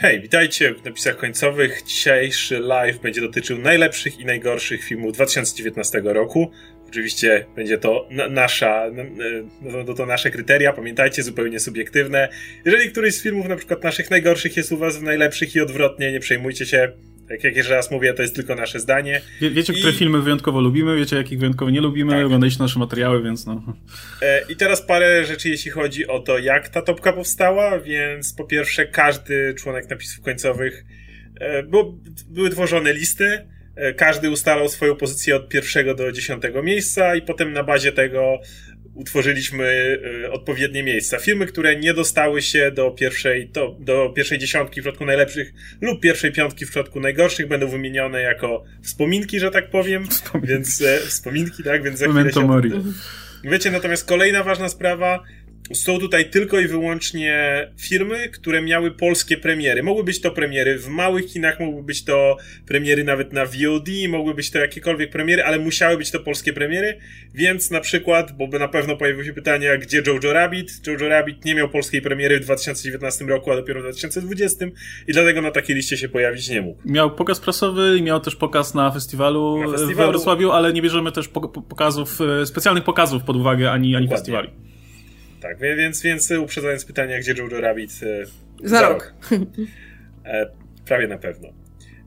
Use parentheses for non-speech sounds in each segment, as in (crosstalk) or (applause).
Hej, witajcie w napisach końcowych. Dzisiejszy live będzie dotyczył najlepszych i najgorszych filmów 2019 roku. Oczywiście będzie to na, nasza, no to nasze kryteria, pamiętajcie, zupełnie subiektywne. Jeżeli któryś z filmów, na przykład naszych najgorszych, jest u was w najlepszych i odwrotnie, nie przejmujcie się. Tak jak jeszcze raz mówię, to jest tylko nasze zdanie. Wie, wiecie, I... które filmy wyjątkowo lubimy, wiecie, jakich wyjątkowo nie lubimy, tak. oglądajcie nasze materiały, więc no. E, I teraz parę rzeczy, jeśli chodzi o to, jak ta topka powstała, więc po pierwsze, każdy członek napisów końcowych, e, bo były tworzone listy, e, każdy ustalał swoją pozycję od pierwszego do dziesiątego miejsca i potem na bazie tego utworzyliśmy y, odpowiednie miejsca. Filmy, które nie dostały się do pierwszej, to, do pierwszej dziesiątki w przypadku najlepszych lub pierwszej piątki w przypadku najgorszych będą wymienione jako wspominki, że tak powiem. (laughs) Wspominki. Więc e, wspominki, tak, więc za chwilę się... Mori. Wiecie, natomiast kolejna ważna sprawa, są tutaj tylko i wyłącznie firmy, które miały polskie premiery. Mogły być to premiery w małych kinach, mogły być to premiery nawet na VOD, mogły być to jakiekolwiek premiery, ale musiały być to polskie premiery, więc na przykład, bo by na pewno pojawiły się pytania, gdzie Jojo Rabbit? Jojo Rabbit nie miał polskiej premiery w 2019 roku, a dopiero w 2020 i dlatego na takiej liście się pojawić nie mógł. Miał pokaz prasowy i miał też pokaz na festiwalu, na festiwalu. w Wrocławiu, ale nie bierzemy też pokazów, e, specjalnych pokazów pod uwagę ani, ani festiwali. Tak, więc, więc uprzedzając pytania, gdzie Jojo Rabbit e, za, za rok. rok. E, prawie na pewno.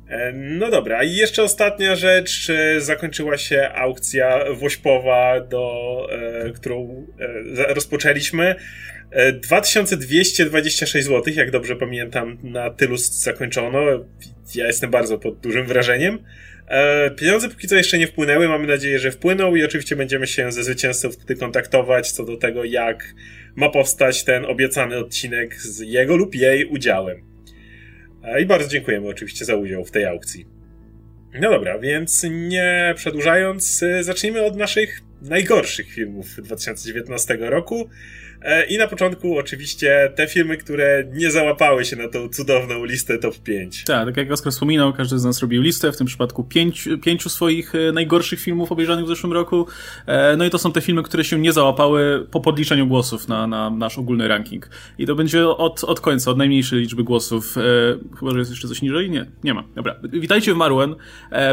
E, no dobra, i jeszcze ostatnia rzecz. Zakończyła się aukcja wośpowa, do, którą rozpoczęliśmy. 2226 zł, jak dobrze pamiętam, na tylu zakończono. Ja jestem bardzo pod dużym wrażeniem. E, pieniądze póki co jeszcze nie wpłynęły, mamy nadzieję, że wpłyną i oczywiście będziemy się ze zwycięzcą wtedy kontaktować co do tego, jak ma powstać ten obiecany odcinek z jego lub jej udziałem. E, I bardzo dziękujemy oczywiście za udział w tej aukcji. No dobra, więc nie przedłużając, e, zacznijmy od naszych najgorszych filmów 2019 roku. E, I na początku oczywiście te filmy, które nie załapały się na tą cudowną listę top 5. Tak, tak jak Oskar wspominał, każdy z nas robił listę, w tym przypadku pięć, pięciu swoich e, najgorszych filmów obejrzanych w zeszłym roku. E, no i to są te filmy, które się nie załapały po podliczeniu głosów na, na nasz ogólny ranking. I to będzie od, od końca, od najmniejszej liczby głosów. Chyba, że jest jeszcze coś niżej? Nie, nie ma. Dobra. Witajcie w Marwen,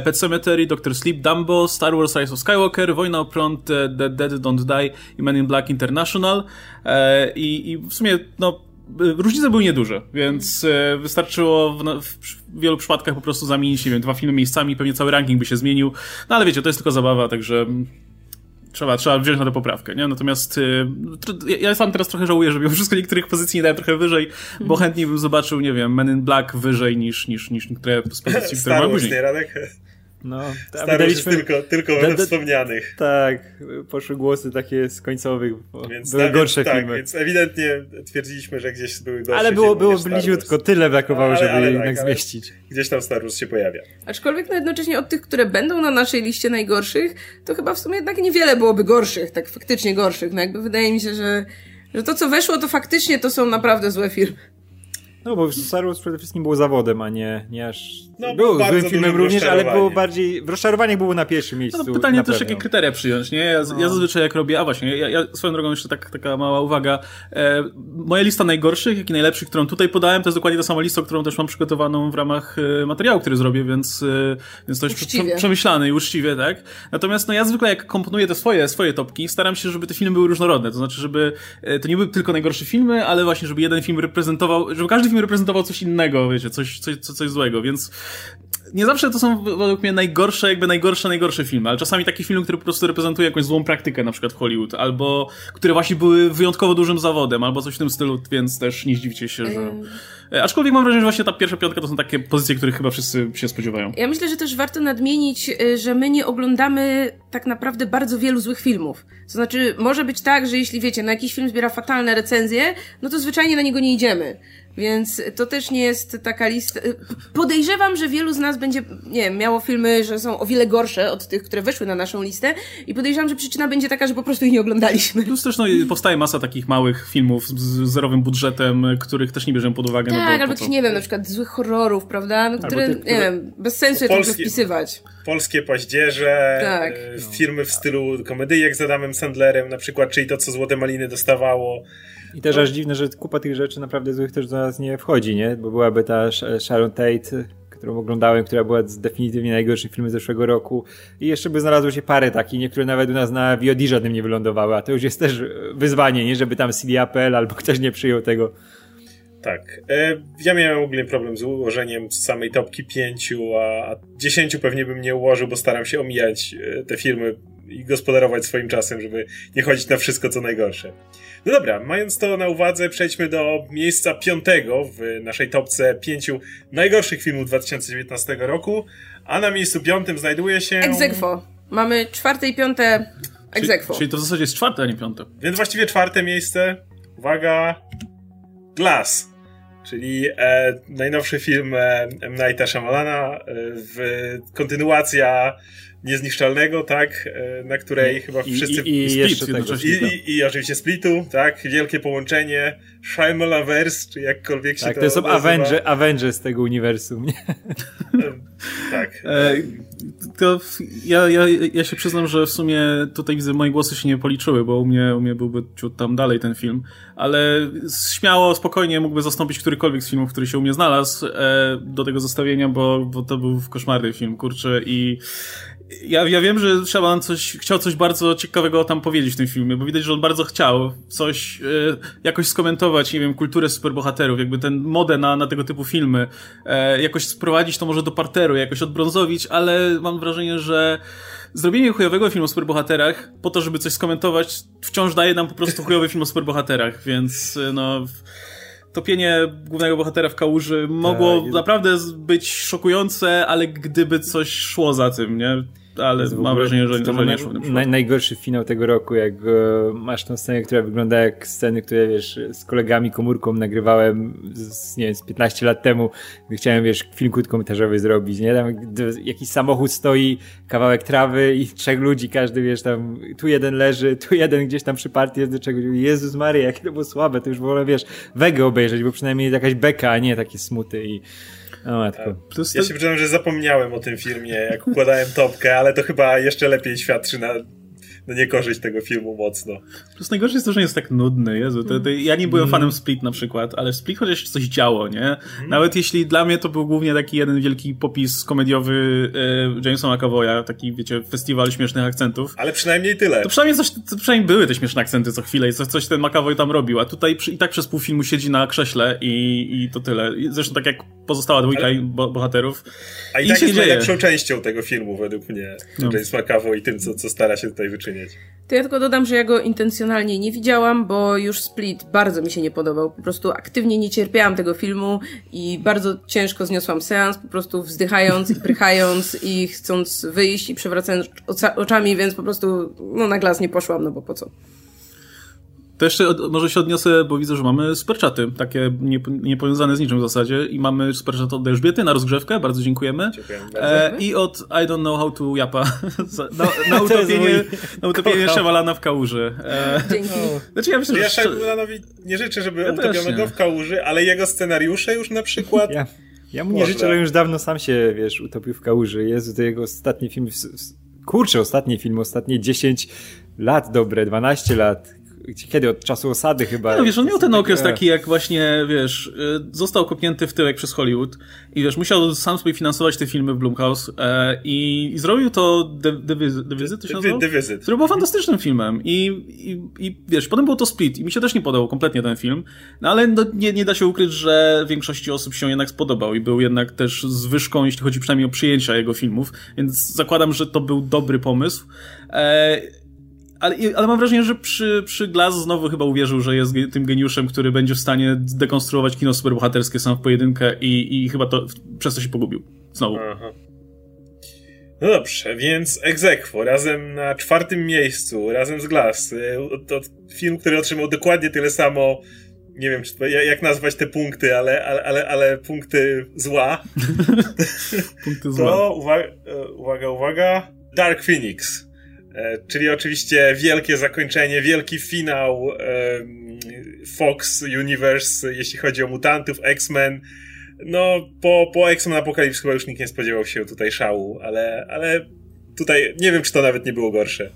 Pet Cemetery, Doctor Sleep, Dumbo, Star Wars Rise of Skywalker, Wojna o prąd, The Dead Don't Die i Men in Black International. E, I, i w sumie, no, różnice były nieduże, więc e, wystarczyło w, w, wielu przypadkach po prostu zamienić, nie wiem, dwa filmy miejscami, pewnie cały ranking by się zmienił. No ale wiecie, to jest tylko zabawa, także trzeba, trzeba wziąć na tę poprawkę, nie? Natomiast y, ja sam teraz trochę żałuję, że mimo wszystko niektórych pozycji nie dałem trochę wyżej, bo chętniej bym zobaczył, nie wiem, Men in Black wyżej niż, niż, niż niektóre z pozycji, które były później. Radek? No, tylko, tylko we wspomnianych. Tak, poszły głosy takie z końcowych, więc były gorsze tak, filmy. więc ewidentnie twierdziliśmy, że gdzieś były gorsze Ale było, było bliziutko, tyle brakowało, ale, żeby ale, je tak, jednak zmieścić. Gdzieś tam Star Wars się pojawia. Aczkolwiek no jednocześnie od tych, które będą na naszej liście najgorszych, to chyba w sumie jednak niewiele byłoby gorszych, tak faktycznie gorszych. No jakby wydaje mi się, że, że to co weszło, to faktycznie to są naprawdę złe filmy. No bo Star Wars przede wszystkim było zawodem, a nie, nie aż... No, był złym filmem również, ale było bardziej... W rozczarowaniach było na pierwszym miejscu. No, pytanie też, jakie kryteria przyjąć, nie? Ja, no. ja zazwyczaj jak robię... A właśnie, ja, ja swoją drogą jeszcze tak, taka mała uwaga. E, moja lista najgorszych, jak i najlepszych, którą tutaj podałem, to jest dokładnie ta sama lista, którą też mam przygotowaną w ramach e, materiału, który zrobię, więc, e, więc to jest przemyślane i uczciwie, tak? Natomiast no ja zwykle jak komponuję te swoje, swoje topki, staram się, żeby te filmy były różnorodne. To znaczy, żeby e, to nie były tylko najgorsze filmy, ale właśnie, żeby jeden film reprezentował, żeby każdy film film reprezentował coś innego, wiecie, coś, coś, coś złego, więc nie zawsze to są według mnie najgorsze, jakby najgorsze, najgorsze filmy, ale czasami taki film, który po prostu reprezentuje jakąś złą praktykę, na przykład w Hollywood, albo które właśnie były wyjątkowo dużym zawodem, albo coś w tym stylu, więc też nie zdziwcie się, że... Aczkolwiek mam wrażenie, że właśnie ta pierwsza piątka to są takie pozycje, których chyba wszyscy się spodziewają. Ja myślę, że też warto nadmienić, e, że my nie oglądamy tak naprawdę bardzo wielu złych filmów. To znaczy, może być tak, że jeśli wiecie, na jakiś film zbiera fatalne recenzje, no to zwyczajnie na niego nie idziemy. Więc to też nie jest taka lista. Podejrzewam, że wielu z nas będzie, nie wiem, miało filmy, że są o wiele gorsze od tych, które weszły na naszą listę i podejrzewam, że przyczyna będzie taka, że po prostu ich nie oglądaliśmy. Plus też no, powstaje masa takich małych filmów z zerowym budżetem, których też nie bierzemy pod uwagę. Tak, no bo, albo nie wiem, na przykład złych horrorów, prawda? No, które, nie wiem, bez sensu je polskie, wpisywać. Polskie paździerze, tak. e, firmy w stylu komedii jak z Adamem Sandlerem na przykład, czyli to, co Złote Maliny dostawało I też aż dziwne, że kupa tych rzeczy naprawdę złych też do nas nie wchodzi, nie? Bo byłaby ta Sharon Tate, którą oglądałem, która była definitywnie najgorszym filmem zeszłego roku. I jeszcze by znalazło się parę takich, niektóre nawet u nas na VOD żadnym nie wylądowały, a to już jest też wyzwanie, nie? Żeby tam CD.pl albo (laughs) ktoś nie przyjął tego. Tak. E, ja miałem ogólnie problem z ułożeniem samej topki pięciu, a dziesięciu pewnie bym nie ułożył, bo staram się omijać e, te filmy i gospodarować swoim czasem, żeby nie chodzić na wszystko, co najgorsze. No dobra, mając to na uwadze, przejdźmy do miejsca piątego w naszej topce pięciu najgorszych filmów 2019 roku, a na miejscu piątym znajduje się... Egzekwo. Mamy czwarte i piąte egzekwo. Czyli, czyli to w zasadzie jest czwarte, a nie piąte. Więc właściwie czwarte miejsce, uwaga, Glass czyli e, najnowszy film e, M. Nighta Shyamalana, e, w, kontynuacja Niezniszczalnego, tak, e, na której I, chyba wszyscy... I, i, i jeszcze tego. I, I, oczywiście Splitu, tak, wielkie połączenie, Shyamalaverse, czy jakkolwiek się tak, to to są Avenger, Avengers tego uniwersum, nie? tak. E, to ja, ja, ja się przyznam, że w sumie tutaj widzę, moje głosy się nie policzyły, bo u mnie, u mnie byłby ciut tam dalej ten film, ale śmiało, spokojnie mógłby zastąpić którykolwiek z filmów, który się u mnie znalazł e, do tego zestawienia, bo, bo to był koszmarny film, kurczę, i ja, ja wiem, że Shyamalan coś, chciał coś bardzo ciekawego tam powiedzieć w tym filmie, bo widać, że on bardzo chciał coś e, jakoś skomentować, nie wiem, kulturę superbohaterów, jakby ten modę na, na tego typu filmy, e, jakoś sprowadzić to może do parteru, jakoś odbrązowić, ale mam wrażenie, że zrobienie chujowego filmu o superbohaterach po to, żeby coś skomentować, wciąż daje nam po prostu chujowy film o superbohaterach, więc e, no topienie głównego bohatera w kałuży mogło tak, naprawdę być szokujące, ale gdyby coś szło za tym, nie? Ale mam wrażenie, że, to że nie szło. Naj, najgorszy finał tego roku, jak e, masz tą scenę, która wygląda jak sceny, które wiesz, z kolegami komórką nagrywałem z, nie wiem, z 15 lat temu, gdy chciałem, wiesz, film krótkometrażowy zrobić, nie? Tam jakiś samochód stoi, kawałek trawy i trzech ludzi, każdy, wiesz, tam, tu jeden leży, tu jeden gdzieś tam przyparty jest do czegoś. Jezus Maria, jakie to było słabe, to już wolę, wiesz, wegę obejrzeć, bo przynajmniej jakaś beka, a nie takie smuty i o matko. Plus ja to... się że zapomniałem o tym filmie, jak układałem topkę, ale to chyba jeszcze lepiej świadczy na na niekorzyść tego filmu mocno. Plus najgorsze jest to, że jest tak nudny, Jezu. To, to ja nie byłem mm. fanem Split na przykład, ale w Split chociaż coś działo, nie? Mm. Nawet jeśli dla mnie to był głównie taki jeden wielki popis komediowy e, Jamesa McAvoya, taki, wiecie, festiwal śmiesznych akcentów. Ale przynajmniej tyle. To przynajmniej coś, to przynajmniej były te śmieszne akcenty co chwilę i coś, coś ten McAvoy tam robił, a tutaj przy, i tak przez pół filmu siedzi na krześle i, i to tyle. Zresztą tak jak pozostała dwójka ale... bo, bohaterów. A i, I tak jest najlepszą częścią tego filmu według mnie. No. James McAvoy i tym, co, co stara się tutaj wyczyniać. To ja tylko dodam, że ja go intencjonalnie nie widziałam, bo już Split bardzo mi się nie podobał. Po prostu aktywnie nie cierpiałam tego filmu i bardzo ciężko zniosłam seans, po prostu wzdychając i prychając i chcąc wyjść i przewracając oczami, więc po prostu no, na glas nie poszłam, no bo po co. To jeszcze od, może się odniosę, bo widzę, że mamy superczaty, takie nie, niepowiązane z niczym w zasadzie i mamy superczat od Elżbiety na rozgrzewkę, bardzo dziękujemy. E, I od I don't know how to japa (laughs) na, na (laughs) utopienie, na utopienie Szemalana w kałuży. E, Dzięki. Znaczy ja myślę, ja że... Szemalanowi nie życzę, żeby ja utopiono w kałuży, ale jego scenariusze już na przykład... Ja, ja mu nie Można. życzę, ale już dawno sam się, wiesz, utopił w kałuży. Jezu, to jego ostatni film... Kurczę, ostatni film, ostatnie 10 lat dobre, 12 lat kiedy od czasu osady chyba. No wiesz, on miał ten okres taki jak właśnie, wiesz, y, został kopnięty w tyłek przez Hollywood i wiesz, musiał sam sobie finansować te filmy w Blumhouse e, i, i zrobił to The, The, Visit, The Visit to się nazywał? The Visit. Który był fantastycznym filmem i, i, i wiesz, potem był to Split i mi się też nie podobał kompletnie ten film, no ale no, nie, nie da się ukryć, że większości osób się jednak spodobał i był jednak też zwyżką, jeśli chodzi przynajmniej o przyjęcia jego filmów, więc zakładam, że to był dobry pomysł. E, ale, ale mam wrażenie, że przy, przy Glass znowu chyba uwierzył, że jest tym geniuszem, który będzie w stanie dekonstruować kino superbohaterskie sam w pojedynkę i, i chyba to przez to się pogubił. Znowu. Aha. No dobrze, więc Egzekwo razem na czwartym miejscu, razem z Glass. Y, to film, który otrzymał dokładnie tyle samo nie wiem, czy to, jak nazwać te punkty, ale, ale, ale, ale punkty zła. (laughs) punkty zła. To uwaga, uwaga, uwaga. Dark Phoenix. E, czyli oczywiście wielkie zakończenie, wielki finał Fox Universe, jeśli chodzi o mutantów, X-Men. No, po, po X-Men Apocalypse chyba już nikt nie spodziewał się tutaj szału, ale, ale tutaj nie wiem, czy to nawet nie było gorsze.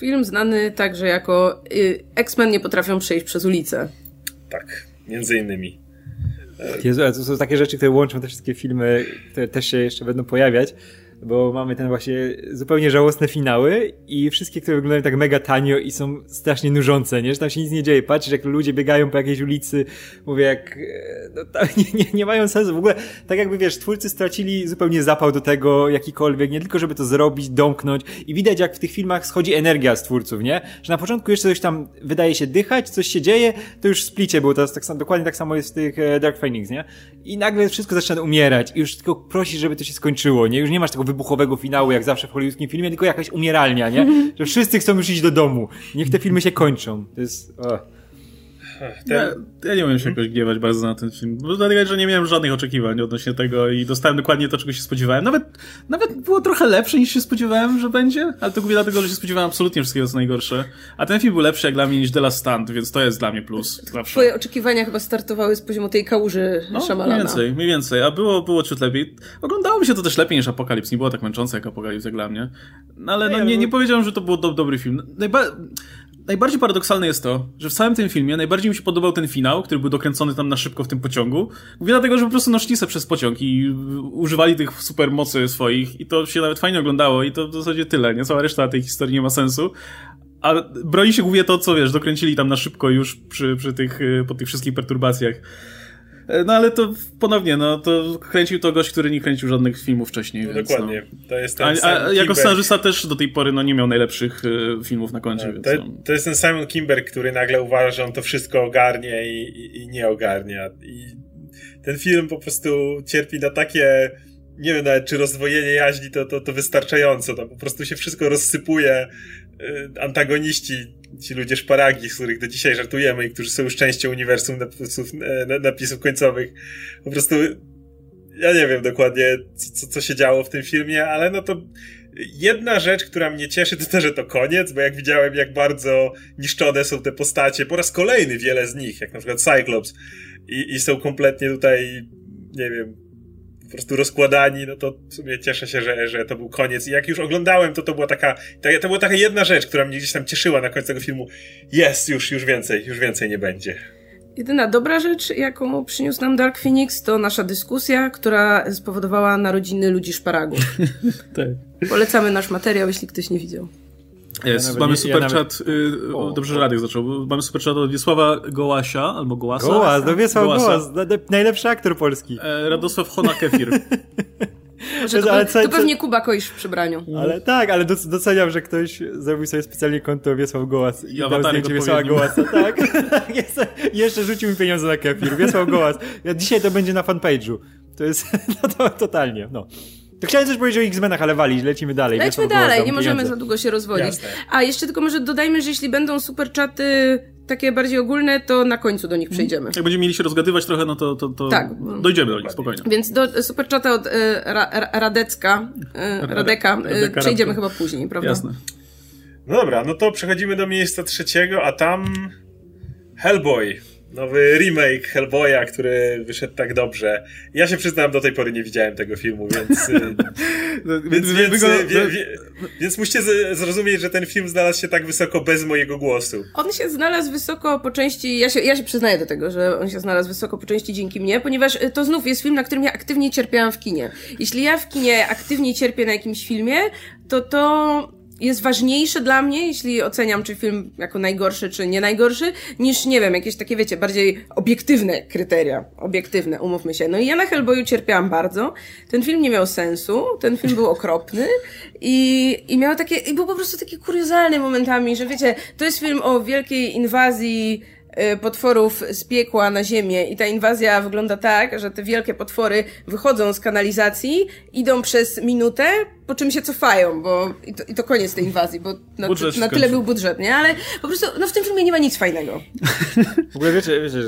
Film znany także jako y, X-Men nie potrafią przejść przez ulicę. tak, między innymi. Jezu, to są takie rzeczy, które łączą te wszystkie filmy, które też się jeszcze będą pojawiać bo mamy ten właśnie zupełnie żałosne finały i wszystkie, które wyglądają tak mega tanio i są strasznie nużące, nie? Że tam się nic nie dzieje. Patrzysz, jak ludzie biegają po jakiejś ulicy, mówię, jak e, no, (laughs) nie, nie, nie mają sensu. W ogóle, tak jakby, wiesz, twórcy stracili zupełnie zapał do tego jakikolwiek, nie tylko żeby to zrobić, domknąć i widać, jak w tych filmach schodzi energia z twórców, nie? Że na początku jeszcze coś tam wydaje się dychać, coś się dzieje, to już w splicie było, jest tak, dokładnie tak samo jest w tych e, Dark Phoenix, nie? I nagle wszystko zaczyna umierać i już tylko prosisz, żeby to się skończyło, nie? Już nie masz tego wybuchowego finału, jak zawsze w hollywoodzkim filmie, tylko jakaś umieralnia, nie? Że wszyscy chcą już iść do domu. Niech te filmy się kończą. To jest... Oh. Ten... Ja, ja, nie umiem się jakoś gniewać bardzo na ten film, bo dlatego, że nie miałem żadnych oczekiwań odnośnie tego i dostałem dokładnie to, czego się spodziewałem. Nawet, nawet było trochę lepsze niż się spodziewałem, że będzie, ale to głównie dlatego, że się spodziewałem absolutnie wszystkiego, co najgorsze. A ten film był lepszy jak dla mnie niż The Last Stand, więc to jest dla mnie plus. Zawsze. Twoje oczekiwania chyba startowały z poziomu tej kałuży no, Shyamalana. mniej więcej, mniej więcej, a było, było ciut lepiej. Oglądało mi się to też lepiej niż Apokalips, nie było tak męczące jak Apokalips jak dla mnie. No ale no, nie, nie powiedziałem, że to był do, dobry film. Najba najbardziej paradoksalne jest to, że w całym tym filmie najbardziej mi się podobał ten finał, który był dokręcony tam na szybko w tym pociągu. Mówię dlatego, że po prostu noszli se przez pociąg i używali tych super mocy swoich i to się nawet fajnie oglądało i to w zasadzie tyle, nie? Cała reszta tej historii nie ma sensu. A broni się głównie to, co wiesz, dokręcili tam na szybko już przy, przy tych, po tych wszystkich perturbacjach. E, no ale to ponownie, no to kręcił to gość, który nie kręcił żadnych filmów wcześniej. No, więc, dokładnie. No. To jest ten a, a jako scenarzysta też do tej pory no, nie miał najlepszych y, filmów na koncie. No, to, więc, no. to jest ten Simon Kimber, który nagle uważa, że on to wszystko ogarnie i, i, i nie ogarnia. I ten film po prostu cierpi na takie nie wiem nawet, czy rozdwojenie jaźni to, to, to wystarczająco. Tam po prostu się wszystko rozsypuje. Y, antagoniści, ci ludzie szparagi, z których do dzisiaj żartujemy i którzy są już częścią uniwersum napisów, e, napisów końcowych. Po prostu ja nie wiem dokładnie, co, co się działo w tym filmie, ale no to jedna rzecz, która mnie cieszy, to to, że to koniec, bo jak widziałem, jak bardzo niszczone są te postacie, po raz kolejny wiele z nich, jak na przykład Cyclops, i, i są kompletnie tutaj, nie wiem, po prostu rozkładani, no to w sumie cieszę się, że, że to był koniec. I jak już oglądałem, to to była taka, to była taka jedna rzecz, która mnie gdzieś tam cieszyła na końcu tego filmu. Jest, już, już więcej, już więcej nie będzie. Jedyna dobra rzecz, jaką przyniósł nam Dark Phoenix, to nasza dyskusja, która spowodowała narodziny ludzi szparagów. (laughs) tak. Polecamy nasz materiał, jeśli ktoś nie widział. Jest, ja mamy super ja chat, nawet... y, o, dobrze, że Radek zaczął, mamy super chat od Wiesława Gołasia, albo Gołasa. Gołas, no Wiesław Gołas, najlepszy aktor polski. E, Radosław Hona-Kefir. Może (laughs) to, ale to, to pewnie Kuba koisz w przebraniu. Ale tak, ale doceniam, że ktoś zrobił sobie specjalnie konto Wiesław Gołas i, I dał zdjęcie Wiesława Gołasa. Tak, (laughs) jeszcze rzucił mi pieniądze na kefir. Wiesław Gołas. Ja, dzisiaj to będzie na fanpage'u. To jest (laughs) no to, totalnie, no. To chciałem coś powiedzieć o X-Menach, ale walić, lecimy dalej. Lećmy dalej, nie możemy za długo się rozwodzić. Jasne. A jeszcze tylko może dodajmy, że jeśli będą super czaty takie bardziej ogólne, to na końcu do nich przejdziemy. Jak będziemy mieli się rozgadywać trochę, no to, to, to tak. dojdziemy do nich, spokojnie. Więc do super czata od e, ra, Radecka, e, Radeka, e, przejdziemy chyba później, prawda? Jasne. No dobra, no to przechodzimy do miejsca trzeciego, a tam Hellboy nowy remake Hellboya, który wyszedł tak dobrze. Ja się przyznam, do tej pory nie widziałem tego filmu, więc. Y, (laughs) no, więc, więc, y, wie, wie, więc musicie zrozumieć, że ten film znalazł się tak wysoko bez mojego głosu. On się znalazł wysoko po części. Ja się, ja się przyznaję do tego, że on się znalazł wysoko po części dzięki mnie, ponieważ y, to znów jest film, na którym ja aktywnie cierpiałam w kinie. Jeśli ja w kinie aktywnie cierpię na jakimś filmie, to to jest ważniejsze dla mnie, jeśli oceniam, czy film jako najgorszy, czy nie najgorszy, niż, nie wiem, jakieś takie, wiecie, bardziej obiektywne kryteria. Obiektywne, umówmy się. No i ja na Hellboyu cierpiałam bardzo. Ten film nie miał sensu, ten film był okropny i, i miał takie, i był po prostu taki kuriozalny momentami, że wiecie, to jest film o wielkiej inwazji potworów z piekła na ziemię i ta inwazja wygląda tak, że te wielkie potwory wychodzą z kanalizacji, idą przez minutę, po czym się cofają, bo i to, i to koniec tej inwazji, bo na, na tyle był budżet, nie? Ale po prostu no w tym filmie nie ma nic fajnego. W ogóle wiecie, wiecie,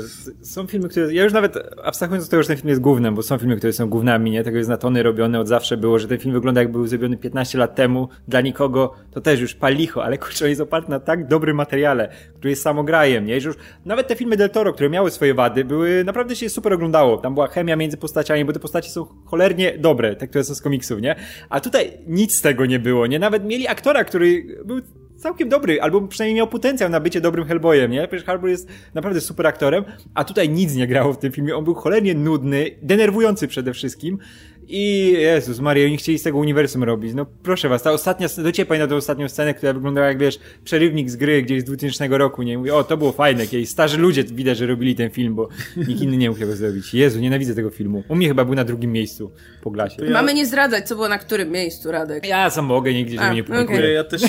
są filmy, które... Ja już nawet abstrahując od tego, że ten film jest głównym, bo są filmy, które są głównami, nie? Tego jest na tony robione od zawsze było, że ten film wygląda jakby był zrobiony 15 lat temu dla nikogo, to też już palicho, ale kurczę, jest oparty na tak dobrym materiale, który jest samograjem, nie? Że już nawet te filmy Del Toro, które miały swoje wady, były, naprawdę się super oglądało. Tam była chemia między postaciami, bo te postacie są cholernie dobre, te, które są z komiksów, nie? A tutaj nic z tego nie było, nie? Nawet mieli aktora, który był całkiem dobry, albo przynajmniej miał potencjał na bycie dobrym Hellboyem, nie? Przecież Harbour jest naprawdę super aktorem, a tutaj nic nie grało w tym filmie. On był cholernie nudny, denerwujący przede wszystkim. I Jezus Maria, oni chcieli z tego uniwersum robić. No proszę was, ta ostatnia, do ciebie pamiętam tę ostatnią scenę, która wyglądała jak wiesz, przerywnik z gry gdzieś z 2000 roku, nie? Mówię, o to było fajne, jakieś starzy ludzie widać, że robili ten film, bo nikt inny nie mógł tego zrobić. Jezu, nienawidzę tego filmu. U mnie chyba był na drugim miejscu po glasie. Ja... Mamy nie zdradzać, co było na którym miejscu, Radek. Ja sam mogę, nigdzie się nie publikuję. Okay. Ja też,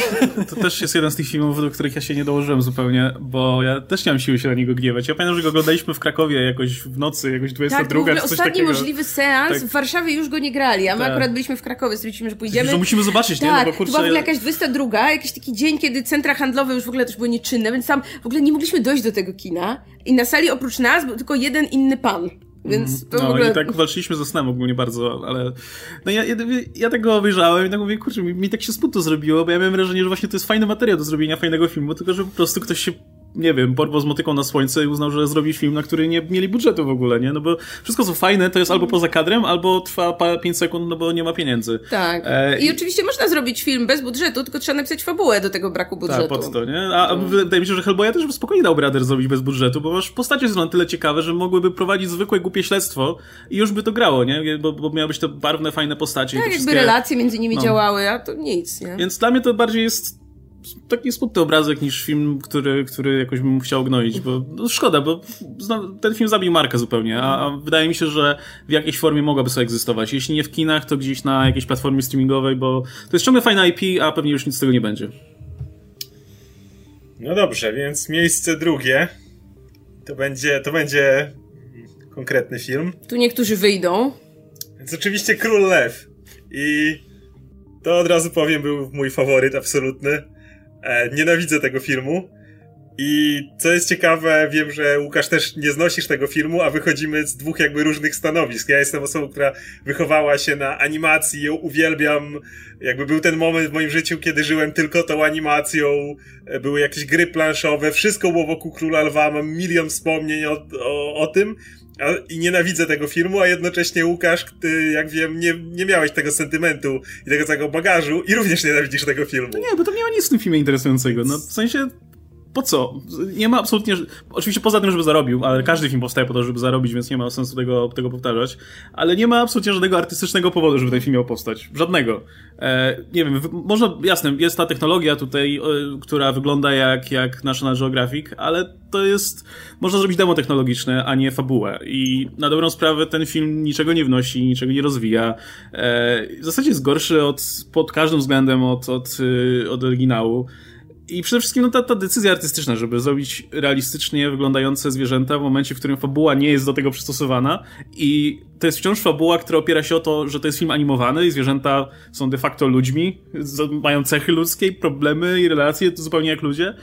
to też jest jeden z tych filmów, do których ja się nie dołożyłem zupełnie, bo ja też nie mam siły się na niego gniewać. Ja pamiętam, że go oglądaliśmy w Krakowie jakoś w nocy, jakoś 22 tak, czy coś ostatni takiego. możliwy seans tak. w Warszawie już go nie grali, a my tak. akurat byliśmy w Krakowie, stwierdziliśmy, że pójdziemy. Że musimy zobaczyć, tak, nie? No bo kurczę... to była w ogóle jakaś 22, jakiś taki dzień, kiedy centra handlowe już w ogóle też były nieczynne, więc tam w ogóle nie mogliśmy dojść do tego kina i na sali oprócz nas był tylko jeden inny pan. Więc to no ogóle... i tak walczyliśmy ze snem ogólnie bardzo, ale no ja, ja, ja tego obejrzałem i tak mówię, kurczę, mi, mi tak się smutno zrobiło, bo ja miałem wrażenie, że właśnie to jest fajny materiał do zrobienia fajnego filmu, tylko że po prostu ktoś się nie wiem, porwał z motyką na słońce i uznał, że zrobi film, na który nie mieli budżetu w ogóle, nie? No bo wszystko co fajne, to jest albo poza kadrem, albo trwa 5 sekund, no bo nie ma pieniędzy. Tak. E, I, I, oczywiście można zrobić film bez budżetu, tylko trzeba napisać fabułę do tego braku budżetu. Tak, pod to, nie? A, a wydaje mi się, że Hellboya też spokojnie dałby radę zrobić bez budżetu, bo masz postacie są na tyle ciekawe, że mogłyby prowadzić zwykłe, głupie śledztwo i już by to grało, nie? Bo, bo miały być to barwne, fajne postacie. Tak, jakby wszystkie... relacje między nimi no. działały, a to nic, nie? Więc dla mnie to bardziej jest taki smutny obrazek niż film, który, który jakoś bym chciał gnoić, bo no szkoda, bo ten film zabił markę zupełnie, a, a, wydaje mi się, że w jakiejś formie mogłaby sobie egzystować. Jeśli nie w kinach, to gdzieś na jakiejś platformie streamingowej, bo to jest ciągle fajna IP, a pewnie już nic z tego nie będzie. No dobrze, więc miejsce drugie to będzie, to będzie konkretny film. Tu niektórzy wyjdą. Więc oczywiście Król Lew. I to od razu powiem, był mój faworyt absolutny. E, nienawidzę tego filmu. I co jest ciekawe, wiem, że Łukasz też nie znosisz tego filmu, a wychodzimy z dwóch jakby różnych stanowisk. Ja jestem osobą, która wychowała się na animacji, ją uwielbiam. Jakby był ten moment w moim życiu, kiedy żyłem tylko tą animacją. E, były jakieś gry planszowe, wszystko było wokół Króla Lwa, mam milion wspomnień o, o, o tym. I nienawidzę tego filmu, a jednocześnie Łukasz, ty, jak wiem, nie, nie miałeś tego sentymentu i tego całego bagażu i również nienawidzisz tego filmu. No nie, bo to nie ma nic w tym filmie interesującego. No, w sensie, po co? Nie ma absolutnie. Oczywiście poza tym, żeby zarobił, ale każdy film powstaje po to, żeby zarobić, więc nie ma sensu tego, tego powtarzać. Ale nie ma absolutnie żadnego artystycznego powodu, żeby ten film miał powstać. Żadnego. E, nie wiem, można, jasne, jest ta technologia tutaj, e, która wygląda jak, jak National Geographic, ale to jest. Można zrobić demo technologiczne, a nie fabułę. I na dobrą sprawę ten film niczego nie wnosi, niczego nie rozwija. E, w zasadzie jest gorszy od, pod każdym względem od, od, e, od oryginału. I przede wszystkim no, ta, ta decyzja artystyczna, żeby zrobić realistycznie wyglądające zwierzęta w momencie, w którym fabuła nie jest do tego przystosowana. I to jest wciąż fabuła, która opiera się o to, że to jest film animowany i zwierzęta są de facto ludźmi, mają cechy ludzkie, problemy i relacje zupełnie jak ludzie,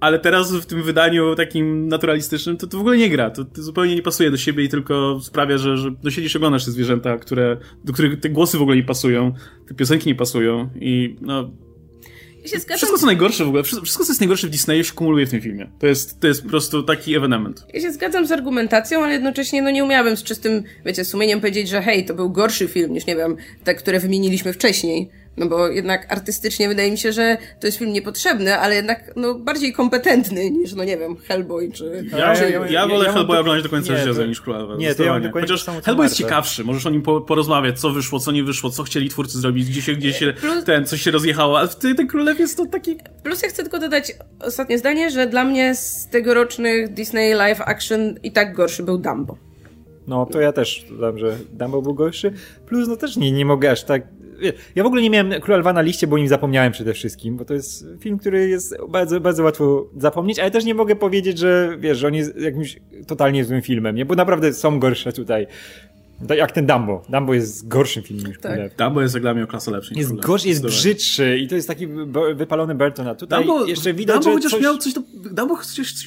ale teraz w tym wydaniu takim naturalistycznym to, to w ogóle nie gra, to, to, zupełnie nie pasuje do siebie i tylko sprawia, że, że no siedzisz oglądasz te zwierzęta, które, do których te głosy w ogóle nie pasują, te piosenki nie pasują i no się zgadzam. Wszystko co najgorsze w ogóle, wszystko co jest najgorsze w Disneyu się kumuluje w tym filmie. To jest, to jest po prostu taki ewenement. Ja się zgadzam z argumentacją, ale jednocześnie no nie umiałabym z czystym, wiecie, sumieniem powiedzieć, że hej, to był gorszy film niż, nie wiem, te, które wymieniliśmy wcześniej. No bo jednak artystycznie wydaje mi się, że to jest film niepotrzebny, ale jednak no, bardziej kompetentny niż, no nie wiem, Hellboy czy... Ja, ja, ja, ja wolę ja Hellboya oglądać do końca życia niż Króla Nie, to ja mam dokładnie Chociaż Hellboy jest ciekawszy, możesz o nim po, porozmawiać, co wyszło, co nie wyszło, co chcieli twórcy zrobić, gdzie się, gdzie się Plus... ten, coś się rozjechało, ale ty, ten Królew jest to taki... Plus ja chcę tylko dodać ostatnie zdanie, że dla mnie z tegorocznych Disney live action i tak gorszy był Dumbo. No, to ja też dodam, że Dumbo był gorszy. Plus, no też nie, nie mogę aż tak ja w ogóle nie miałem Króla Lwa na liście, bo nim zapomniałem przede wszystkim, bo to jest film, który jest bardzo, bardzo łatwo zapomnieć, ale też nie mogę powiedzieć, że wiesz, że on jest jakimś totalnie złym filmem, nie? Bo naprawdę są gorsze tutaj jak ten Dumbo. Dumbo jest gorszym filmem niż tak. Dumbo jest jak dla mnie o klasę lepszy. Jest gorszy, jest brzydszy i to jest taki wypalony Burton. A tutaj Dumbo, jeszcze widać, Dumbo że chociaż coś... miał coś do... Dumbo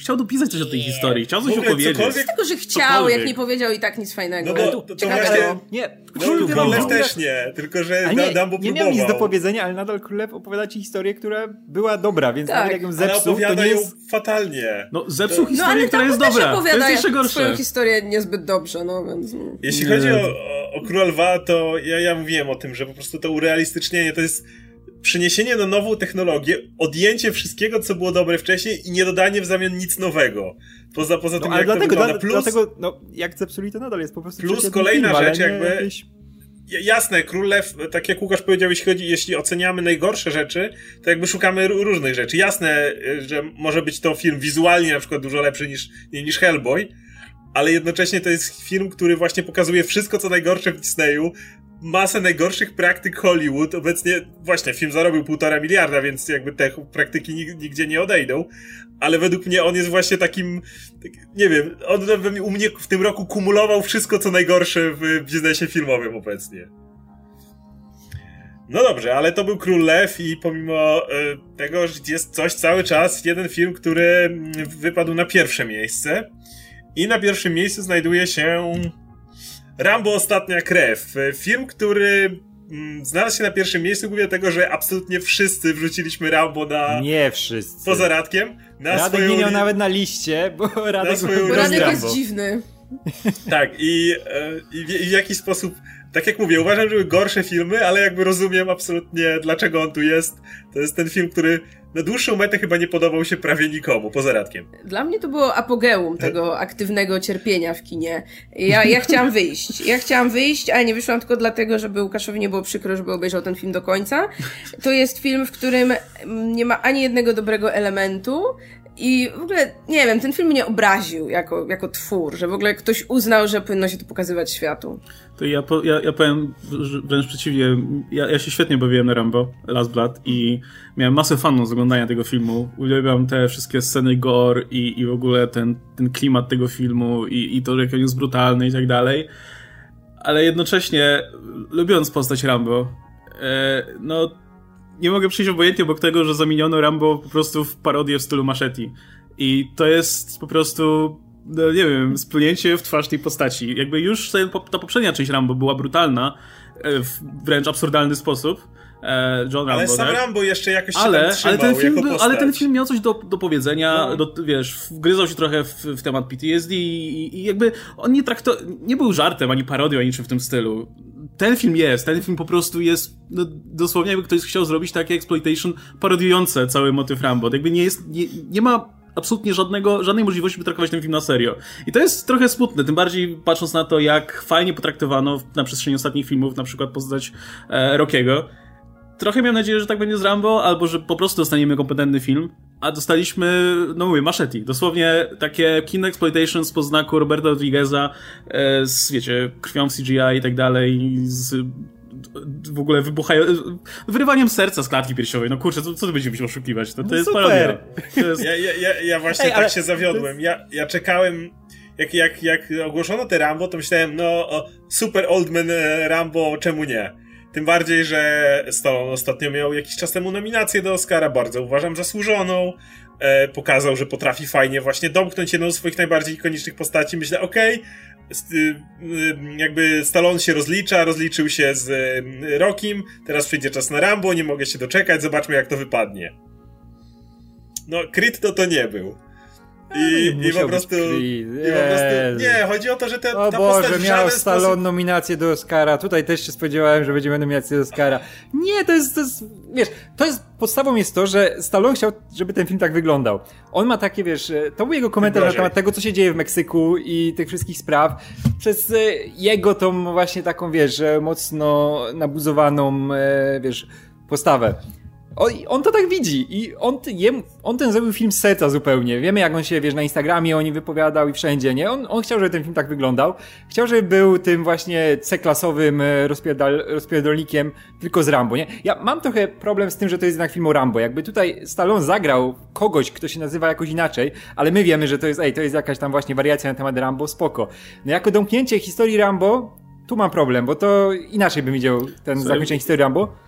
chciał dopisać coś o tej historii, chciał coś opowiedzieć. Cokolwiek... Tylko, że chciał, cokolwiek. jak nie powiedział i tak nic fajnego. No bo to, to, to właśnie... Nie, Król Królew też nie, tylko że nie, Dumbo próbował. Nie miał nic do powiedzenia, ale nadal Królew opowiada ci historię, która była dobra, więc tak. nawet jak ją zepsuł, to nie jest... fatalnie. No zepsuł historię, która jest dobra. To jest jeszcze gorsze. swoją historię niezbyt dobrze, no więc... Jeśli chodzi o o Lwa, to ja, ja mówiłem o tym, że po prostu to urealistycznienie to jest przyniesienie na nową technologię, odjęcie wszystkiego, co było dobre wcześniej i nie dodanie w zamian nic nowego. Poza, poza No, tym, ale jak dlatego, to wygląda. Plus, dlatego, no, jak zepsuli to nadal jest po prostu Plus kolejna film, rzecz, jakby- jakieś- Jasne, Król Lew, tak jak Łukasz powiedział, jeśli, chodzi, jeśli oceniamy najgorsze rzeczy, to jakby szukamy różnych rzeczy. Jasne, y, że może być to film wizualnie na przykład dużo lepszy niż, niż Hellboy, ale jednocześnie to jest film, który właśnie pokazuje wszystko, co najgorsze w Disneyu, masę najgorszych praktyk Hollywood. Obecnie, właśnie, film zarobił półtora miliarda, więc jakby te praktyki nig- nigdzie nie odejdą, ale według mnie on jest właśnie takim, tak, nie wiem, on u mnie w tym roku kumulował wszystko, co najgorsze w biznesie filmowym obecnie. No dobrze, ale to był Król Lew i pomimo e, tego, że jest coś cały czas, jeden film, który mm, wypadł na pierwsze miejsce. I na pierwszym miejscu znajduje się Rambo Ostatnia Krew. Film, który mm, znalazł się na pierwszym miejscu głównie dlatego, że absolutnie wszyscy wrzuciliśmy Rambo na... Nie wszyscy. Poza Radkiem. Na Radek swoją nie miał nawet na liście, bo Radek swoją był Bo Radek Rambo. jest dziwny. Tak, i, e, i, w, i w jakiś sposób, tak jak mówię, uważam, że były gorsze filmy, ale jakby rozumiem absolutnie, dlaczego on tu jest. To jest ten film, który na dłuższą metę chyba nie podobał się prawie nikomu, poza Radkiem. Dla mnie to było apogeum tego aktywnego cierpienia w kinie. Ja, ja chciałam wyjść. Ja chciałam wyjść, ale nie wyszłam tylko dlatego, żeby Łukaszowi nie było przykro, żeby obejrzał ten film do końca. To jest film, w którym nie ma ani jednego dobrego elementu. I w ogóle, nie wiem, ten film mnie obraził jako, jako twór, że w ogóle ktoś uznał, że powinno się to pokazywać światu. To ja, po, ja, ja powiem wręcz przeciwnie. Ja, ja się świetnie bawiłem na Rambo, Last Blood i miałem masę fanów z oglądania tego filmu. Uwielbiam te wszystkie sceny gore i, i w ogóle ten, ten klimat tego filmu i, i to, jak on jest brutalny i tak dalej. Ale jednocześnie, lubiąc postać Rambo, e, no nie mogę przyjść obojętnie obok tego, że zamieniono Rambo po prostu w parodię w stylu Machete. I to jest po prostu no nie wiem, splunięcie w twarz tej postaci. Jakby już ta poprzednia część Rambo była brutalna e, w wręcz absurdalny sposób. E, John Rambo, Ale sam tak? Rambo jeszcze jakoś się ale, ale, ten film, był- ale ten film miał coś do, do powiedzenia, No. do, wiesz, wgryzał się trochę w, w temat PTSD i, i jakby on nie trakto, nie był żartem, ani parodią, ani niczym w tym stylu. Ten film jest, ten film po prostu jest, no, dosłownie jakby ktoś chciał zrobić takie exploitation parodiujące cały motyw Rambo. Jakby nie jest, nie, nie ma absolutnie żadnego, żadnej możliwości, by traktować ten film na serio. I to jest trochę smutne, tym bardziej patrząc na to, jak fajnie potraktowano na przestrzeni ostatnich filmów, na przykład postać e, Rockiego. Trochę miałem nadzieję, że tak będzie z Rambo, albo że po prostu dostaniemy kompetentny film, a dostaliśmy, no mówię, machete. Dosłownie takie kino exploitation z poznaku Roberta Rodrigueza e, z, wiecie, krwią w CGI i tak dalej, z w ogóle wybuchają, wyrywaniem serca z klatki piersiowej. No kurczę, co, co tu będziemy się oszukiwać? To, to No jest super. parodia. To jest... Ja, ja, ja, właśnie Ej, tak ale się zawiodłem. Ja, ja czekałem, jak, jak, jak ogłoszono te Rambo, to myślałem, no o, super old man e, Rambo, czemu nie? Tym bardziej, że Stallone ostatnio miał jakiś czas temu nominację do Oscara, bardzo uważam zasłużoną. E, pokazał, że potrafi fajnie właśnie domknąć jedną z swoich najbardziej ikonicznych postaci. Myślę, okej, st- y, jakby Stallone się rozlicza, rozliczył się z y, Rockim, teraz przyjdzie czas na Rambo, nie mogę się doczekać, zobaczmy jak to wypadnie. No, Creed to to nie był. I, i po prostu. I po prostu. Nie, chodzi o to, że te, O ta Boże, miał Stallone sposób. nominację do Oscara. Tutaj też się spodziewałem, że będzie nominację do Oscara. Nie, to jest, to jest, wiesz, to jest, podstawą jest to, że Stallone chciał, żeby ten film tak wyglądał. On ma takie, wiesz, e, to był jego komentarz na Gorzej. temat tego, co się dzieje w Meksyku i tych wszystkich spraw. Przez e, jego tą właśnie taką, wiesz, e, mocno nabuzowaną, wiesz, postawę. On, on to tak widzi i on, jem, on ten zrobił film z serca zupełnie. Wiemy jak on się, wiesz, na Instagramie o nim wypowiadał i wszędzie, nie? On, on chciał, żeby ten film tak wyglądał. Chciał, żeby był tym właśnie C-klasowym e, rozpierdal, rozpierdolnikiem tylko z Rambo, nie? Ja mam trochę problem z tym, że to jest jednak film o Rambo. Jakby tutaj Stallone zagrał kogoś, kto się nazywa jakoś inaczej, ale my wiemy, że to jest, ej, to jest jakaś tam właśnie wariacja na temat Rambo, spoko. No jako domknięcie historii Rambo, tu mam problem, bo to inaczej bym widział ten zakończenie historii Rambo.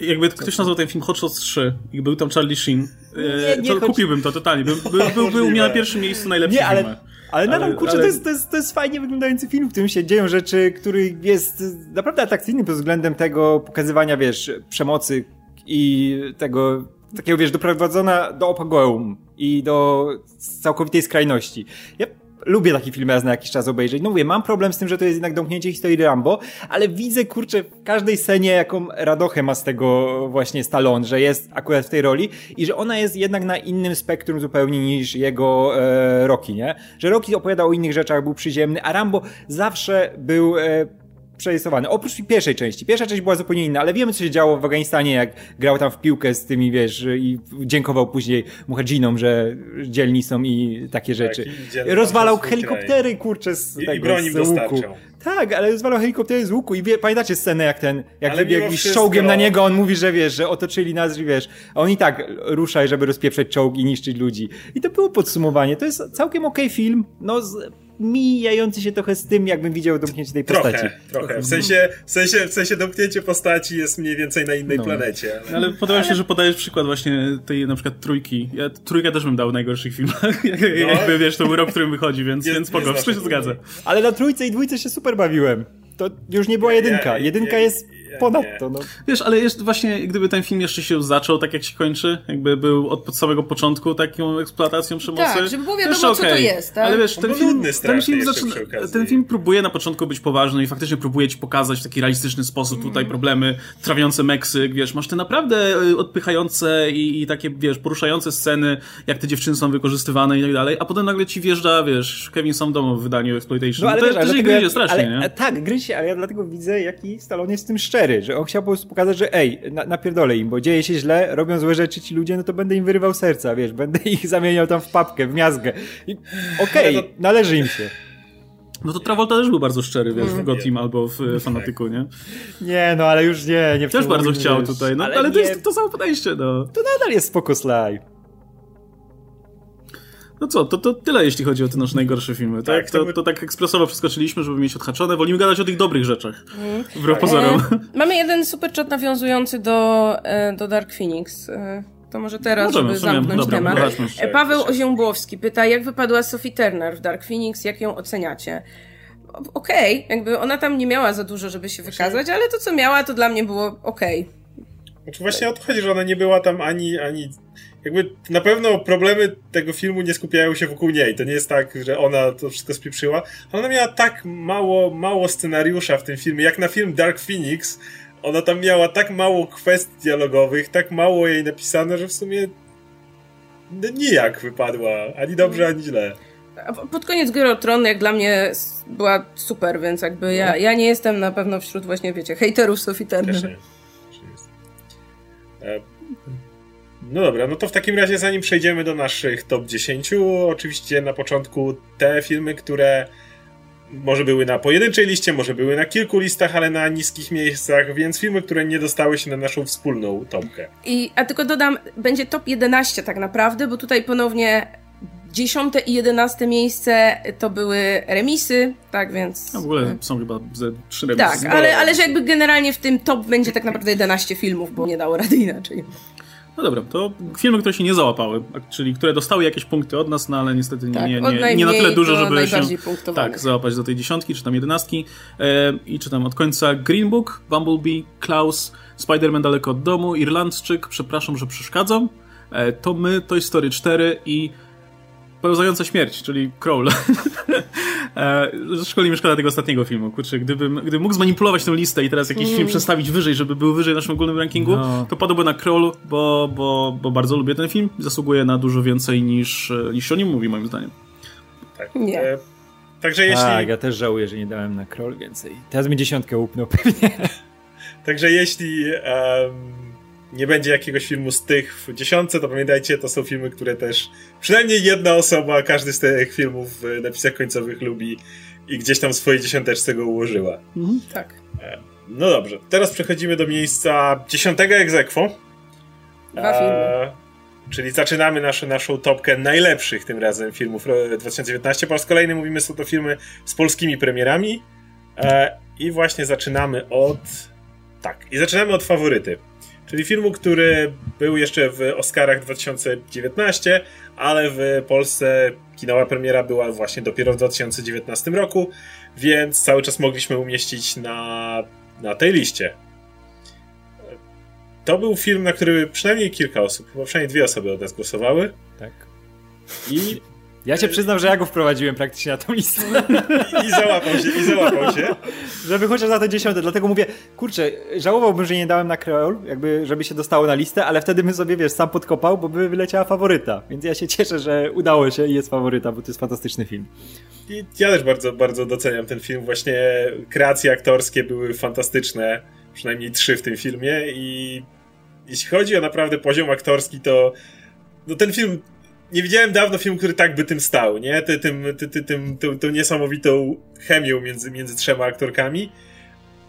Jakby ktoś nazwał ten film Hot Shots 3 i był tam Charlie Sheen, e, Nie, nie to kupiłbym to totalnie. Był, był, był, był na pierwszym miejscu najlepszy Nie, ale, film. ale nadal, Ale- kurczę, ale- To, jest, to, jest, to jest fajnie wyglądający film, w którym się dzieją rzeczy, który jest naprawdę atrakcyjny pod względem tego pokazywania, wiesz, przemocy i tego, takiego, wiesz, doprowadzona do apogeum i do całkowitej skrajności. Ja lubię takie filmy raz na jakiś czas obejrzeć. No mówię, mam problem z tym, że to jest jednak domknięcie historii Rambo, ale widzę, kurczę, w każdej scenie, jaką radochę ma z tego właśnie Stallone, że jest akurat w tej roli i że ona jest jednak na innym spektrum zupełnie niż jego e, Rocky, nie? Że Rocky opowiadał o innych rzeczach, był przyziemny, a Rambo zawsze był e, przerysowany. Oprócz pierwszej części. Pierwsza część była zupełnie inna, ale wiemy, co się działo w Afganistanie, jak grał tam w piłkę z tymi, wiesz, i dziękował później muhadzinom, że dzielni są i takie rzeczy. Tak, i Rozwalał helikoptery, kurczę, z I, tego, i broni z łuku. Tak, ale rozwalał helikoptery z łuku i wie, pamiętacie scenę, jak ten, jak mimo z czołgiem na niego, on mówi, że wiesz, że otoczyli nas, wiesz, a on i tak ruszaj, żeby rozpieprzać czołg i niszczyć ludzi. I to było podsumowanie. To jest całkiem okej film, no z, mijający się trochę z tym, jakbym widział domknięcie tej postaci. Trochę, trochę. W sensie, w, sensie, w sensie domknięcie postaci jest mniej więcej na innej No. planecie. Ale... Ale podoba mi się, że podajesz przykład właśnie tej na przykład trójki. Ja trójkę też bym dał w najgorszych filmach. (laughs) Jakby wiesz, to był rok, w którym wychodzi, więc, więc spoko, wszystko się zgadza. Ale na trójce i dwójce się super bawiłem. To już nie była jedynka. Jedynka jest ponadto. No. Wiesz, ale jest właśnie, gdyby ten film jeszcze się zaczął tak jak się kończy, jakby był od, samego początku taką eksploatacją przemocy. Tak, żeby było to wiadomo, co to okej. jest, tak? Ale wiesz, ten film, ten film, zaczyna, ten film próbuje na początku być poważny i faktycznie próbuje ci pokazać w taki realistyczny sposób tutaj Mm. problemy, trawiące Meksyk, wiesz, masz te naprawdę y, odpychające i, i takie, wiesz, poruszające sceny, jak te dziewczyny są wykorzystywane i tak dalej, a potem nagle ci wjeżdża, wiesz, Kevin Sam domu w wydaniu Exploitation. No ale to, wiesz, to się gryzie ja- strasznie, ale, nie? a Tak, gryzie, ale ja dlatego widzę, jaki Stallone jest tym szczery, że on chciał po prostu pokazać, że ej, na, napierdolę im, bo dzieje się źle, robią złe rzeczy ci ludzie, no to będę im wyrywał serca, wiesz, będę ich (laughs) zamieniał tam w papkę, w miazgę. Okej, Ale to- należy im się. No to Travolta też był bardzo szczery, wiesz, Mm. w Gotim albo w y, Fanatyku, nie? Nie, no ale już nie, nie Też bardzo chciał wiesz, tutaj, no ale, ale to jest to samo podejście, no. to nadal jest spoko slaj. No co, to, to tyle jeśli chodzi o te nasze najgorsze filmy, tak? Tak, to to, by- to tak ekspresowo przeskoczyliśmy, żeby mieć odhaczone. Wolimy gadać o tych dobrych rzeczach. Wbrew Tak. pozorom. E, mamy jeden super chat nawiązujący do, e, do Dark Phoenix. E, to może teraz, Możemy, żeby sumie, zamknąć dobra, temat. zobaczmy. E, Paweł Oziębłowski pyta, jak wypadła Sophie Turner w Dark Phoenix, jak ją oceniacie? Okej, jakby ona tam nie miała za dużo, żeby się wykazać, ale to co miała, to dla mnie było okej. Znaczy właśnie o to chodzi, że ona nie była tam ani, ani... Jakby na pewno problemy tego filmu nie skupiają się wokół niej. To nie jest tak, że ona to wszystko spieprzyła. Ona miała tak mało, mało scenariusza w tym filmie, jak na film Dark Phoenix. Ona tam miała tak mało kwestii dialogowych, tak mało jej napisane, że w sumie no nijak wypadła. Ani dobrze, ani źle. Pod koniec Gry Tron, jak dla mnie była super, więc jakby ja, ja nie jestem na pewno wśród właśnie, wiecie, hejterów Sophie Też nie. Też nie jest. No dobra, no to w takim razie zanim przejdziemy do naszych top 10, oczywiście na początku te filmy, które może były na pojedynczej liście, może były na kilku listach, ale na niskich miejscach, więc filmy, które nie dostały się na naszą wspólną topkę. I, a tylko dodam, będzie top 11 tak naprawdę, bo tutaj ponownie 10 i 11 miejsce to były remisy, tak więc... No w ogóle są chyba ze trzy Tak, remisy. ale, ale że jakby generalnie w tym top będzie tak naprawdę 11 filmów, bo nie dało rady inaczej. No dobra, to filmy, które się nie załapały, czyli które dostały jakieś punkty od nas, no ale niestety nie, Tak, nie, nie, nie na tyle dużo, żeby się tak, załapać do tej dziesiątki, czy tam jedenastki. E, I czytam od końca. Green Book, Bumblebee, Klaus, Spider-Man daleko od domu, Irlandczyk, przepraszam, że przeszkadzam, e, to my, Toy Story 4 i Pełzająca śmierć, czyli Crawl. (laughs) szkolnie mi szkoda tego ostatniego filmu. Kurczę, gdybym, gdybym mógł zmanipulować tę listę i teraz jakiś film przestawić wyżej, żeby był wyżej w naszym ogólnym rankingu, No. to padłby na Crawl, bo, bo, bo bardzo lubię ten film. Zasługuje na dużo więcej niż, e, niż się o nim mówi, moim zdaniem. Tak. Nie. E, Także jeśli, Tak, ja też żałuję, że nie dałem na kroll więcej. Teraz mi dziesiątkę upnął pewnie. (laughs) także jeśli em, nie będzie jakiegoś filmu z tych w dziesiątce, to pamiętajcie, to są filmy, które też przynajmniej jedna osoba, każdy z tych filmów w napisach końcowych lubi i gdzieś tam w swojej dziesiąteczce go ułożyła. Tak. No dobrze, teraz przechodzimy do miejsca dziesiątego egzekwo. Dwa filmy. E, czyli zaczynamy nasze, naszą topkę najlepszych tym razem filmów e, 2019. Po raz kolejny mówimy, są to filmy z polskimi premierami. E, I właśnie zaczynamy od. Tak, i zaczynamy od faworyty. Czyli filmu, który był jeszcze w Oscarach 2019, ale w Polsce kinowa premiera była właśnie dopiero w 2019 roku, więc cały czas mogliśmy umieścić na, na tej liście. To był film, na który przynajmniej kilka osób, chyba przynajmniej dwie osoby od nas głosowały. Tak. I (laughs) Ja się przyznam, że ja go wprowadziłem praktycznie na tą listę. (laughs) I, załapał się, i załapał się. Żeby chociaż na te dziesiąte, dlatego mówię, kurczę, żałowałbym, że nie dałem na kreol, jakby, żeby się dostało na listę, ale wtedy bym sobie, wiesz, sam podkopał, bo by wyleciała faworyta. Więc ja się cieszę, że udało się i jest faworyta, bo to jest fantastyczny film. I ja też bardzo, bardzo doceniam ten film. Właśnie kreacje aktorskie były fantastyczne, przynajmniej trzy w tym filmie i jeśli chodzi o naprawdę poziom aktorski, to no ten film nie widziałem dawno filmu, który tak by tym stał, nie? Ty, tym, ty, ty, tym, tą, tą niesamowitą chemią między, między trzema aktorkami.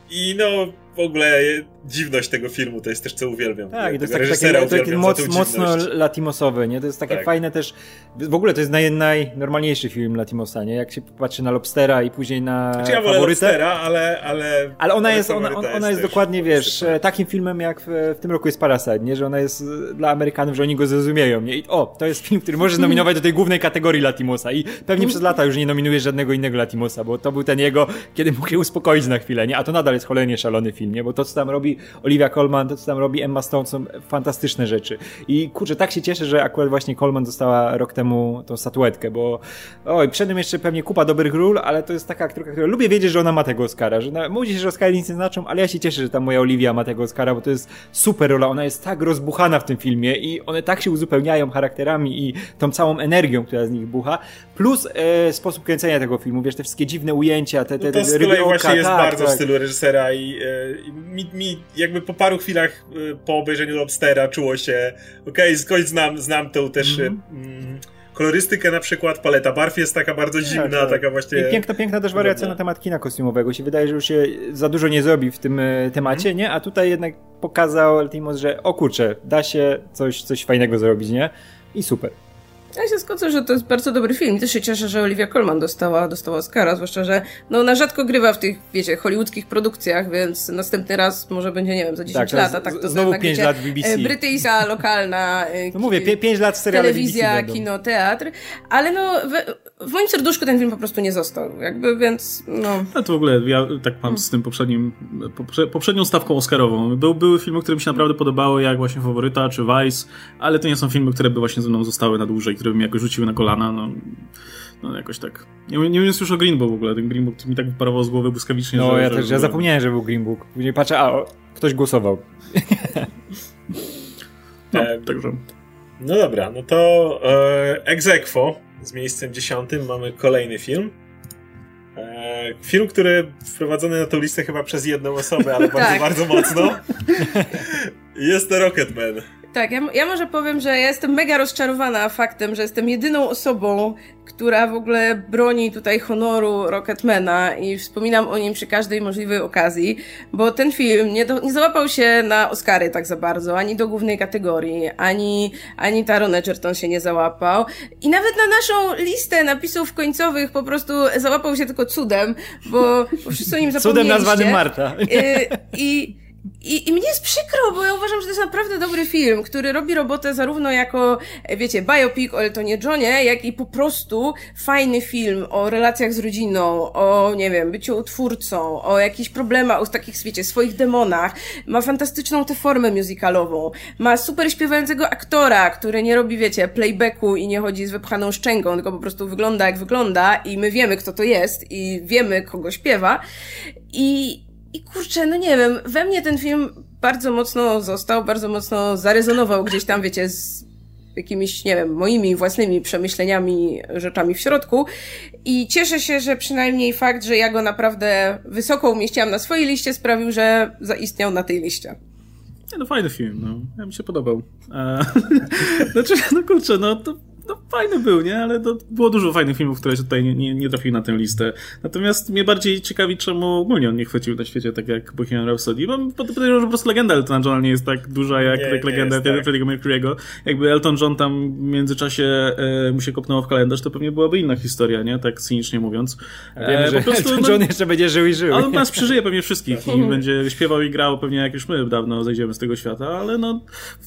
I no, w ogóle dziwność tego filmu to jest też, co uwielbiam. Tak, i to jest takie, takie, takie moc, mocno latimosowe, nie? To jest takie tak. fajne też, w ogóle to jest naj, najnormalniejszy film Latimosa, nie? Jak się patrzy na Lobstera i później na znaczy, ja wolę Lobstera, ale, ale... Ale ona jest, ona, ona jest, jest dokładnie, wiesz, takim filmem jak w, w, tym roku jest Parasite, nie? Że ona jest dla Amerykanów, że oni go zrozumieją, nie? I o, to jest film, który możesz (laughs) nominować do tej głównej kategorii Latimosa i pewnie przez lata już nie nominujesz żadnego innego Latimosa, bo to był ten jego, kiedy mógł się uspokoić na chwilę, nie? A to nadal jest cholernie szalony film, nie? Bo to, co tam robi Olivia Colman, to, co tam robi Emma Stone, są fantastyczne rzeczy. I kurczę, tak się cieszę, że akurat właśnie Colman dostała rok temu tą statuetkę, bo oj, przed nim jeszcze pewnie kupa dobrych ról, ale to jest taka aktorka, która lubię wiedzieć, że ona ma tego Oscara, że na, mówi się, że Oscary nic nie znaczą, ale ja się cieszę, że ta moja Olivia ma tego Oscara, bo to jest super rola, ona jest tak rozbuchana w tym filmie i one tak się uzupełniają charakterami i tą całą energią, która z nich bucha, plus e, sposób kręcenia tego filmu, wiesz, te wszystkie dziwne ujęcia, te, te, te no to z kolei właśnie jest tak, bardzo tak. w stylu reżysera i, e, mi, mi jakby po paru chwilach e, po obejrzeniu Lobstera czuło się, okej, okay, skądś znam, znam tą też mm -hmm. kolorystykę na przykład, paleta barw jest taka bardzo zimna, tak, taka właśnie... I piękna, piękna też wariacja na temat kina kostiumowego. Się wydaje, że już się za dużo nie zrobi w tym temacie, mm. nie? A tutaj jednak pokazał Timos, że o kurczę, da się coś, coś fajnego zrobić, nie? I super. Ja się zgodzę, że to jest bardzo dobry film. Też się cieszę, że Olivia Colman dostała, dostała Oscara, zwłaszcza, że no, ona rzadko grywa w tych, wiecie, hollywoodzkich produkcjach, więc następny raz może będzie, nie wiem, za 10 tak, lat, a tak to znowu 5 lat w BBC. Brytyjska, (laughs) lokalna e, no mówię, 5 lat seriale Telewizja, kino, teatr, ale no w, w, moim serduszku ten film po prostu nie został, jakby, więc no... A to w ogóle, ja tak mam z tym poprzednim, poprze, poprzednią stawką oscarową. Był, były filmy, które mi się naprawdę podobały, jak właśnie Faworyta czy Vice, ale to nie są filmy, które by właśnie ze mną zostały na dłużej, które by mi jakoś rzuciły na kolana, no, no jakoś tak. Nie, nie mówiąc już o Green Book w ogóle, ten Green Book mi tak wyparował z głowy błyskawicznie. No że, ja że też, ja zapomniałem, że był Green Book. Później patrzę, a ktoś głosował. (laughs) no, e, także. No dobra, no to e, Exequo z miejscem dziesiątym mamy kolejny film. E, film, który wprowadzony na tą listę chyba przez jedną osobę, ale (laughs) bardzo, tak. bardzo mocno. (laughs) Jest to Rocketman. Tak, ja, ja może powiem, że ja jestem mega rozczarowana faktem, że jestem jedyną osobą, która w ogóle broni tutaj honoru Rocketmana i wspominam o nim przy każdej możliwej okazji, bo ten film nie, do, nie załapał się na Oscary tak za bardzo, ani do głównej kategorii, ani, ani Taron Egerton się nie załapał i nawet na naszą listę napisów końcowych po prostu załapał się tylko cudem, bo, wszyscy o nim zapomnieliście. Cudem nazwanym Marta. Y, I, i i, I mnie jest przykro, bo ja uważam, że to jest naprawdę dobry film, który robi robotę zarówno jako, wiecie, biopic o Eltonie Johnie, jak i po prostu fajny film o relacjach z rodziną, o, nie wiem, byciu twórcą, o jakichś problemach, o takich, wiecie, swoich demonach. Ma fantastyczną tę formę musicalową. Ma super śpiewającego aktora, który nie robi, wiecie, playbacku i nie chodzi z wypchaną szczęką, tylko po prostu wygląda jak wygląda i my wiemy, kto to jest i wiemy, kogo śpiewa. I, i kurczę, no nie wiem, we mnie ten film bardzo mocno został, bardzo mocno zarezonował gdzieś tam, wiecie, z jakimiś, nie wiem, moimi własnymi przemyśleniami, rzeczami w środku. I cieszę się, że przynajmniej fakt, że ja go naprawdę wysoko umieściłam na swojej liście, sprawił, że zaistniał na tej liście. no fajny film, no. Ja mi się podobał. Eee, (laughs) znaczy, no kurczę, no to no, fajny był, nie? Ale to było dużo fajnych filmów, które tutaj nie, nie, nie trafiły na tę listę. Natomiast mnie bardziej ciekawi, czemu ogólnie on nie chwycił na świecie, tak jak Bohemian Rhapsody. Bo podejrzewam, że po prostu legenda Eltona Johna nie jest tak duża, jak, nie, jak legenda tak. Freddie'ego Mercury'ego. Jakby Elton John tam w międzyczasie e, mu się kopnęło w kalendarz, to pewnie byłaby inna historia, nie? Tak cynicznie mówiąc. E, Wiemy, że prostu, Elton no, John jeszcze będzie żył i żył. On nas przeżyje pewnie wszystkich i będzie śpiewał i grał pewnie jak już my dawno zejdziemy z tego świata, ale no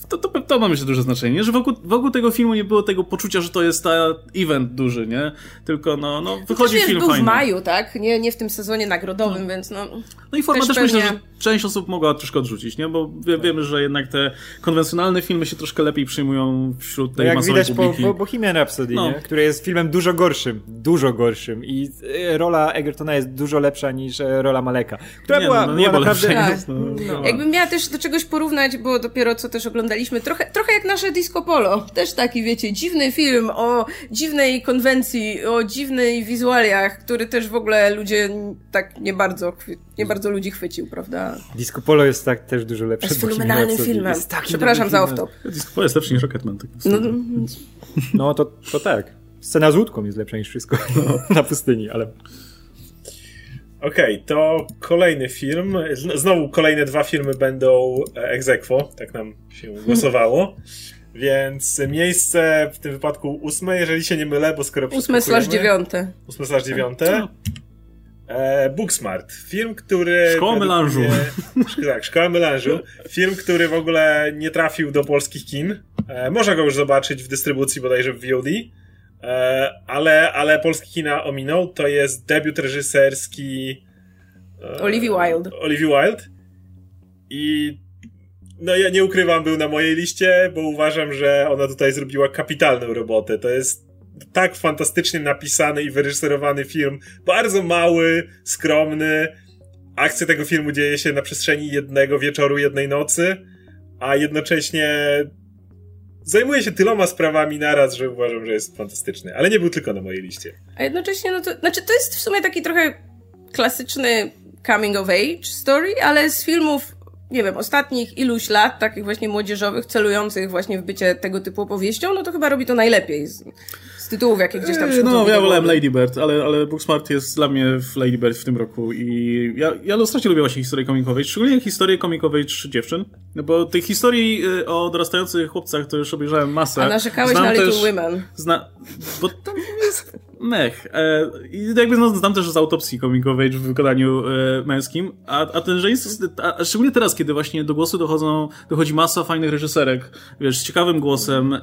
to, to, to ma myślę duże znaczenie, nie? że wokół, wokół tego filmu nie było tego poczucia, że to jest ta event duży, nie? Tylko no, no wychodzi film był fajny. w maju, tak? Nie, nie w tym sezonie nagrodowym, no. więc no... No i forma też, też myślę, że część osób mogła troszkę odrzucić, nie? Bo wie, wiemy, że jednak te konwencjonalne filmy się troszkę lepiej przyjmują wśród tej no jak masowej widać publiki. po, po Bohemian Rhapsody, No. nie? który jest filmem dużo gorszym, dużo gorszym i e, rola Egertona jest dużo lepsza niż e, rola Maleka, która Nie, była, no, nie była naprawdę... Tak. No, No. Jakbym miała też do czegoś porównać, bo dopiero co też oglądaliśmy, trochę, trochę jak nasze Disco Polo. Też taki, wiecie, dziwny film o dziwnej konwencji, o dziwnej wizualiach, który też w ogóle ludzie tak nie bardzo, nie bardzo ludzi chwycił, prawda? Disco Polo jest tak też dużo lepsze Jest fenomenalnym filmem. Jest takim Przepraszam za off-top. Disco jest lepszy niż Rocketman. Tak No, (laughs) No to, to tak. Scena z łódką jest lepsza niż wszystko (laughs) na pustyni, ale... Okej, to kolejny film. Znowu kolejne dwa filmy będą e, ex aequo, tak nam się głosowało. Więc miejsce w tym wypadku ósme, jeżeli się nie mylę, bo skoro ósme slash dziewiąte. Ósme slash dziewiąte. E, Booksmart. Film, który... Szkoła melanżu. Mnie, (laughs) tak, Szkoła melanżu. Film, który w ogóle nie trafił do polskich kin. E, można go już zobaczyć w dystrybucji bodajże w VOD. E, ale, ale polskie kina ominął. To jest debiut reżyserski e, Olivia Wilde. Olivia Wilde. I no ja nie ukrywam, był na mojej liście, bo uważam, że ona tutaj zrobiła kapitalną robotę. To jest tak fantastycznie napisany i wyreżyserowany film. Bardzo mały, skromny. Akcja tego filmu dzieje się na przestrzeni jednego wieczoru, jednej nocy, a jednocześnie zajmuje się tyloma sprawami naraz, że uważam, że jest fantastyczny. Ale nie był tylko na mojej liście. A jednocześnie, no to, znaczy to jest w sumie taki trochę klasyczny coming of age story, ale z filmów, nie wiem, ostatnich iluś lat, takich właśnie młodzieżowych, celujących właśnie w bycie tego typu opowieścią, no to chyba robi to najlepiej z, z tytułów, jakie gdzieś tam Eee, przychodzą No, mi ja wolałem. Lady Bird, ale, ale Booksmart jest dla mnie w Lady Bird w tym roku i ja, ja strasznie lubię właśnie historię komikowej, szczególnie historię komikowej trzy dziewczyn, no bo tych historii y, o dorastających chłopcach to już obejrzałem masę. A narzekałeś Znam na Little też- Women. Zna, bo tam jest mech. E, I jakby no, znam też z autopsji komikowej w wykonaniu e, męskim, a, a ten żeński, a, szczególnie teraz, kiedy właśnie do głosu dochodzą, dochodzi masa fajnych reżyserek, wiesz, z ciekawym głosem, e,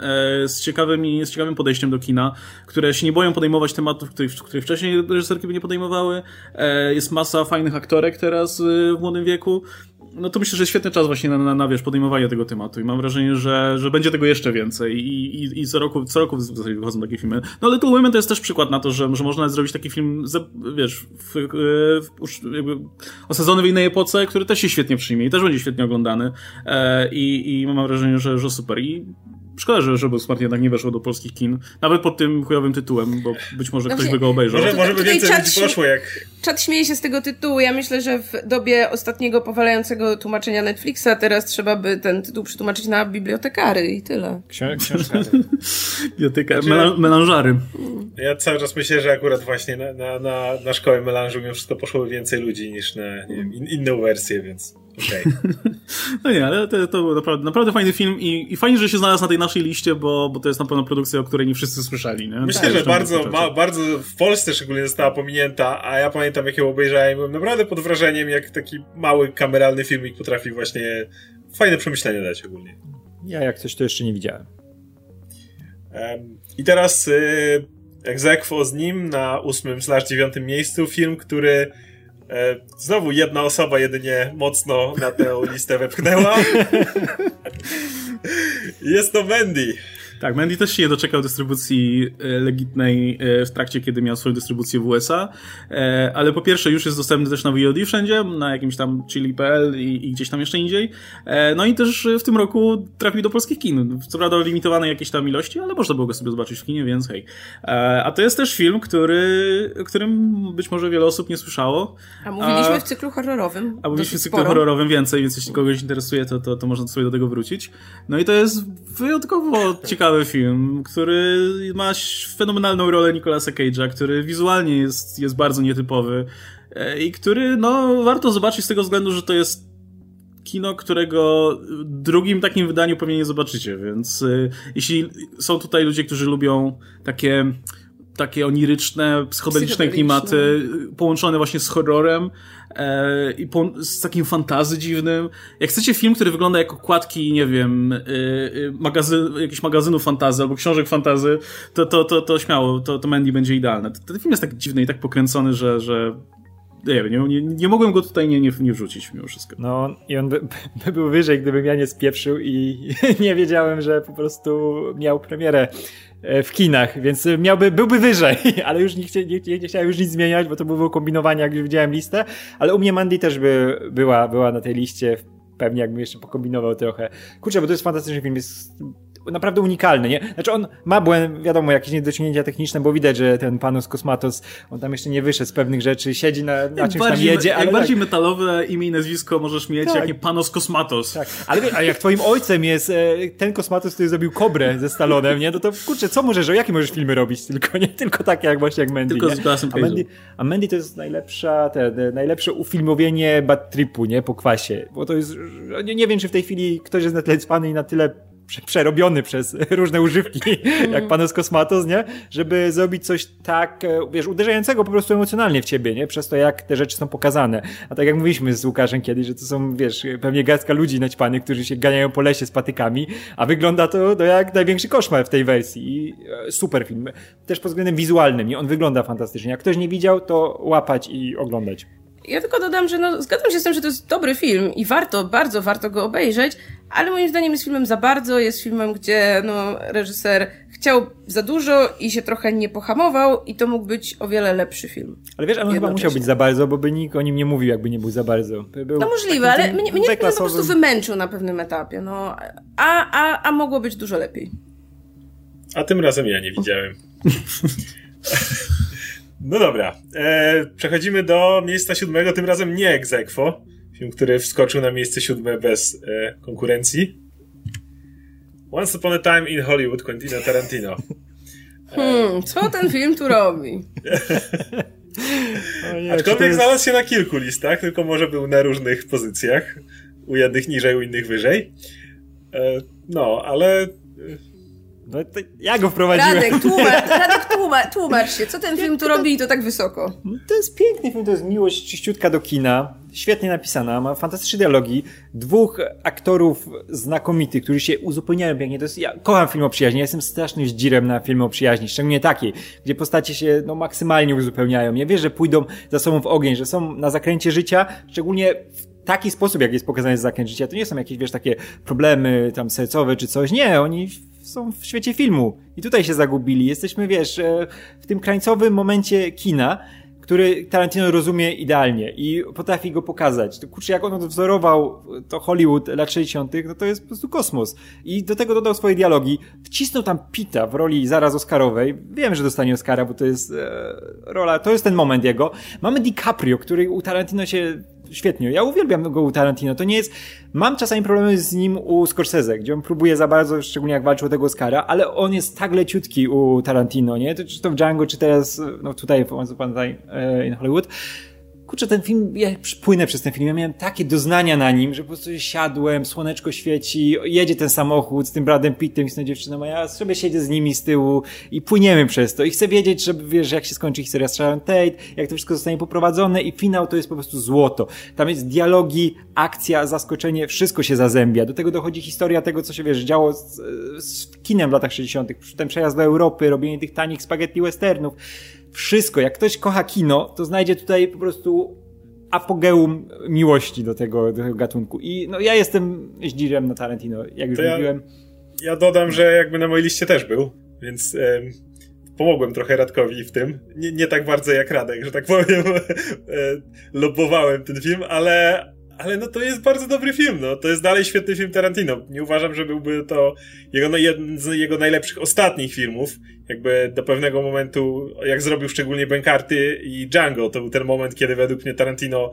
z, ciekawymi, z ciekawym podejściem do kina, które się nie boją podejmować tematów, których, których wcześniej reżyserki by nie podejmowały. Jest masa fajnych aktorek teraz w młodym wieku. No to myślę, że świetny czas właśnie na, na, na wiesz, podejmowanie tego tematu i mam wrażenie, że, że będzie tego jeszcze więcej i, i, i co roku, co roku wychodzą takie filmy. No ale Little Women to jest też przykład na to, że, że można zrobić taki film, wiesz, w, w, jakby o sezonie w innej epoce, który też się świetnie przyjmie i też będzie świetnie oglądany e, i, i mam wrażenie, że, że super i Szkoda, że, że Smart jednak nie weszło do polskich kin. Nawet pod tym chujowym tytułem, bo być może No ktoś by go obejrzał. Może, może by więcej czat ludzi się- poszło, jak Czad śmieje się z tego tytułu. Ja myślę, że w dobie ostatniego powalającego tłumaczenia Netflixa teraz trzeba by ten tytuł przetłumaczyć na bibliotekary i tyle. Ksią- książka. (laughs) Biotyka, Znaczy- mela, melanżary. Ja cały czas myślę, że akurat właśnie na, na, na, na szkołę melanżu mimo wszystko poszłoby więcej ludzi niż na nie wiem, in, inną wersję, więc okej. (laughs) No nie, ale to, to był naprawdę, naprawdę fajny film i, i fajnie, że się znalazł na tej naszej liście, bo, bo to jest na pewno produkcja, o której nie wszyscy słyszeli. Nie? Myślę, Tak, że bardzo, ma, bardzo w Polsce szczególnie została pominięta, a ja pamiętam jak ją obejrzałem, byłem naprawdę pod wrażeniem, jak taki mały kameralny filmik potrafi właśnie fajne przemyślenia dać ogólnie. Ja jak coś to jeszcze nie widziałem. Em, I teraz y, egzekwo z nim na ósmym slash dziewiątym miejscu film, który znowu jedna osoba jedynie mocno na tę listę wepchnęła. (laughs) Jest to Mandy. Tak, Mandy też się nie doczekał dystrybucji e, legitnej e, w trakcie, kiedy miał swoją dystrybucję w USA, e, ale po pierwsze już jest dostępny też na VOD wszędzie, na jakimś tam chili.pl i, i gdzieś tam jeszcze indziej. No i też w tym roku trafił do polskich kin. Co prawda o limitowanej jakiejś tam ilości, ale można było go sobie zobaczyć w kinie, więc hej. A to jest też film, który, o którym być może wiele osób nie słyszało. A mówiliśmy A- w cyklu horrorowym. A mówiliśmy w cyklu sporo. horrorowym więcej, więc jeśli kogoś interesuje, to, to, to można sobie do tego wrócić. No i to jest wyjątkowo (laughs) ciekawy film, który ma fenomenalną rolę Nicolasa Cage'a, który wizualnie jest, jest bardzo nietypowy e, i który, no, warto zobaczyć z tego względu, że to jest kino, którego w drugim takim wydaniu pewnie nie zobaczycie, więc y, jeśli są tutaj ludzie, którzy lubią takie takie oniryczne, psychodeliczne klimaty, połączone właśnie z horrorem e, i po, z takim fantazy dziwnym. Jak chcecie film, który wygląda jak okładki, nie wiem, y, y, magazy, jakichś fantazy albo książek fantazy, to, to, to, to śmiało, to, to Mandy będzie idealne. Ten film jest tak dziwny i tak pokręcony, że, że nie, nie, nie, nie mogłem go tutaj nie, nie, nie wrzucić mimo wszystko. No i on by, by był wyżej, gdybym ja nie spieprzył i (laughs) nie wiedziałem, że po prostu miał premierę e, w kinach, więc miałby, byłby wyżej, (laughs) ale już nie, chcia, nie, nie, chciałem już nic zmieniać, bo to było kombinowanie, jak już widziałem listę, ale u mnie Mandy też by była, była na tej liście, pewnie jakbym jeszcze pokombinował trochę. Kurczę, bo to jest fantastyczny film, jest naprawdę unikalny, nie? Znaczy on ma błęd, wiadomo, jakieś niedociągnięcia techniczne, bo widać, że ten Panos Kosmatos, on tam jeszcze nie wyszedł z pewnych rzeczy, siedzi na, na czymś bardziej, tam jedzie, ale Jak bardziej tak. metalowe imię i nazwisko możesz mieć, tak. jak nie Panos Kosmatos. Tak, ale, ale jak twoim ojcem jest e, ten Kosmatos, który zrobił Kobrę ze Stalonem, nie? No to kurczę, co możesz, jakie możesz filmy robić? Tylko nie tylko takie jak właśnie jak Mandy, Tylko nie? z a Mandy, a Mandy to jest najlepsza, te, te, najlepsze ufilmowienie bad tripu, nie? Po kwasie. Bo to jest, nie, nie wiem, czy w tej chwili ktoś jest na tyle cwany i na tyle przerobiony przez (laughs) różne używki, mm. jak Panos Kosmatos, nie? Żeby zrobić coś tak, e, wiesz, uderzającego po prostu emocjonalnie w ciebie, nie? Przez to, jak te rzeczy są pokazane. A tak jak mówiliśmy z Łukaszem kiedyś, że to są, wiesz, pewnie garstka ludzi naćpanych, którzy się ganiają po lesie z patykami, a wygląda to no, jak największy koszmar w tej wersji. I e, super film. Też pod względem wizualnym, nie? On wygląda fantastycznie. Jak ktoś nie widział, to łapać i oglądać. Ja tylko dodam, że no, zgadzam się z tym, że to jest dobry film i warto, bardzo warto go obejrzeć, ale moim zdaniem jest filmem za bardzo, jest filmem, gdzie no, reżyser chciał za dużo i się trochę nie pohamował i to mógł być o wiele lepszy film. Ale wiesz, on chyba musiał być za bardzo, bo by nikt o nim nie mówił, jakby nie był za bardzo. Był no możliwe, ale mnie, mnie po prostu wymęczył na pewnym etapie, no. A, a, a mogło być dużo lepiej. A tym razem ja nie widziałem. (laughs) No dobra. E, przechodzimy do miejsca siódmego, tym razem nie Egzekwo. Film, który wskoczył na miejsce siódme bez e, konkurencji. Once Upon a Time in Hollywood Quentin Tarantino. (laughs) Hmm, co ten film tu robi? (laughs) nie, Aczkolwiek jest... znalazł się na kilku listach, tylko może był na różnych pozycjach. U jednych niżej, u innych wyżej. E, no, ale no to ja go wprowadziłem. Radek, tłumacz, (laughs) Radek tłumacz, tłumacz się. Co ten film tu robi i to tak wysoko? To jest piękny film, to jest miłość czyściutka do kina. Świetnie napisana, ma fantastyczne dialogi. Dwóch aktorów znakomitych, którzy się uzupełniają pięknie. To jest, ja kocham film o przyjaźni, ja jestem strasznym zdzirem na filmy o przyjaźni, szczególnie takiej, gdzie postacie się no, maksymalnie uzupełniają. Ja wiem, że pójdą za sobą w ogień, że są na zakręcie życia, szczególnie w taki sposób, jak jest pokazany zakręt życia, to nie są jakieś, wiesz, takie problemy tam sercowe czy coś. Nie, oni są w świecie filmu. I tutaj się zagubili. Jesteśmy, wiesz, e, w tym krańcowym momencie kina, który Tarantino rozumie idealnie i potrafi go pokazać. Kurczę, jak on odwzorował to Hollywood lat 60., no to jest po prostu kosmos. I do tego dodał swoje dialogi. Wcisnął tam Pita w roli zaraz Oscarowej. Wiem, że dostanie Oscara, bo to jest e, rola, to jest ten moment jego. Mamy DiCaprio, który u Tarantino się świetnie. Ja uwielbiam go u Tarantino. To nie jest... Mam czasami problemy z nim u Scorsese, gdzie on próbuje za bardzo, szczególnie jak walczył tego Oscara, ale on jest tak leciutki u Tarantino, nie? To, czy to w Django, czy teraz, no tutaj w Once Upon e, in Hollywood kurczę, ten film, ja płynę przez ten film, ja miałem takie doznania na nim, że po prostu siadłem, słoneczko świeci, jedzie ten samochód z tym Bradem Pittem i z tą dziewczyną, a ja sobie siedzę z nimi z tyłu i płyniemy przez to i chcę wiedzieć, żeby, wiesz, jak się skończy historia z Sharon Tate, jak to wszystko zostanie poprowadzone i finał to jest po prostu złoto. Tam jest dialogi, akcja, zaskoczenie, wszystko się zazębia. Do tego dochodzi historia tego, co się, wiesz, działo z, z kinem w latach 60., ten przejazd do Europy, robienie tych tanich spaghetti westernów wszystko. Jak ktoś kocha kino, to znajdzie tutaj po prostu apogeum miłości do tego, do tego gatunku. I no ja jestem zdzirem na Tarantino, jak już ja, mówiłem. Ja dodam, że jakby na mojej liście też był, więc pomogłem trochę Radkowi w tym. Nie, nie tak bardzo jak Radek, że tak powiem. (laughs) e, lobowałem ten film, ale, ale no to jest bardzo dobry film, no. To jest dalej świetny film Tarantino. Nie uważam, że byłby to jego, jeden z jego najlepszych ostatnich filmów. Jakby do pewnego momentu, jak zrobił szczególnie Bankarty i Django, to był ten moment, kiedy według mnie Tarantino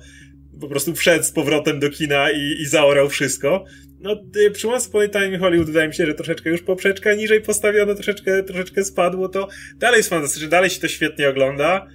po prostu wszedł z powrotem do kina i, i zaorał wszystko. No, przy Once Upon Time Hollywood wydaje mi się, że troszeczkę już poprzeczka niżej postawiono, troszeczkę, troszeczkę spadło to. Dalej jest fantastyczne, dalej się to świetnie ogląda.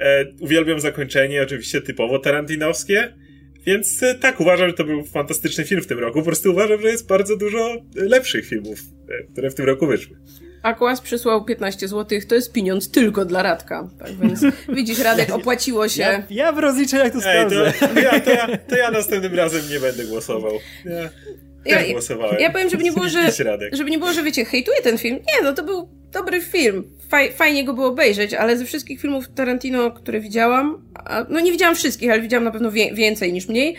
E, uwielbiam zakończenie, oczywiście typowo tarantinowskie. Więc e, tak, uważam, że to był fantastyczny film w tym roku. Po prostu uważam, że jest bardzo dużo lepszych filmów, e, które w tym roku wyszły. Aquas przysłał 15 zł, to jest pieniądz tylko dla Radka. Tak więc widzisz, Radek, opłaciło się. Ja, ja w rozliczeniach to sprawdzę. Ej, to, ja, to, ja, to ja następnym razem nie będę głosował. Ja, ja, głosowałem. Ja powiem, żeby nie było, że, żeby nie było, że wiecie, hejtuję ten film. Nie, no to był dobry film. Faj, fajnie go było obejrzeć, ale ze wszystkich filmów Tarantino, które widziałam, a, no nie widziałam wszystkich, ale widziałam na pewno wie, więcej niż mniej,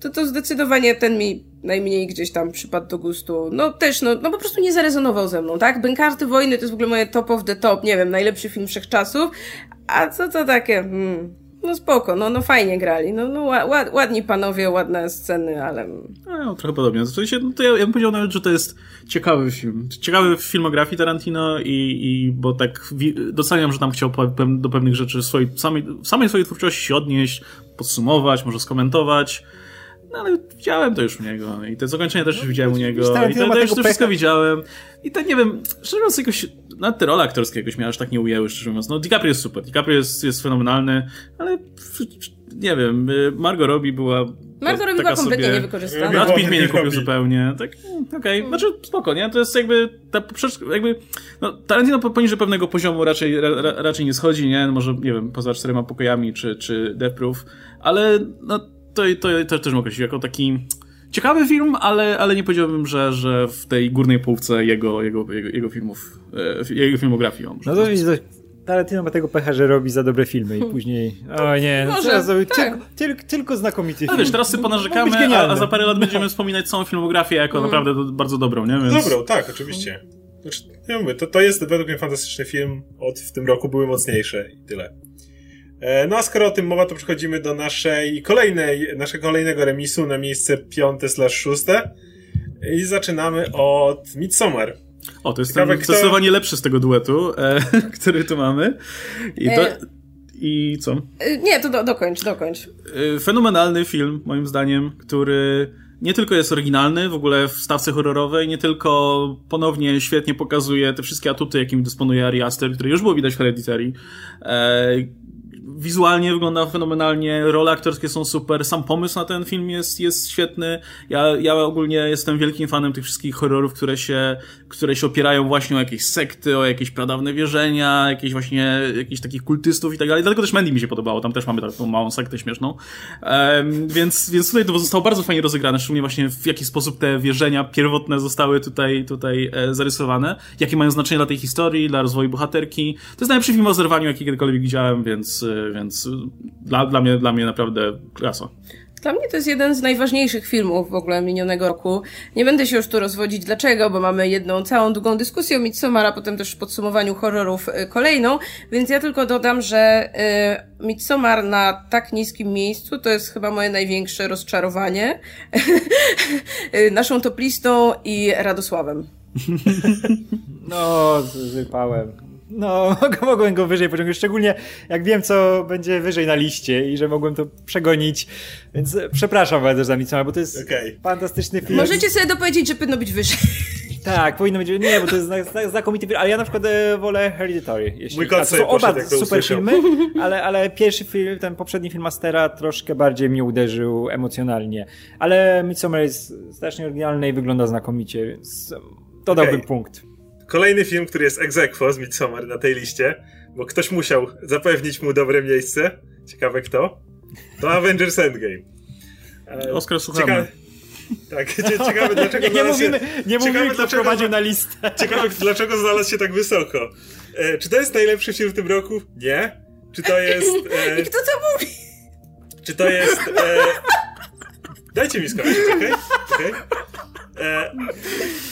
to to zdecydowanie ten mi najmniej gdzieś tam przypadł do gustu. No też, no, no po prostu nie zarezonował ze mną, tak? Bękarty Wojny to jest w ogóle moje top of the top, nie wiem, najlepszy film wszechczasów, a co to takie, hmm, no spoko, no, no fajnie grali, no, no ład, ładni panowie, ładne sceny, ale... No, trochę podobnie. W sensie, no to ja, ja bym powiedział nawet, że to jest ciekawy film. Ciekawy w filmografii Tarantino i, i bo tak doceniam, że tam chciał do pewnych rzeczy swojej, samej, samej swojej twórczości się odnieść, podsumować, może skomentować. No ale widziałem to już u niego i te zakończenie też już widziałem u niego i to, to już to wszystko widziałem i to nie wiem, szczerze mówiąc jakoś, nawet te role aktorskie jakoś mnie aż tak nie ujęły, szczerze mówiąc. No DiCaprio jest super, DiCaprio jest, jest fenomenalny, ale nie wiem, y, Margot Robbie była Margot Robbie była kompletnie sobie... niewykorzystana. Brad Pitt mnie nie kupił zupełnie. Tak, okej, okay. znaczy spoko, nie? To jest jakby, ta jakby, no, Tarantino poniżej pewnego poziomu raczej, ra, raczej nie schodzi, nie? Może, nie wiem, poza czterema pokojami czy, czy Death Proof, ale no, to, to, to też mogę określić jako taki ciekawy film, ale, ale nie powiedziałbym, że, że w tej górnej półce jego, jego, jego, jego filmów, e, jego filmografii on No to widzisz, Tarantino ma tego pecha, że robi za dobre filmy i później, (laughs) o nie, no Może, zrobił tak. tylko, tylko, tylko znakomity film. No wiesz, teraz sobie ponarzekamy, a, a za parę lat będziemy wspominać całą filmografię jako mm. naprawdę bardzo dobrą, nie? Więc... Dobrą, tak, oczywiście. Znaczy, ja mówię, to, to jest według mnie fantastyczny film, od w tym roku były mocniejsze i tyle. E, no a skoro o tym mowa, to przechodzimy do naszej kolejnej, naszego kolejnego remisu na miejsce piąte slash szóste. I zaczynamy od Midsommar. O, to jest Ciekawe, ten kto... zdecydowanie lepszy z tego duetu, e, (laughs) który tu mamy. I, to, e... I co? E, nie, to do, dokończ, dokończ. E, fenomenalny film, moim zdaniem, który nie tylko jest oryginalny w ogóle w stawce horrorowej, nie tylko ponownie świetnie pokazuje te wszystkie atuty, jakimi dysponuje Ari Aster, które już było widać w Hereditary. E, wizualnie wygląda fenomenalnie, role aktorskie są super, sam pomysł na ten film jest, jest świetny. Ja, ja ogólnie jestem wielkim fanem tych wszystkich horrorów, które się, które się opierają właśnie o jakieś sekty, o jakieś pradawne wierzenia, jakieś właśnie, jakichś takich kultystów i tak dalej. Dlatego też Mandy mi się podobało, tam też mamy taką małą sektę śmieszną. Um, więc, więc tutaj to zostało bardzo fajnie rozegrane, szczególnie właśnie w jaki sposób te wierzenia pierwotne zostały tutaj, tutaj e, zarysowane, jakie mają znaczenie dla tej historii, dla rozwoju bohaterki. To jest najlepszy film o zerwaniu, jaki kiedykolwiek widziałem, więc e, więc dla, dla, mnie, dla mnie naprawdę klasa. Dla mnie to jest jeden z najważniejszych filmów w ogóle minionego roku. Nie będę się już tu rozwodzić dlaczego, bo mamy jedną całą długą dyskusję o Midsommar, a potem też w podsumowaniu horrorów y, kolejną, więc ja tylko dodam, że y, Midsommar na tak niskim miejscu to jest chyba moje największe rozczarowanie (laughs) y, naszą toplistą i Radosławem. (laughs) No, wypałem. No, (laughs) mogłem go wyżej pociągnąć, szczególnie jak wiem, co będzie wyżej na liście i że mogłem to przegonić, więc przepraszam bardzo za Midsommar, bo to jest okay. fantastyczny film. Możecie sobie dopowiedzieć, że powinno być wyżej. (laughs) Tak, powinno być, nie, bo to jest znakomity film, ale ja na przykład e, wolę Hereditary. Jeśli, Mój kot to są oba super filmy, (laughs) ale, ale pierwszy film, ten poprzedni film Mastera troszkę bardziej mnie uderzył emocjonalnie, ale Midsommar jest strasznie oryginalny i wygląda znakomicie, więc dodałbym okay. punkt. Kolejny film, który jest egzekwo z Midsommar na tej liście, bo ktoś musiał zapewnić mu dobre miejsce. Ciekawe kto. To (laughs) Avengers Endgame. E, Oskar słuchamy. Cieka... Tak, (laughs) ciekawe dlaczego nie, mówimy, nie mówimy, kto prowadził na listę. Ciekawe dlaczego znalazł się tak wysoko. E, czy to jest najlepszy film w tym roku? Nie. Czy to jest... (laughs) E... I kto to mówi? Czy to jest... E... Dajcie mi skończyć, okej? Okay? okay? E,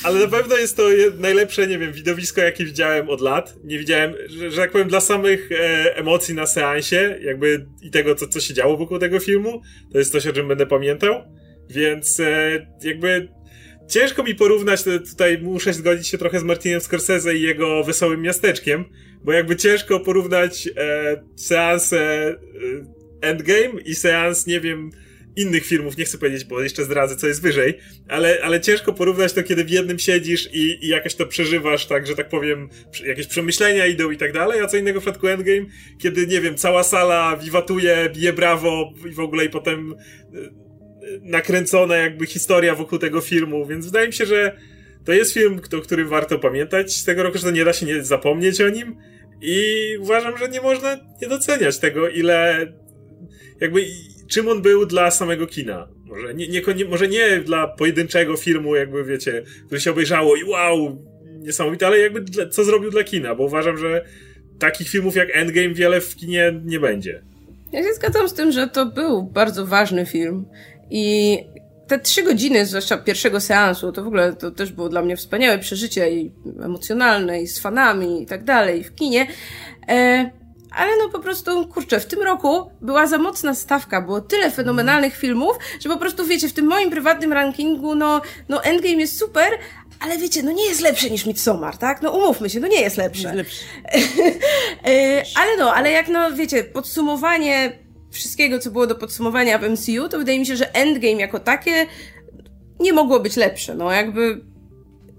ale na pewno jest to najlepsze, nie wiem, widowisko, jakie widziałem od lat. Nie widziałem, że, że tak powiem, dla samych e, emocji na seansie, jakby i tego, co, co się działo wokół tego filmu, to jest coś, o czym będę pamiętał. Więc e, jakby ciężko mi porównać, tutaj muszę zgodzić się trochę z Martinem Scorsese i jego Wesołym Miasteczkiem, bo jakby ciężko porównać e, seansę e, Endgame i seans, nie wiem, innych filmów, nie chcę powiedzieć, bo jeszcze zdradzę, co jest wyżej, ale, ale ciężko porównać to, kiedy w jednym siedzisz i, i jakoś to przeżywasz, tak, że tak powiem, jakieś przemyślenia idą i tak dalej, a co innego w przypadku Endgame, kiedy, nie wiem, cała sala wiwatuje, bije brawo i w ogóle i potem e, e, nakręcona jakby historia wokół tego filmu, więc wydaje mi się, że to jest film, o którym warto pamiętać. Z tego roku, że to nie da się nie zapomnieć o nim i uważam, że nie można nie doceniać tego, ile jakby czym on był dla samego kina. Może nie, nie, może nie dla pojedynczego filmu, jakby wiecie, który się obejrzało i wow, niesamowite, ale jakby dla, co zrobił dla kina, bo uważam, że takich filmów jak Endgame wiele w kinie nie będzie. Ja się zgadzam z tym, że to był bardzo ważny film i te trzy godziny, zwłaszcza pierwszego seansu, to w ogóle to też było dla mnie wspaniałe przeżycie i emocjonalne, i z fanami, i tak dalej, i w kinie. E, ale no po prostu, kurczę, w tym roku była za mocna stawka, było tyle fenomenalnych filmów, że po prostu, wiecie, w tym moim prywatnym rankingu, no, no Endgame jest super, ale wiecie, no nie jest lepszy niż Midsommar, tak? No umówmy się, no nie jest lepszy. Jest lepszy. (laughs) E, ale no, ale jak no, wiecie, podsumowanie wszystkiego, co było do podsumowania w MCU, to wydaje mi się, że Endgame jako takie nie mogło być lepsze. No jakby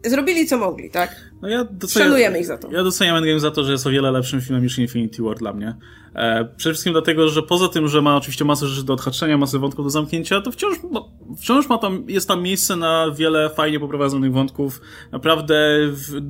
zrobili co mogli, tak? No ja doceniam, Szanujemy ich za to. Ja doceniam Endgame za to, że jest o wiele lepszym filmem niż Infinity War dla mnie. E, przede wszystkim dlatego, że poza tym, że ma oczywiście masę rzeczy do odhaczenia, masę wątków do zamknięcia, to wciąż, ma, wciąż ma tam, jest tam miejsce na wiele fajnie poprowadzonych wątków, naprawdę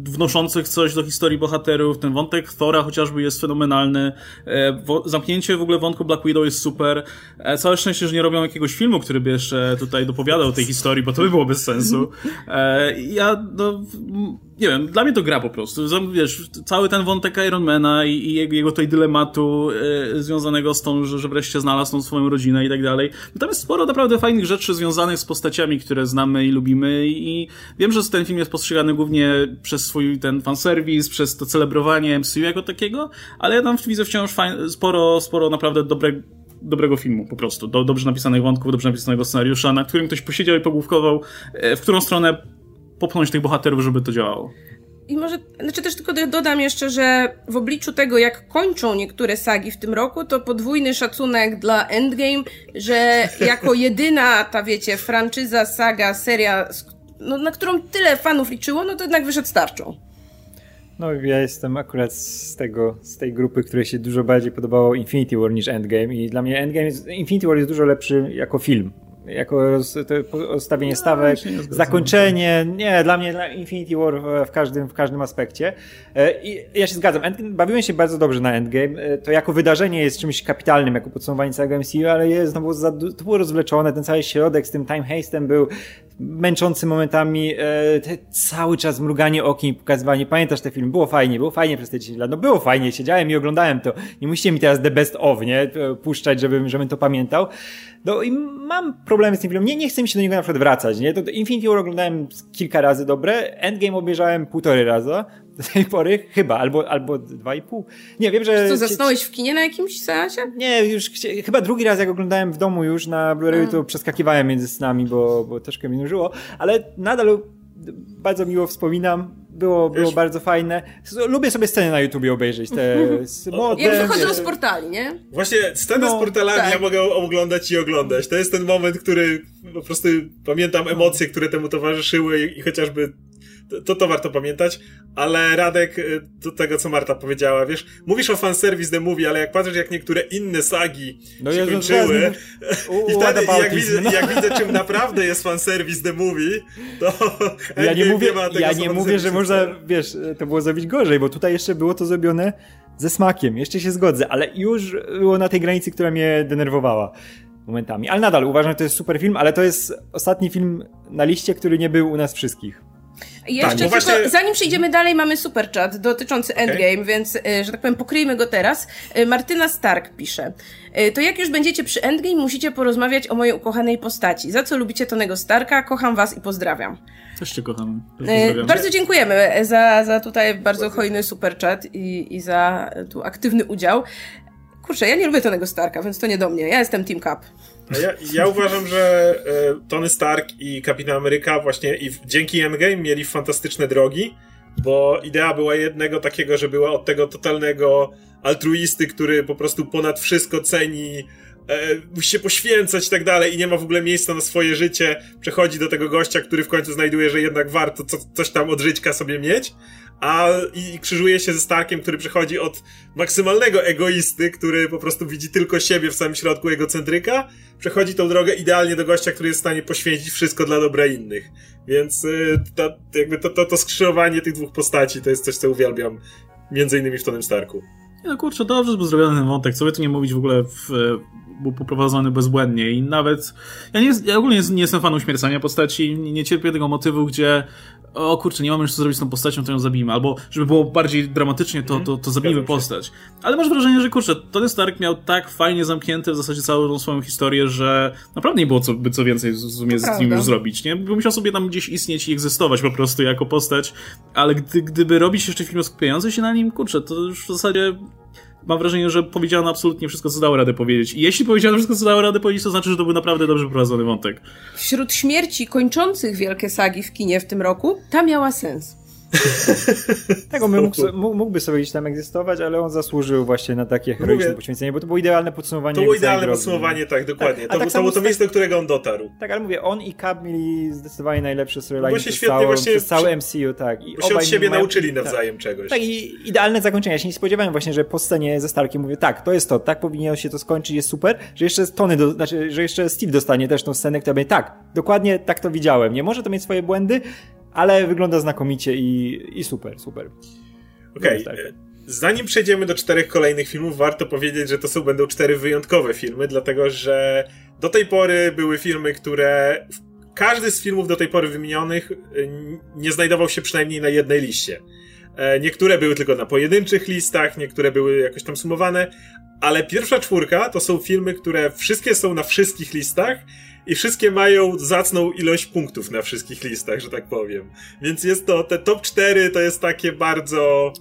wnoszących coś do historii bohaterów. Ten wątek Thora chociażby jest fenomenalny. E, wo, zamknięcie w ogóle wątku Black Widow jest super. E, całe szczęście, że nie robią jakiegoś filmu, który by jeszcze tutaj dopowiadał tej historii, bo to by było bez sensu. E, ja, no, nie wiem, dla mnie to gra po prostu. Wiesz, cały ten wątek Ironmana i, i jego, tej dylematu e, związanego z tą, że, że wreszcie znalazł tą swoją rodzinę i tak dalej. No tam jest sporo naprawdę fajnych rzeczy związanych z postaciami, które znamy i lubimy i wiem, że ten film jest postrzegany głównie przez swój ten fanserwis, przez to celebrowanie MCU jako takiego, ale ja tam widzę wciąż fajn, sporo, sporo naprawdę dobrego dobrego filmu po prostu. Do, dobrze napisanych wątków, dobrze napisanego scenariusza, na którym ktoś posiedział i pogłówkował, e, w którą stronę popchnąć tych bohaterów, żeby to działało. I może, znaczy też tylko dodam jeszcze, że w obliczu tego, jak kończą niektóre sagi w tym roku, to podwójny szacunek dla Endgame, że jako (laughs) jedyna ta, wiecie, franczyza, saga, seria, no, na którą tyle fanów liczyło, no to jednak wyszedł starczą. No ja jestem akurat z tego, z tej grupy, której się dużo bardziej podobało Infinity War niż Endgame i dla mnie Endgame, jest, Infinity War jest dużo lepszy jako film jako roz, rozstawienie no, stawek, zakończenie. Nie, dla mnie dla Infinity War w każdym, w każdym aspekcie. E, I ja się zgadzam. bawiłem się bardzo dobrze na Endgame. E, to jako wydarzenie jest czymś kapitalnym, jako podsumowanie całego MCU, ale jest, no, było za, to było rozwleczone. Ten cały środek z tym time hastem był męczący momentami, e, cały czas mruganie okiem, pokazywanie. Pamiętasz te film? Było fajnie, było fajnie przez te 10 lat. No było fajnie, siedziałem i oglądałem to. Nie musicie mi teraz the best of, nie? Puszczać, żebym, żebym to pamiętał. No i mam problemy z tym filmem. Nie, nie chcę mi się do niego na przykład wracać, nie? To, to Infinity War oglądałem kilka razy dobre, Endgame obejrzałem półtorej razy do tej pory, chyba, albo, albo dwa i pół. Nie, wiem, że... Co, zasnąłeś w kinie na jakimś seansie? Nie, już chyba drugi raz jak oglądałem w domu już na Blu-rayu, to przeskakiwałem między snami, bo, bo troszkę mi nużyło, ale nadal bardzo miło wspominam. Było, było bardzo fajne. Lubię sobie sceny na YouTubie obejrzeć. Te (laughs) z modem, Jak wychodzą z portali, nie? Właśnie scenę no, z portalami tak. ja mogę oglądać i oglądać. To jest ten moment, który po prostu pamiętam emocje, które temu towarzyszyły i, i chociażby to, to warto pamiętać, ale Radek, y, do tego co Marta powiedziała, wiesz, mówisz o fanservice The Movie, ale jak patrzysz jak niektóre inne sagi no się kończyły (laughs) i wtedy jak widzę, no. jak widzę czym naprawdę jest fanservice The Movie, to ja nie mówię, ja nie mówię, że można, wiesz, to było zrobić gorzej, bo tutaj jeszcze było to zrobione ze smakiem, jeszcze się zgodzę, ale już było na tej granicy, która mnie denerwowała momentami. Ale nadal uważam, że to jest super film, ale to jest ostatni film na liście, który nie był u nas wszystkich. Jeszcze tak, tylko, właśnie... zanim przejdziemy dalej, mamy super chat dotyczący Endgame, okay. więc, y, że tak powiem, pokryjmy go teraz. Y, Martyna Stark pisze. Y, to jak już będziecie przy Endgame, musicie porozmawiać o mojej ukochanej postaci. Za co lubicie Tonego Starka? Kocham was i pozdrawiam. Też cię kocham. Bardzo dziękujemy za, za tutaj bardzo hojny super chat i, i za tu aktywny udział. Kurczę, ja nie lubię Tonego Starka, więc to nie do mnie. Ja jestem Team Cap. Ja, ja uważam, że e, Tony Stark i Kapitan Ameryka właśnie i dzięki Endgame mieli fantastyczne drogi, bo idea była jednego takiego, że była od tego totalnego altruisty, który po prostu ponad wszystko ceni e, musi się poświęcać i tak dalej i nie ma w ogóle miejsca na swoje życie, przechodzi do tego gościa, który w końcu znajduje, że jednak warto co, coś tam od żyćka sobie mieć, a i krzyżuje się ze Starkiem, który przechodzi od maksymalnego egoisty, który po prostu widzi tylko siebie w samym środku egocentryka, przechodzi tą drogę idealnie do gościa, który jest w stanie poświęcić wszystko dla dobra innych. Więc y, jakby to, to, to skrzyżowanie tych dwóch postaci to jest coś, co uwielbiam, między innymi w Tonym Starku. Nie no kurczę, dobrze był zrobiony ten wątek, co by tu nie mówić w ogóle w, był poprowadzony bezbłędnie. I nawet ja, nie, ja ogólnie nie, jestem fanem śmiercania postaci, nie, nie cierpię tego motywu, gdzie o kurczę, nie mamy już co zrobić z tą postacią, to ją zabijmy. Albo, żeby było bardziej dramatycznie, to, to, to zabijmy postać. Ale masz wrażenie, że kurczę, Tony Stark miał tak fajnie zamknięte w zasadzie całą tą swoją historię, że naprawdę nie było co, by co więcej w sumie z nim już zrobić, nie? Bo musiał sobie tam gdzieś istnieć i egzystować po prostu jako postać, ale gdy, gdyby robić jeszcze film skupiający się na nim, kurczę, to już w zasadzie mam wrażenie, że powiedziano absolutnie wszystko, co dało radę powiedzieć. I jeśli powiedziano wszystko, co dało radę powiedzieć, to znaczy, że to był naprawdę dobrze prowadzony wątek. Wśród śmierci kończących wielkie sagi w kinie w tym roku, ta miała sens. (laughs) tak, on mógł, mógłby sobie gdzieś tam egzystować, ale on zasłużył właśnie na takie heroiczne poświęcenie, bo to było idealne podsumowanie. To było idealne podsumowanie, tak, dokładnie. Tak, to, tak to było to miejsce, do którego on dotarł. Tak, ale mówię, on i Cap mieli zdecydowanie najlepsze storyline no przez, całą, właśnie, przez całe MCU, tak. I bo się od siebie mają, nauczyli tak. nawzajem tak, czegoś. Tak, i idealne zakończenie. Ja się nie spodziewałem właśnie, że po scenie ze Starkiem mówię, tak, to jest to, tak powinno się to skończyć, jest super, że jeszcze Tony, do, znaczy, że jeszcze Steve dostanie też tą scenę, która będzie, tak, dokładnie tak to widziałem. Nie może to mieć swoje błędy, ale wygląda znakomicie i, i super, super. Okej. Okay. E, zanim przejdziemy do czterech kolejnych filmów, warto powiedzieć, że to są będą cztery wyjątkowe filmy, dlatego że do tej pory były filmy, które każdy z filmów do tej pory wymienionych e, nie znajdował się przynajmniej na jednej liście. E, niektóre były tylko na pojedynczych listach, niektóre były jakoś tam sumowane, ale pierwsza czwórka to są filmy, które wszystkie są na wszystkich listach i wszystkie mają zacną ilość punktów na wszystkich listach, że tak powiem. Więc jest to, te top 4 to jest takie bardzo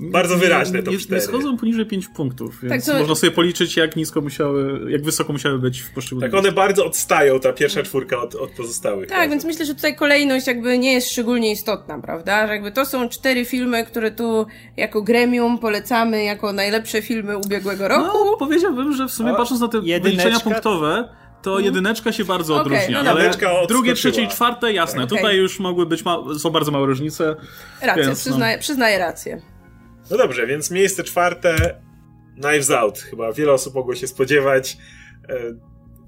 bardzo wyraźne to nie, nie schodzą poniżej 5 punktów, więc tak, to... można sobie policzyć, jak nisko musiały, jak wysoko musiały być w poszczególnych. Tak, one bardzo odstają, ta pierwsza czwórka od, od pozostałych. Tak, więc myślę, że tutaj kolejność jakby nie jest szczególnie istotna, prawda? Że jakby to są cztery filmy, które tu jako gremium polecamy jako najlepsze filmy ubiegłego roku. No, powiedziałbym, że w sumie o, patrząc na te wyliczenia punktowe, to mhm. jedyneczka się bardzo okay, odróżnia. No ale drugie, trzecie i czwarte, jasne. Okay. Tutaj już mogły być, są bardzo małe różnice. Racja, więc, przyznaję, no. przyznaję rację. No dobrze, więc miejsce czwarte Knives Out. Chyba wiele osób mogło się spodziewać. E,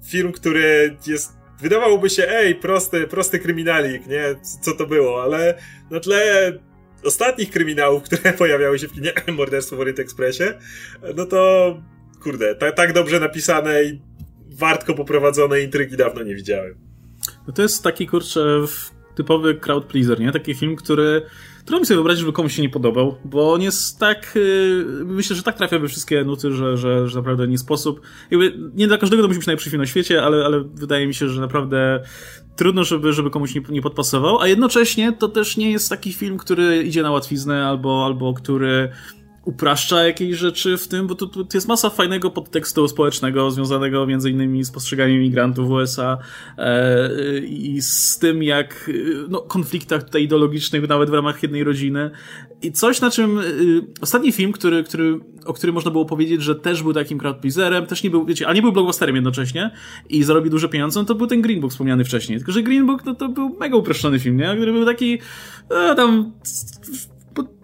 film, który jest wydawałoby się, ej, prosty, prosty kryminalik, nie? Co to było? Ale na tle ostatnich kryminałów, (laughs) które pojawiały się w kinie (clears throat) Morderstwo w Orient Expressie, no to kurde, tak, tak dobrze napisane i wartko poprowadzone intrygi dawno nie widziałem. No to jest taki, kurczę, typowy crowd pleaser, nie? Taki film, który Trudno mi sobie wyobrazić, żeby komuś się nie podobał, bo on jest tak, yy, myślę, że tak trafia we wszystkie nuty, że, że, że naprawdę nie sposób. Jakby nie dla każdego to musi być najlepszy film na świecie, ale, ale wydaje mi się, że naprawdę trudno, żeby, żeby komuś nie, nie podpasował, a jednocześnie to też nie jest taki film, który idzie na łatwiznę albo, albo który upraszcza jakieś rzeczy w tym, bo tu, tu jest masa fajnego podtekstu społecznego związanego między innymi z postrzeganiem migrantów w USA e, i z tym jak no, konfliktach tutaj ideologicznych nawet w ramach jednej rodziny i coś na czym y, ostatni film, który, który, o którym można było powiedzieć, że też był takim crowdpleaserem, też nie był, wiecie, a nie był blockbusterem jednocześnie i zarobił duże pieniądze, no to był ten Green Book wspomniany wcześniej, tylko że Green Book no, to był mega uproszczony film, nie? Który był taki e, tam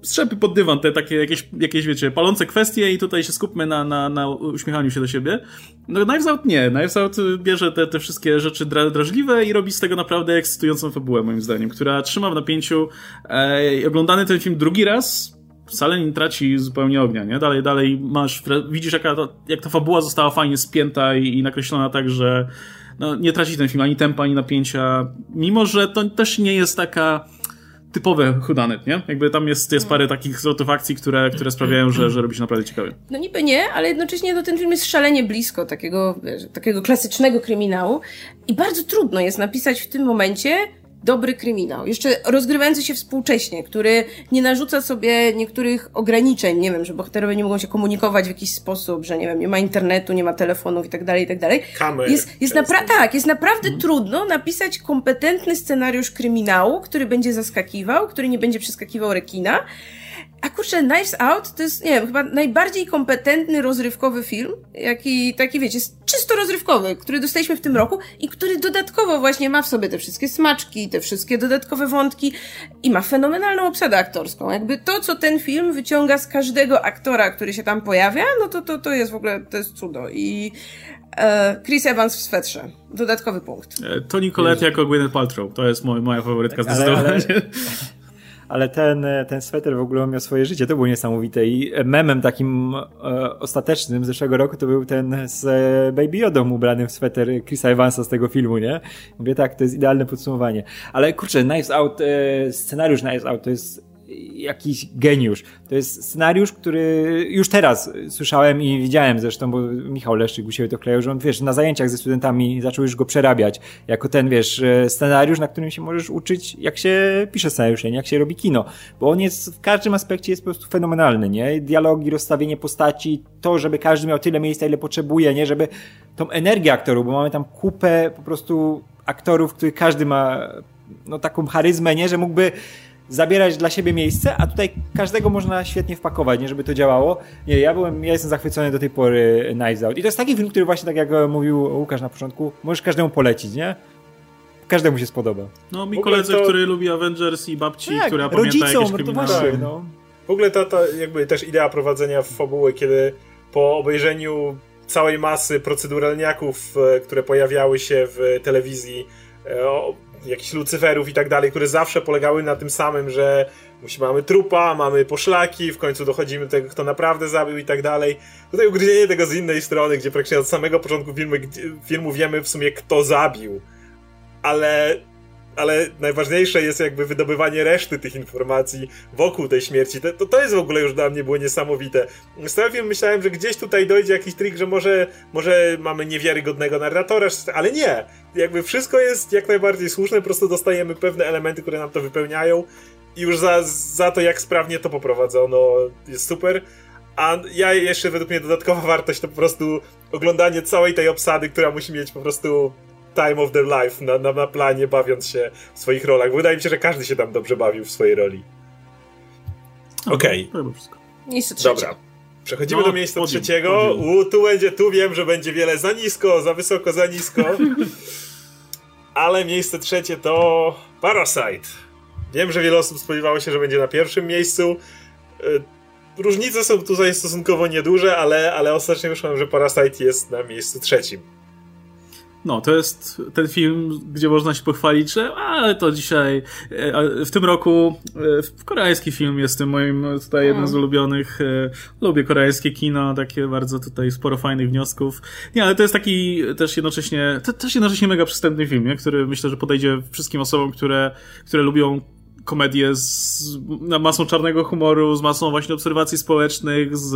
strzepy pod dywan, te takie jakieś, jakieś wiecie, palące kwestie i tutaj się skupmy na, na, na uśmiechaniu się do siebie. No Knives Out nie. Knives Out bierze te, te wszystkie rzeczy dra, drażliwe i robi z tego naprawdę ekscytującą fabułę, moim zdaniem, która trzyma w napięciu. E, oglądany ten film drugi raz wcale nie traci zupełnie ognia, nie? Dalej, dalej masz, widzisz jaka ta, jak ta fabuła została fajnie spięta i, i nakreślona tak, że no, nie traci ten film ani tempa, ani napięcia, mimo że to też nie jest taka typowe hudanet, nie? Jakby tam jest, jest parę takich zwrotów akcji, które, które sprawiają, że, że robi się naprawdę ciekawie. No niby nie, ale jednocześnie no, ten film jest szalenie blisko takiego, wiesz, takiego klasycznego kryminału i bardzo trudno jest napisać w tym momencie dobry kryminał, jeszcze rozgrywający się współcześnie, który nie narzuca sobie niektórych ograniczeń, nie wiem, że bohaterowie nie mogą się komunikować w jakiś sposób, że nie wiem, nie ma internetu, nie ma telefonów i tak dalej, i tak dalej. Kamer. Jest, jest napra- tak, jest naprawdę hmm. trudno napisać kompetentny scenariusz kryminału, który będzie zaskakiwał, który nie będzie przeskakiwał rekina, a kurczę, Knives Out to jest, nie wiem, chyba najbardziej kompetentny, rozrywkowy film, jaki, taki wiecie, jest czysto rozrywkowy, który dostaliśmy w tym roku i który dodatkowo właśnie ma w sobie te wszystkie smaczki, te wszystkie dodatkowe wątki i ma fenomenalną obsadę aktorską. Jakby to, co ten film wyciąga z każdego aktora, który się tam pojawia, no to, to, to jest w ogóle, to jest cudo i e, Chris Evans w swetrze. Dodatkowy punkt. E, Tony Collette jako Gwyneth Paltrow. To jest moja faworytka tak, zdecydowanie. ale (laughs) ten, ten sweter w ogóle miał swoje życie, to było niesamowite i memem takim e, ostatecznym zeszłego roku to był ten z Baby Yodą ubrany w sweter Chrisa Evansa z tego filmu, nie? Mówię tak, to jest idealne podsumowanie. Ale kurczę, Knives Out, e, scenariusz Knives Out to jest jakiś geniusz. To jest scenariusz, który już teraz słyszałem i widziałem zresztą, bo Michał Leszczyk u siebie to klejał, że on, wiesz, na zajęciach ze studentami zaczął już go przerabiać jako ten, wiesz, scenariusz, na którym się możesz uczyć, jak się pisze scenariusze, jak się robi kino. Bo on jest w każdym aspekcie jest po prostu fenomenalny, nie? Dialogi, rozstawienie postaci, to, żeby każdy miał tyle miejsca, ile potrzebuje, nie? Żeby tą energię aktorów, bo mamy tam kupę po prostu aktorów, których każdy ma no taką charyzmę, nie? Że mógłby zabierać dla siebie miejsce, a tutaj każdego można świetnie wpakować, nie żeby to działało. Nie, ja byłem, ja jestem zachwycony do tej pory Knives Out. I to jest taki film, który właśnie tak jak mówił Łukasz na początku, możesz każdemu polecić, nie? Każdemu się spodoba. No, mi koledzy, to... który lubi Avengers i babci, tak, która rodzicom, pamięta jakieś kryminały. Właśnie, no. W ogóle ta, ta jakby też idea prowadzenia w fabuły, kiedy po obejrzeniu całej masy proceduralniaków, e, które pojawiały się w telewizji, e, jakichś lucyferów i tak dalej, które zawsze polegały na tym samym, że mamy trupa, mamy poszlaki, w końcu dochodzimy do tego, kto naprawdę zabił i tak dalej. Tutaj ugryzienie tego z innej strony, gdzie praktycznie od samego początku filmu, filmu wiemy w sumie, kto zabił. Ale ale najważniejsze jest jakby wydobywanie reszty tych informacji wokół tej śmierci. To, to, jest w ogóle już dla mnie było niesamowite. Z tego myślałem, że gdzieś tutaj dojdzie jakiś trik, że może, może mamy niewiarygodnego narratora, ale nie. Jakby wszystko jest jak najbardziej słuszne, po prostu dostajemy pewne elementy, które nam to wypełniają i już za, za to, jak sprawnie to poprowadzono, jest super. A ja jeszcze według mnie dodatkowa wartość to po prostu oglądanie całej tej obsady, która musi mieć po prostu time of their life na, na, na planie, bawiąc się w swoich rolach. Wydaje mi się, że każdy się tam dobrze bawił w swojej roli. Okej. Okay. Miejsce trzecie. Dobra. Przechodzimy no, do miejsca podium, trzeciego. Podium. U, tu będzie, tu wiem, że będzie wiele za nisko, za wysoko, za nisko. (laughs) Ale miejsce trzecie to Parasite. Wiem, że wiele osób spodziewało się, że będzie na pierwszym miejscu. E, różnice są tutaj stosunkowo nieduże, ale, ale ostatecznie wyszło, że Parasite jest na miejscu trzecim. No, to jest ten film, gdzie można się pochwalić, że ale to dzisiaj, e, w tym roku e, koreański film jest tym moim tutaj jednym z ulubionych. E, lubię koreańskie kino, takie bardzo tutaj sporo fajnych wniosków. Nie, ale to jest taki też jednocześnie, to, też jednocześnie mega przystępny film, nie? który myślę, że podejdzie wszystkim osobom, które, które lubią komedię z masą czarnego humoru, z masą właśnie obserwacji społecznych, z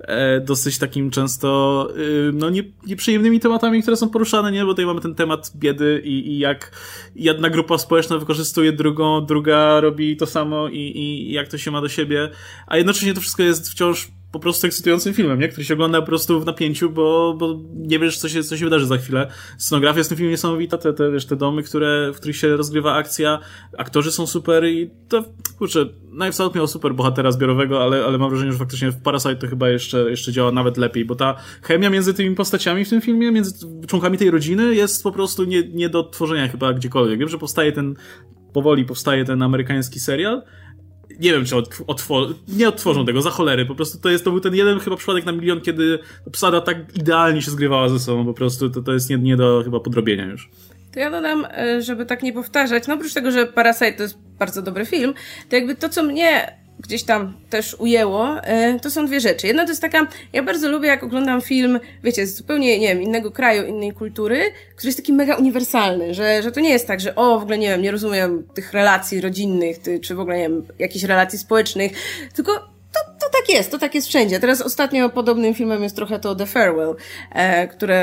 e, dosyć takim często e, no nie, nieprzyjemnymi tematami, które są poruszane, nie? Bo tutaj mamy ten temat biedy i, i jak jedna grupa społeczna wykorzystuje drugą, druga robi to samo i, i jak to się ma do siebie, a jednocześnie to wszystko jest wciąż po prostu ekscytującym filmem, nie? który się ogląda po prostu w napięciu, bo, bo nie wiesz, co się, co się wydarzy za chwilę. Scenografia jest w tym filmie niesamowita, te, te, wiesz, te domy, które, w których się rozgrywa akcja, aktorzy są super i to, kurczę, Knives Out miał super bohatera zbiorowego, ale, ale mam wrażenie, że faktycznie w Parasite to chyba jeszcze, jeszcze działa nawet lepiej, bo ta chemia między tymi postaciami w tym filmie, między członkami tej rodziny jest po prostu nie, nie do tworzenia chyba gdziekolwiek. Wiem, że powstaje ten, powoli powstaje ten amerykański serial, nie wiem, czy otworzą, nie odtworzą tego, za cholery, po prostu to jest, to był ten jeden chyba przypadek na milion, kiedy obsada tak idealnie się zgrywała ze sobą, po prostu to, to jest nie, nie do chyba podrobienia już. To ja dodam, e, żeby tak nie powtarzać, no oprócz tego, że Parasite to jest bardzo dobry film, to jakby to, co mnie gdzieś tam też ujęło, e, to są dwie rzeczy. Jedna to jest taka, ja bardzo lubię, jak oglądam film, wiecie, z zupełnie, nie wiem, innego kraju, innej kultury, który jest taki mega uniwersalny, że, że to nie jest tak, że o, w ogóle nie wiem, nie rozumiem tych relacji rodzinnych, czy w ogóle, nie wiem, jakichś relacji społecznych, tylko to, to tak jest, to tak jest wszędzie. Teraz ostatnio podobnym filmem jest trochę to The Farewell, e, które,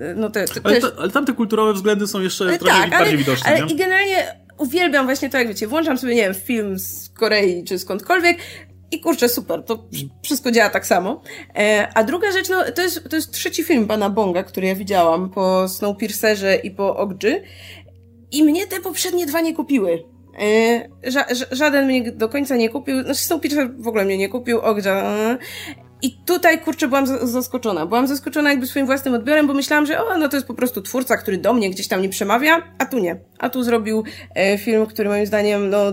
e, no te, te, ale, to, ale tam te kulturowe względy są jeszcze e, trochę tak, bardziej ale, widoczne. Ale nie? i generalnie uwielbiam właśnie to, jak wiecie, włączam sobie, nie wiem, film z Korei czy skądkolwiek i kurczę, super, to wszystko działa tak samo. E, a druga rzecz, no, to jest, to jest trzeci film pana Bonga, który ja widziałam po Snowpiercerze i po Ogdży. I mnie te poprzednie dwa nie kupiły. E, ża żaden mnie do końca nie kupił. Znaczy Snowpiercer w ogóle mnie nie kupił, Ogdża. I tutaj, kurczę, byłam zaskoczona. Byłam zaskoczona jakby swoim własnym odbiorem, bo myślałam, że o, no to jest po prostu twórca, który do mnie gdzieś tam nie przemawia, a tu nie. A tu zrobił e, film, który moim zdaniem, no,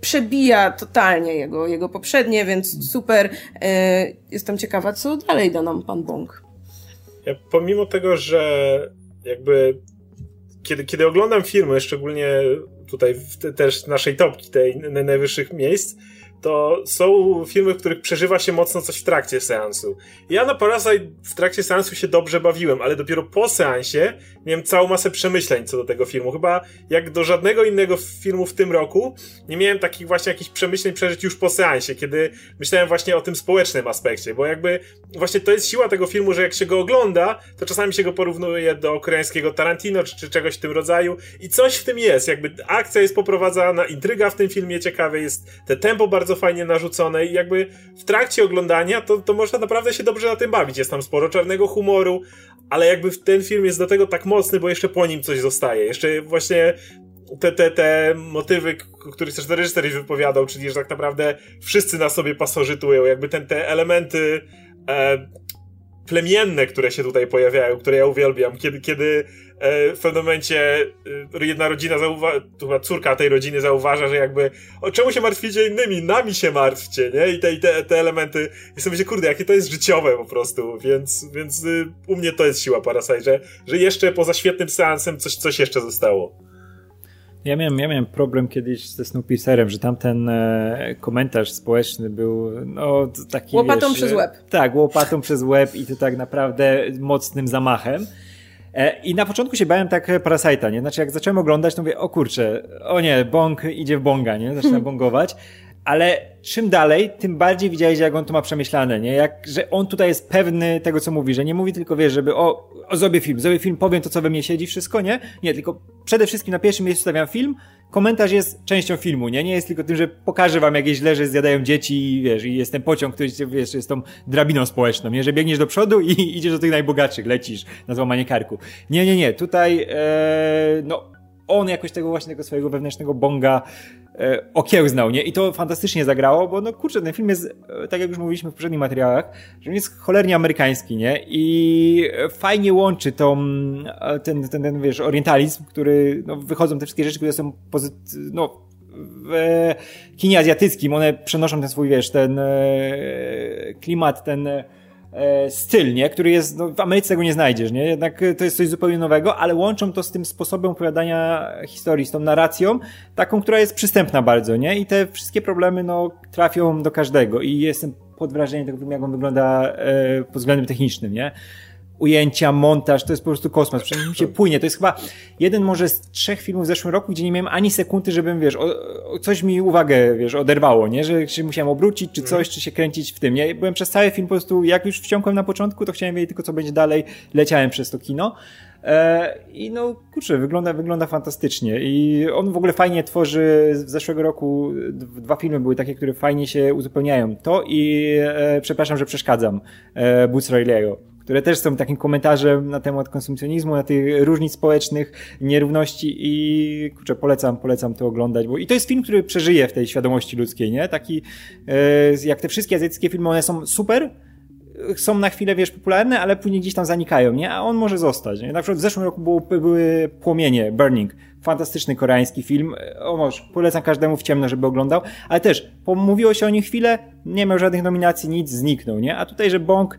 przebija totalnie jego, jego poprzednie, więc super. E, jestem ciekawa, co dalej da nam pan Bong. Ja, pomimo tego, że jakby kiedy, kiedy oglądam filmy, szczególnie tutaj w te, też naszej topki, tej najwyższych miejsc, to są filmy, w których przeżywa się mocno coś w trakcie seansu. Ja na Parasite w trakcie seansu się dobrze bawiłem, ale dopiero po seansie miałem całą masę przemyśleń co do tego filmu. Chyba jak do żadnego innego filmu w tym roku nie miałem takich właśnie jakichś przemyśleń przeżyć już po seansie, kiedy myślałem właśnie o tym społecznym aspekcie, bo jakby właśnie to jest siła tego filmu, że jak się go ogląda, to czasami się go porównuje do koreańskiego Tarantino czy, czy czegoś w tym rodzaju i coś w tym jest, jakby akcja jest poprowadzana, intryga w tym filmie ciekawe jest, te tempo bardzo fajnie narzucone i jakby w trakcie oglądania to, to można naprawdę się dobrze na tym bawić. Jest tam sporo czarnego humoru, ale jakby ten film jest do tego tak mocny, bo jeszcze po nim coś zostaje. Jeszcze właśnie te, te, te motywy, których też reżyser wypowiadał, czyli że tak naprawdę wszyscy na sobie pasożytują, jakby ten, te elementy e, plemienne, które się tutaj pojawiają, które ja uwielbiam, kiedy, kiedy w pewnym momencie e, jedna rodzina zauważa, chyba córka tej rodziny zauważa, że jakby o czemu się martwicie innymi, nami się martwcie, nie? I te, i te, te elementy, i sobie myślę, kurde, jakie to jest życiowe po prostu, więc, więc y, u mnie to jest siła Parasite, że, że jeszcze poza świetnym seansem coś, coś jeszcze zostało. Ja miałem, ja miałem problem kiedyś ze Snowpiercerem, że tamten e, komentarz społeczny był no, taki. Łopatą wiesz, przez łeb. Tak, łopatą przez łeb i to tak naprawdę mocnym zamachem. E, I na początku się bałem tak Parasite'a, nie? Znaczy jak zacząłem oglądać, to mówię, o kurczę, o nie, bong idzie w bonga, nie? Zaczyna bongować ale czym dalej, tym bardziej widziałeś, jak on to ma przemyślane, nie? Jak, że on tutaj jest pewny tego, co mówi, że nie mówi tylko, wiesz, żeby o, o zrobię film, zrobię film, powiem to, co we mnie siedzi, wszystko, nie? Nie, tylko przede wszystkim na pierwszym miejscu stawiam film, komentarz jest częścią filmu, nie? Nie jest tylko tym, że pokażę wam, jak je źle, że zjadają dzieci i wiesz, i jest ten pociąg, który wiesz, jest tą drabiną społeczną, nie? Że biegniesz do przodu i (laughs) idziesz do tych najbogatszych, lecisz na złamanie karku. Nie, nie, nie, tutaj, e, no, on jakoś tego właśnie tego swojego wewnętrznego bonga okiełznał, nie? I to fantastycznie zagrało, bo no kurczę, ten film jest, e, tak jak już mówiliśmy w poprzednich materiałach, że jest cholernie amerykański, nie? I fajnie łączy tą, e, ten, ten, ten wiesz, orientalizm, który, no, wychodzą te wszystkie rzeczy, które są pozyt, no, w kinie azjatyckim, one przenoszą ten swój, wiesz, ten e, klimat, ten e, E, styl, nie? Który jest, no, w Ameryce tego nie znajdziesz, nie? Jednak to jest coś zupełnie nowego, ale łączą to z tym sposobem opowiadania historii, z tą narracją, taką, która jest przystępna bardzo, nie? I te wszystkie problemy, no, trafią do każdego i jestem pod wrażeniem tego, jak on wygląda e, pod względem technicznym, nie? Ujęcia, montaż, to jest po prostu kosmos. Przynajmniej mi się płynie. To jest chyba jeden może z trzech filmów w zeszłym roku, gdzie nie miałem ani sekundy, żebym, wiesz, o, o coś mi uwagę, wiesz, oderwało, nie? Że się musiałem obrócić, czy coś, czy się kręcić w tym, nie? Byłem przez cały film po prostu, jak już wciągłem na początku, to chciałem wiedzieć tylko, co będzie dalej. Leciałem przez to kino. E, I no, kurczę, wygląda, wygląda fantastycznie. I on w ogóle fajnie tworzy, z zeszłego roku dwa filmy były takie, które fajnie się uzupełniają. To i, e, przepraszam, że przeszkadzam, e, Boots Riley'ego które też są takim komentarzem na temat konsumpcjonizmu, na tych różnic społecznych, nierówności i kurczę, polecam, polecam to oglądać, bo i to jest film, który przeżyje w tej świadomości ludzkiej, nie? Taki, e, jak te wszystkie azjatyckie filmy, one są super, są na chwilę, wiesz, popularne, ale później gdzieś tam zanikają, nie? A on może zostać, nie? Na przykład w zeszłym roku było, były Płomienie, Burning, fantastyczny koreański film, o może, polecam każdemu w ciemno, żeby oglądał, ale też, pomówiło się o nim chwilę, nie miał żadnych nominacji, nic, zniknął, nie? A tutaj, że Bong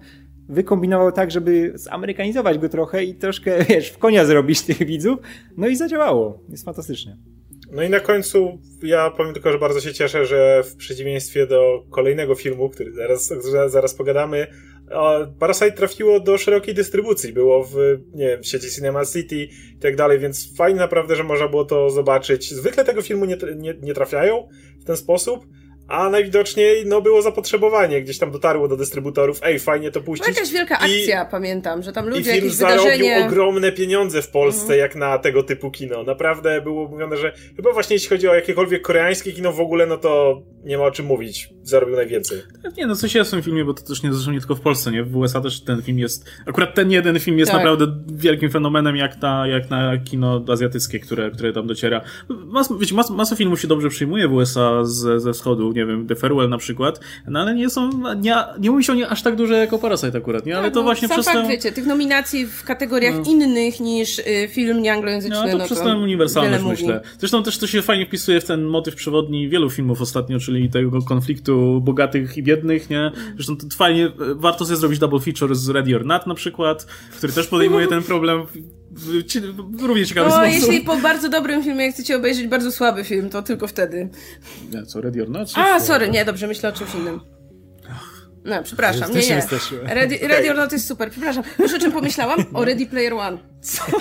wykombinował tak, żeby zamerykanizować go trochę i troszkę, (laughs) wiesz, w konia zrobić tych widzów, no i zadziałało. Jest fantastycznie. No i na końcu ja powiem tylko, że bardzo się cieszę, że w przeciwieństwie do kolejnego filmu, który zaraz, zaraz pogadamy, Parasite trafiło do szerokiej dystrybucji. Było w, nie wiem, w sieci Cinema City i tak dalej, więc fajnie naprawdę, że można było to zobaczyć. Zwykle tego filmu nie, nie, nie trafiają w ten sposób, a najwidoczniej no było zapotrzebowanie, gdzieś tam dotarło do dystrybutorów, ej, fajnie to puścić. Jakaś wielka akcja, I, pamiętam, że tam ludzie i film zarobił wydarzenie... ogromne pieniądze w Polsce, mm. jak na tego typu kino. Naprawdę było mówione, że chyba właśnie jeśli chodzi o jakiekolwiek koreańskie kino w ogóle, no to nie ma o czym mówić. Zarobił najwięcej. Nie, no coś jest w tym filmie, bo to też nie, zresztą nie tylko w Polsce, nie? W USA też ten film jest, akurat ten jeden film jest tak. naprawdę wielkim fenomenem, jak na, jak na kino azjatyckie, które, które tam dociera. Mas, wiecie, mas, masa filmów się dobrze przyjmuje w USA z, ze wschodu, nie wiem, The Farewell na przykład, no ale nie są, nie, nie mówi się o nie aż tak duże jako Parasite akurat, nie? Ale tak, to no, właśnie sam przez fakt, wiecie, tych nominacji w kategoriach no. innych niż y, film nieanglojęzyczny, no, to, no przez tę uniwersalność myślę. Zresztą też to się fajnie wpisuje w ten motyw przewodni wielu filmów ostatnio, czyli tego konfliktu bogatych i biednych, nie? Zresztą to fajnie, warto sobie zrobić double feature z Ready or Not na przykład, który też podejmuje ten problem w równie ciekawy No, sposób. jeśli po bardzo dobrym filmie chcecie obejrzeć bardzo słaby film, to tylko wtedy. Nie, co, Ready or Not? A, sorry, nie, dobrze, myślę o czymś innym. No, przepraszam, nie, nie. Ready, Ready or Not jest super, przepraszam. Wiesz o czym pomyślałam? O Ready Player One.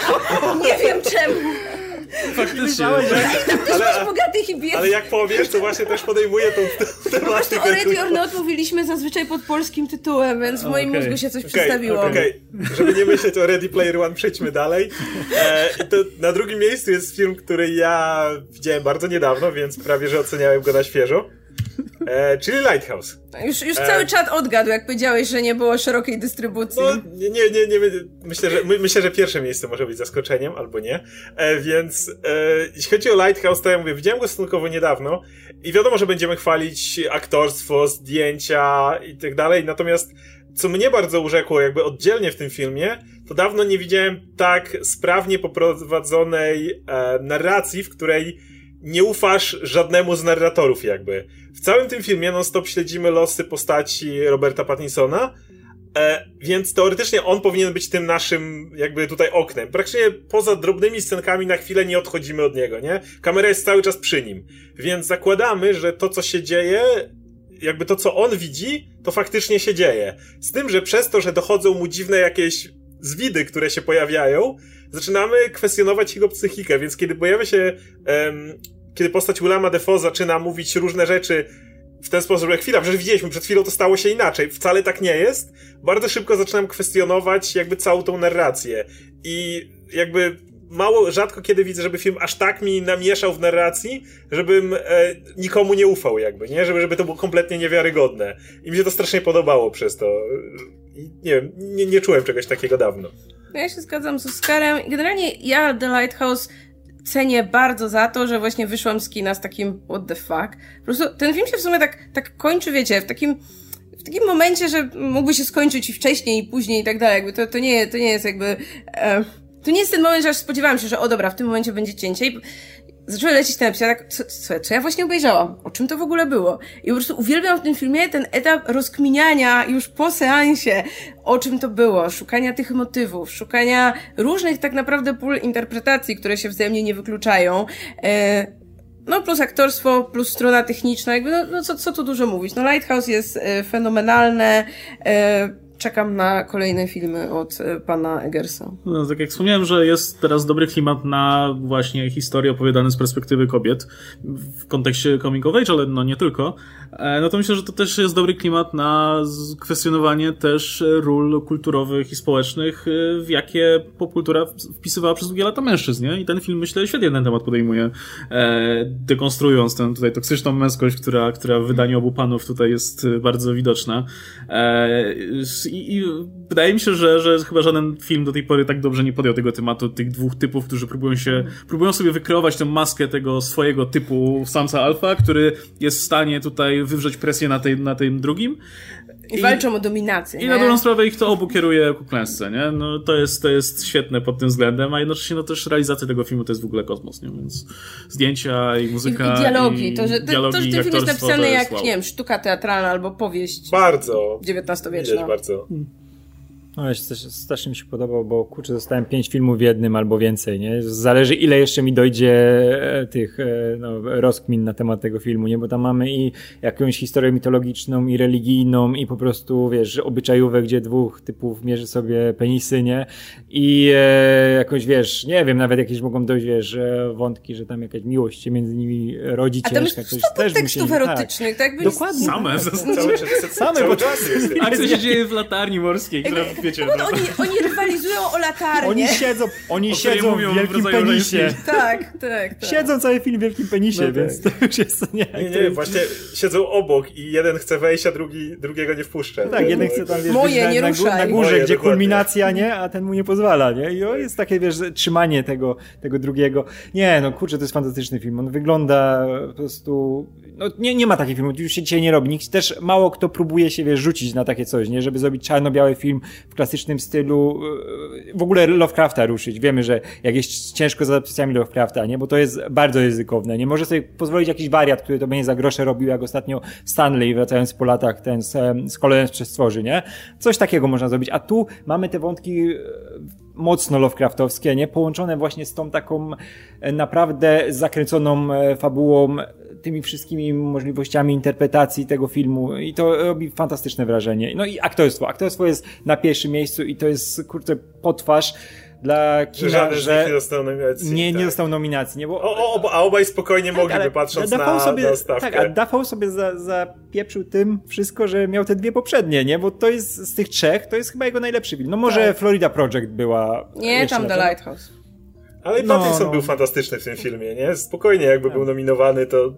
(laughs) Nie wiem czemu. Faktycznie. Też masz bogatych i biednych. Ale jak powiesz, to właśnie też podejmuję tą, tą tematykę. O Ready tylko- or Not mówiliśmy zazwyczaj pod polskim tytułem, więc w moim Okej. mózgu się coś Okej, przestawiło. okej. Żeby nie myśleć o Ready Player One, przejdźmy dalej. E, to na drugim miejscu jest film, który ja widziałem bardzo niedawno, więc prawie, że oceniałem go na świeżo. E, czyli Lighthouse. Już, już E. cały czat odgadł, jak powiedziałeś, że nie było szerokiej dystrybucji. No, nie, nie, nie, nie myślę, że, my, myślę, że pierwsze miejsce może być zaskoczeniem, albo nie. E, więc e, jeśli chodzi o Lighthouse, to ja mówię, widziałem go stosunkowo niedawno i wiadomo, że będziemy chwalić aktorstwo, zdjęcia i tak dalej, natomiast co mnie bardzo urzekło jakby oddzielnie w tym filmie, to dawno nie widziałem tak sprawnie poprowadzonej e, narracji, w której nie ufasz żadnemu z narratorów jakby. W całym tym filmie non-stop śledzimy losy postaci Roberta Pattinsona, E, więc teoretycznie on powinien być tym naszym, jakby tutaj oknem. Praktycznie poza drobnymi scenkami na chwilę nie odchodzimy od niego, nie? Kamera jest cały czas przy nim. Więc zakładamy, że to, co się dzieje, jakby to, co on widzi, to faktycznie się dzieje. Z tym, że przez to, że dochodzą mu dziwne jakieś zwidy, które się pojawiają, zaczynamy kwestionować jego psychikę, więc kiedy pojawia się, kiedy postać Willama Defoe zaczyna mówić różne rzeczy, w ten sposób, że chwila, przecież widzieliśmy, przed chwilą to stało się inaczej, wcale tak nie jest, bardzo szybko zaczynam kwestionować jakby całą tą narrację. I jakby mało, rzadko kiedy widzę, żeby film aż tak mi namieszał w narracji, żebym e, nikomu nie ufał jakby, nie? Żeby, żeby to było kompletnie niewiarygodne. I mi się to strasznie podobało przez to. Nie wiem, nie, nie czułem czegoś takiego dawno. No ja się zgadzam z Oscarem. Generalnie ja The Lighthouse cenię bardzo za to, że właśnie wyszłam z kina z takim what the fuck. Po prostu ten film się w sumie tak, tak kończy, wiecie, w takim w takim momencie, że mógłby się skończyć i wcześniej, i później i tak dalej. Jakby to, to, nie, to nie jest jakby... E, to nie jest ten moment, że aż spodziewałam się, że o dobra, w tym momencie będzie cięcie i zaczęły lecieć te napisy, tak, co, co, co ja właśnie obejrzałam? O czym to w ogóle było? I po prostu uwielbiam w tym filmie ten etap rozkminiania już po seansie, o czym to było, szukania tych motywów, szukania różnych tak naprawdę pól interpretacji, które się wzajemnie nie wykluczają. E, no plus aktorstwo, plus strona techniczna, jakby no, no co, co tu dużo mówić. No Lighthouse jest e, fenomenalne, e, czekam na kolejne filmy od e, pana Eggersa. No, tak jak wspomniałem, że jest teraz dobry klimat na właśnie historie opowiadane z perspektywy kobiet w kontekście coming of age, ale no nie tylko. E, No to myślę, że to też jest dobry klimat na kwestionowanie też ról kulturowych i społecznych, e, w jakie popkultura wpisywała przez długie lata mężczyzn, nie? I ten film, myślę, świetnie ten temat podejmuje, dekonstruując tę tutaj toksyczną męskość, która, która w wydaniu obu panów tutaj jest bardzo widoczna. I, i wydaje mi się, że, że chyba żaden film do tej pory tak dobrze nie podjął tego tematu, tych dwóch typów, którzy próbują się, próbują sobie wykreować tę maskę tego swojego typu samca alfa, który jest w stanie tutaj wywrzeć presję na, tej, na tym drugim. I, walczą o dominację. I nie? na dobrą sprawę ich to obu kieruje ku klęsce, nie? No to jest, to jest świetne pod tym względem, a jednocześnie no też realizacja tego filmu to jest w ogóle kosmos, nie? Więc zdjęcia i I, muzyka I dialogi. To, że, to, dialogi to, że i ten film jest napisany jak, wow. nie wiem, sztuka teatralna albo powieść Bardzo. XIX-wieczna. Widać bardzo. No, ja się też strasznie mi się podobał, bo kurczę, dostałem pięć filmów w jednym albo więcej, nie? Zależy ile jeszcze mi dojdzie e, tych e, no, rozkmin na temat tego filmu, nie? Bo tam mamy i jakąś historię mitologiczną i religijną i po prostu, wiesz, obyczajówek, gdzie dwóch typów mierzy sobie penisy, nie? I e, jakoś, wiesz, nie wiem, nawet jakieś mogą dojść, wiesz, e, wątki, że tam jakaś miłość się między nimi rodzi A tam ciężka. coś też tekstów się- erotycznych, tak? Jakby Dokładnie. Same w (laughs) zasadzie. (laughs) Cały, czas- Same, cały bo- czas jest. (laughs) Akcja się dzieje w wiecie, No, oni, oni rywalizują o latarnię. Oni siedzą, oni siedzą w wielkim penisie. (laughs) Tak, tak, tak. Siedzą cały film w wielkim penisie, No tak. więc to już jest nie. Nie, nie, właśnie siedzą obok i jeden chce wejść, a drugi, drugiego nie wpuszcza. Tak, jeden chce tam wiesz, Moje, być nie na, na, ruszaj. na górze, Moje, gdzie dokładnie. kulminacja, nie, a ten mu nie pozwala, nie? I o, jest takie, wiesz, trzymanie tego, tego drugiego. Nie, no kurczę, to jest fantastyczny film. On wygląda po prostu, no nie, nie ma takich filmów, już się dzisiaj nie robi. Nikt też mało kto próbuje się, wiesz, rzucić na takie coś, nie? Żeby zrobić czarno-biały film w klasycznym stylu, yy, w ogóle Lovecrafta ruszyć. Wiemy, że jak jest ciężko z adaptacjami Lovecrafta, nie? Bo to jest bardzo ryzykowne. Nie może sobie pozwolić jakiś wariat, który to będzie za grosze robił, jak ostatnio Stanley, wracając po latach, ten z, z kolejnym przestworzy, nie? Coś takiego można zrobić. A tu mamy te wątki yy, mocno Lovecraftowskie, nie? Połączone właśnie z tą taką e, naprawdę zakręconą e, fabułą, tymi wszystkimi możliwościami interpretacji tego filmu i to robi fantastyczne wrażenie. No i aktorstwo. Aktorstwo jest na pierwszym miejscu i to jest, kurczę, potwarz dla kina, Żaden że nie dostał nominacji. nie, nie tak. dostał nominacji, nie? Bo, O, o, a obaj spokojnie tak, mogliby, patrząc na, sobie, na stawkę. Tak, a Dafoe sobie za, zapieprzył tym wszystko, że miał te dwie poprzednie, nie? Bo to jest z tych trzech, to jest chyba jego najlepszy film. No może Tak. Florida Project była Nie, tam The. Lighthouse. Ale i No, Pattinson no. był fantastyczny w tym filmie, nie? Spokojnie, jakby był nominowany, to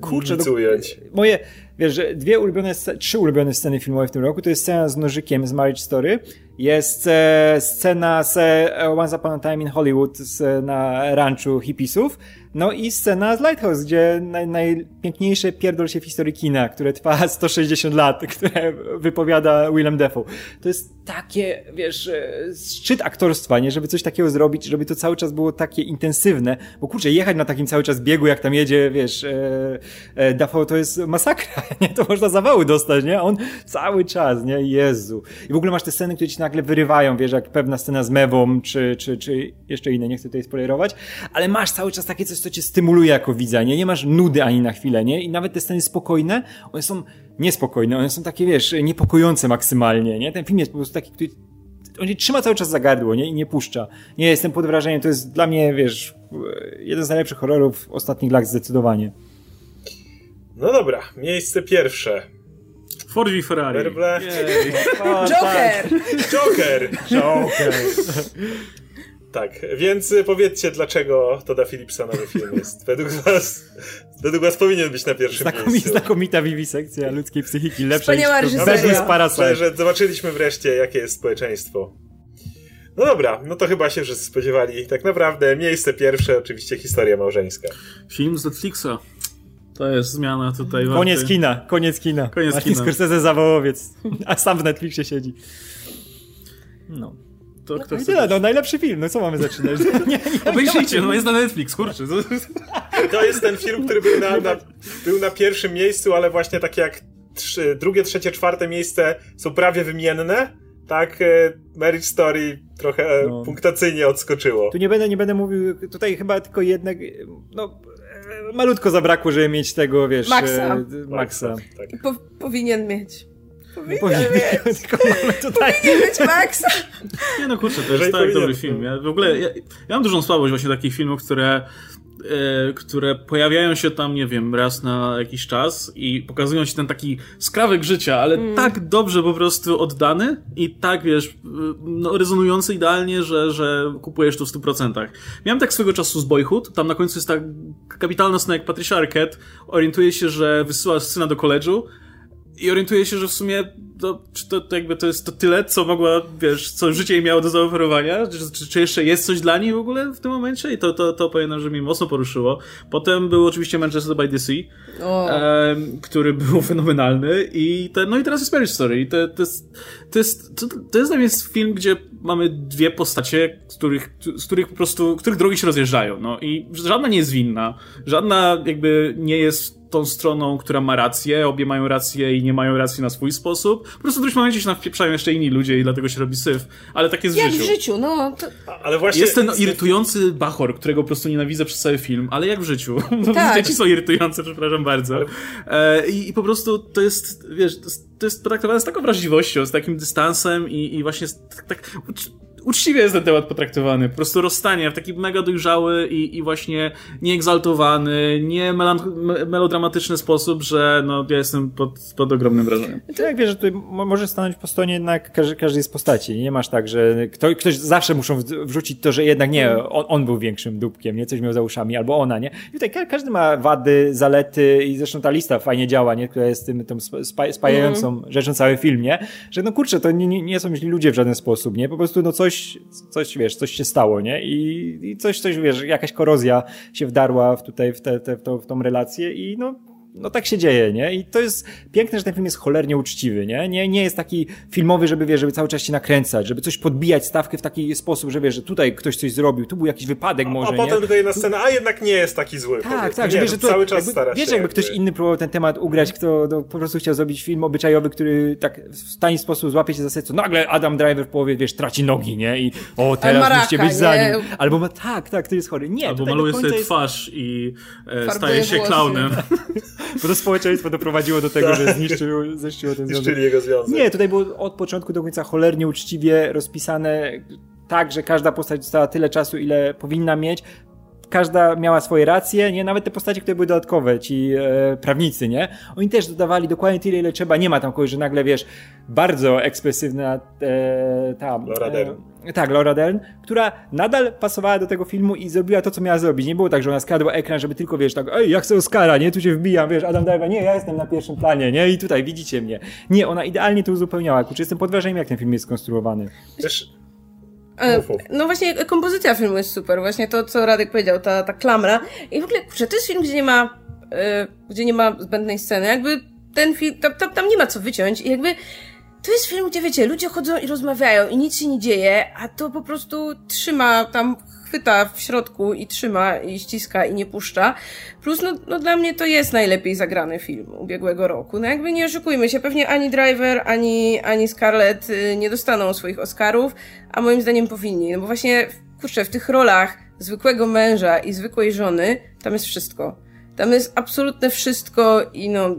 Kurczę, nic no, ująć. moje, wiesz, że dwie ulubione, trzy ulubione sceny filmowe w tym roku to jest scena z nożykiem z Marriage Story, jest e, scena z e, Once Upon a Time in Hollywood z, na ranchu hippiesów, no i scena z Lighthouse, gdzie naj, najpiękniejsze pierdol się w historii kina, które trwa (laughs) 160 lat, które wypowiada Willem Dafoe. To jest takie, wiesz, e, szczyt aktorstwa, nie? Żeby coś takiego zrobić, żeby to cały czas było takie intensywne, bo kurczę, jechać na takim cały czas biegu, jak tam jedzie, wiesz, e, e, to jest masakra, (laughs) nie? To można zawały dostać, nie? On cały czas, nie? Jezu. I w ogóle masz te sceny, które ci nagle wyrywają, wiesz, jak pewna scena z Mewą, czy, czy, czy jeszcze inne, nie chcę tutaj spoilerować, ale masz cały czas takie coś, co cię stymuluje jako widza, nie? Nie masz nudy ani na chwilę, nie? I nawet te sceny spokojne, one są niespokojne, one są takie, wiesz, niepokojące maksymalnie, nie? Ten film jest po prostu taki, który on się trzyma cały czas za gardło, nie? I nie puszcza. Nie, jestem pod wrażeniem, to jest dla mnie, wiesz, jeden z najlepszych horrorów ostatnich lat zdecydowanie. No dobra, miejsce pierwsze. Ford v Ferrari. Werble. Joker! Joker! Joker. Tak, więc powiedzcie, dlaczego Toda Philipsa nowy film jest. Według was, według was powinien być na pierwszym Znakomi, miejscu. znakomita wiwisekcja ludzkiej psychiki, lepsza Wspaniała niż. Bezus Parasite. Że zobaczyliśmy wreszcie, jakie jest społeczeństwo. No dobra, no to chyba się wszyscy spodziewali. Tak naprawdę miejsce pierwsze, oczywiście historia małżeńska. Film z Netflixa. To jest zmiana tutaj. Koniec warty. kina, koniec kina. Koniec Martin kina. Scorsese zawołowiec, a sam w Netflixie siedzi. No. To kto I chce tyle, no najlepszy film, no co mamy zaczynać? (laughs) Nie, nie, Obejrzyjcie, no jest na Netflix, kurczę. To... (laughs) To jest ten film, który był na, na, był na pierwszym miejscu, ale właśnie takie jak trzy, drugie, trzecie, czwarte miejsce są prawie wymienne. Tak, e, Marriage Story trochę e, No. punktacyjnie odskoczyło. Tu nie będę, nie będę mówił, tutaj chyba tylko jednak, no, malutko zabrakło, żeby mieć tego, wiesz, Maxa. e, Maxa. Tak. Po, powinien mieć. Powinien Powinien- mieć. (laughs) Tylko mamy tutaj... Powinien mieć Maxa. Nie no kurczę, to jest tak powinien, dobry film. Ja w ogóle, ja, ja mam dużą słabość właśnie takich filmów, które które pojawiają się tam, nie wiem, raz na jakiś czas i pokazują ci ten taki skrawek życia, ale tak dobrze po prostu oddany i tak, wiesz, y, no, rezonujący idealnie, że, że kupujesz to w 100%. Miałem tak swego czasu z Boyhood, tam na końcu jest tak kapitalna scena jak Patricia Arquette orientuje się, że wysyła syna do koledżu i orientuje się, że w sumie to, czy to, to jakby to jest to tyle, co mogła, wiesz, co życie jej miało do zaoferowania, czy, czy, czy jeszcze jest coś dla niej w ogóle w tym momencie? I to, to, to pamiętam, że mnie mocno poruszyło. Potem był oczywiście Manchester by the Sea, em, który (laughs) był fenomenalny. I te, no i teraz jest Marriage Story. I to, to jest, to jest, to, to jest dla mnie film, gdzie mamy dwie postacie, z których, z których po prostu, których drogi się rozjeżdżają, no i żadna nie jest winna, żadna jakby nie jest tą stroną, która ma rację, obie mają rację i nie mają racji na swój sposób. Po prostu w którymś momencie się nawpieprzają jeszcze inni ludzie i dlatego się robi syf. Ale tak jest w Jak życiu. w życiu, no. To, Ale właśnie... Jest ten irytujący bachor, którego po prostu nienawidzę przez cały film, ale jak w życiu. (laughs) No, Tak. Dzieci są irytujące, przepraszam bardzo. E, i, I po prostu to jest, wiesz, to jest, to jest potraktowane z taką wrażliwością, z takim dystansem i, i właśnie tak, tak uczciwie jest ten temat potraktowany. Po prostu rozstanie w taki mega dojrzały i, i właśnie nieegzaltowany, nie melodramatyczny sposób, że no, ja jestem pod, pod ogromnym wrażeniem. To jak wiesz, że tutaj mo- możesz stanąć po stronie jednak każdej, każdej z postaci. Nie masz tak, że kto, ktoś zawsze muszą wrzucić to, że jednak nie, on, on był większym dupkiem, nie? Coś miał za uszami, albo ona, nie? I tutaj ka- każdy ma wady, zalety i zresztą ta lista fajnie działa, nie? Która jest tym, tą spa- spa- spajającą rzeczą cały film, nie? Że no kurczę, to nie, nie, nie są źli ludzie w żaden sposób, nie? Po prostu no coś, coś, wiesz, coś się stało, nie? I, i coś, coś, wiesz, jakaś korozja się wdarła w tutaj, w, te, te, w, to, w tą relację i no no tak się dzieje, nie? I to jest piękne, że ten film jest cholernie uczciwy, nie? Nie, nie jest taki filmowy, żeby, wiesz, żeby cały czas się nakręcać, żeby coś podbijać stawkę w taki sposób, że wiesz, że tutaj ktoś coś zrobił, tu był jakiś wypadek może, A potem nie? tylko jedna scena, a jednak nie jest taki zły. Tak, powiedzmy. tak, nie, że, wiesz, że to, cały czas jakby, stara wiesz, się. jakby ktoś inny próbował ten temat ugrać, kto no, po prostu chciał zrobić film obyczajowy, który tak w tani sposób złapie się za serce, nagle Adam Driver w połowie, wiesz, traci nogi, nie? I o, teraz Maraka, musicie być za nim. Albo ma, tak, tak, to jest chory. Nie, Albo maluje sobie jest- twarz i e, staje się klaunem. (laughs) Bo to społeczeństwo doprowadziło do tego, że zniszczyło, zniszczyło ten związek. Zniszczyli jego związek. Nie, tutaj było od początku do końca cholernie uczciwie rozpisane tak, że każda postać dostała tyle czasu, ile powinna mieć. Każda miała swoje racje, nie? Nawet te postacie, które były dodatkowe, ci e, prawnicy, nie? Oni też dodawali dokładnie tyle, ile trzeba. Nie ma tam kogoś, że nagle, wiesz, bardzo ekspresywna e, ta... Laura Dern. E, tak, Laura Dern, która nadal pasowała do tego filmu i zrobiła to, co miała zrobić. Nie było tak, że ona skradła ekran, żeby tylko, wiesz, tak, ej, ja chcę Oscara, nie? Tu się wbijam, wiesz, Adam Driver, nie, ja jestem na pierwszym planie, nie? I tutaj widzicie mnie. Nie, ona idealnie to uzupełniała. Kurczę, jestem pod wrażeniem, jak ten film jest skonstruowany. Też E. No właśnie, kompozycja filmu jest super. Właśnie to, co Radek powiedział, ta, ta klamra. I w ogóle, kurczę, to jest film, gdzie nie ma, e, gdzie nie ma zbędnej sceny. Jakby ten film, tam, tam, tam nie ma co wyciąć i jakby to jest film, gdzie wiecie, ludzie chodzą i rozmawiają i nic się nie dzieje, a to po prostu trzyma tam, chwyta w środku i trzyma i ściska i nie puszcza. Plus, no, no dla mnie to jest najlepiej zagrany film ubiegłego roku. No jakby nie oszukujmy się, pewnie ani Driver, ani, ani Scarlett y, nie dostaną swoich Oscarów, a moim zdaniem powinni. No bo właśnie, kurczę, w tych rolach zwykłego męża i zwykłej żony, tam jest wszystko. Tam jest absolutne wszystko i no...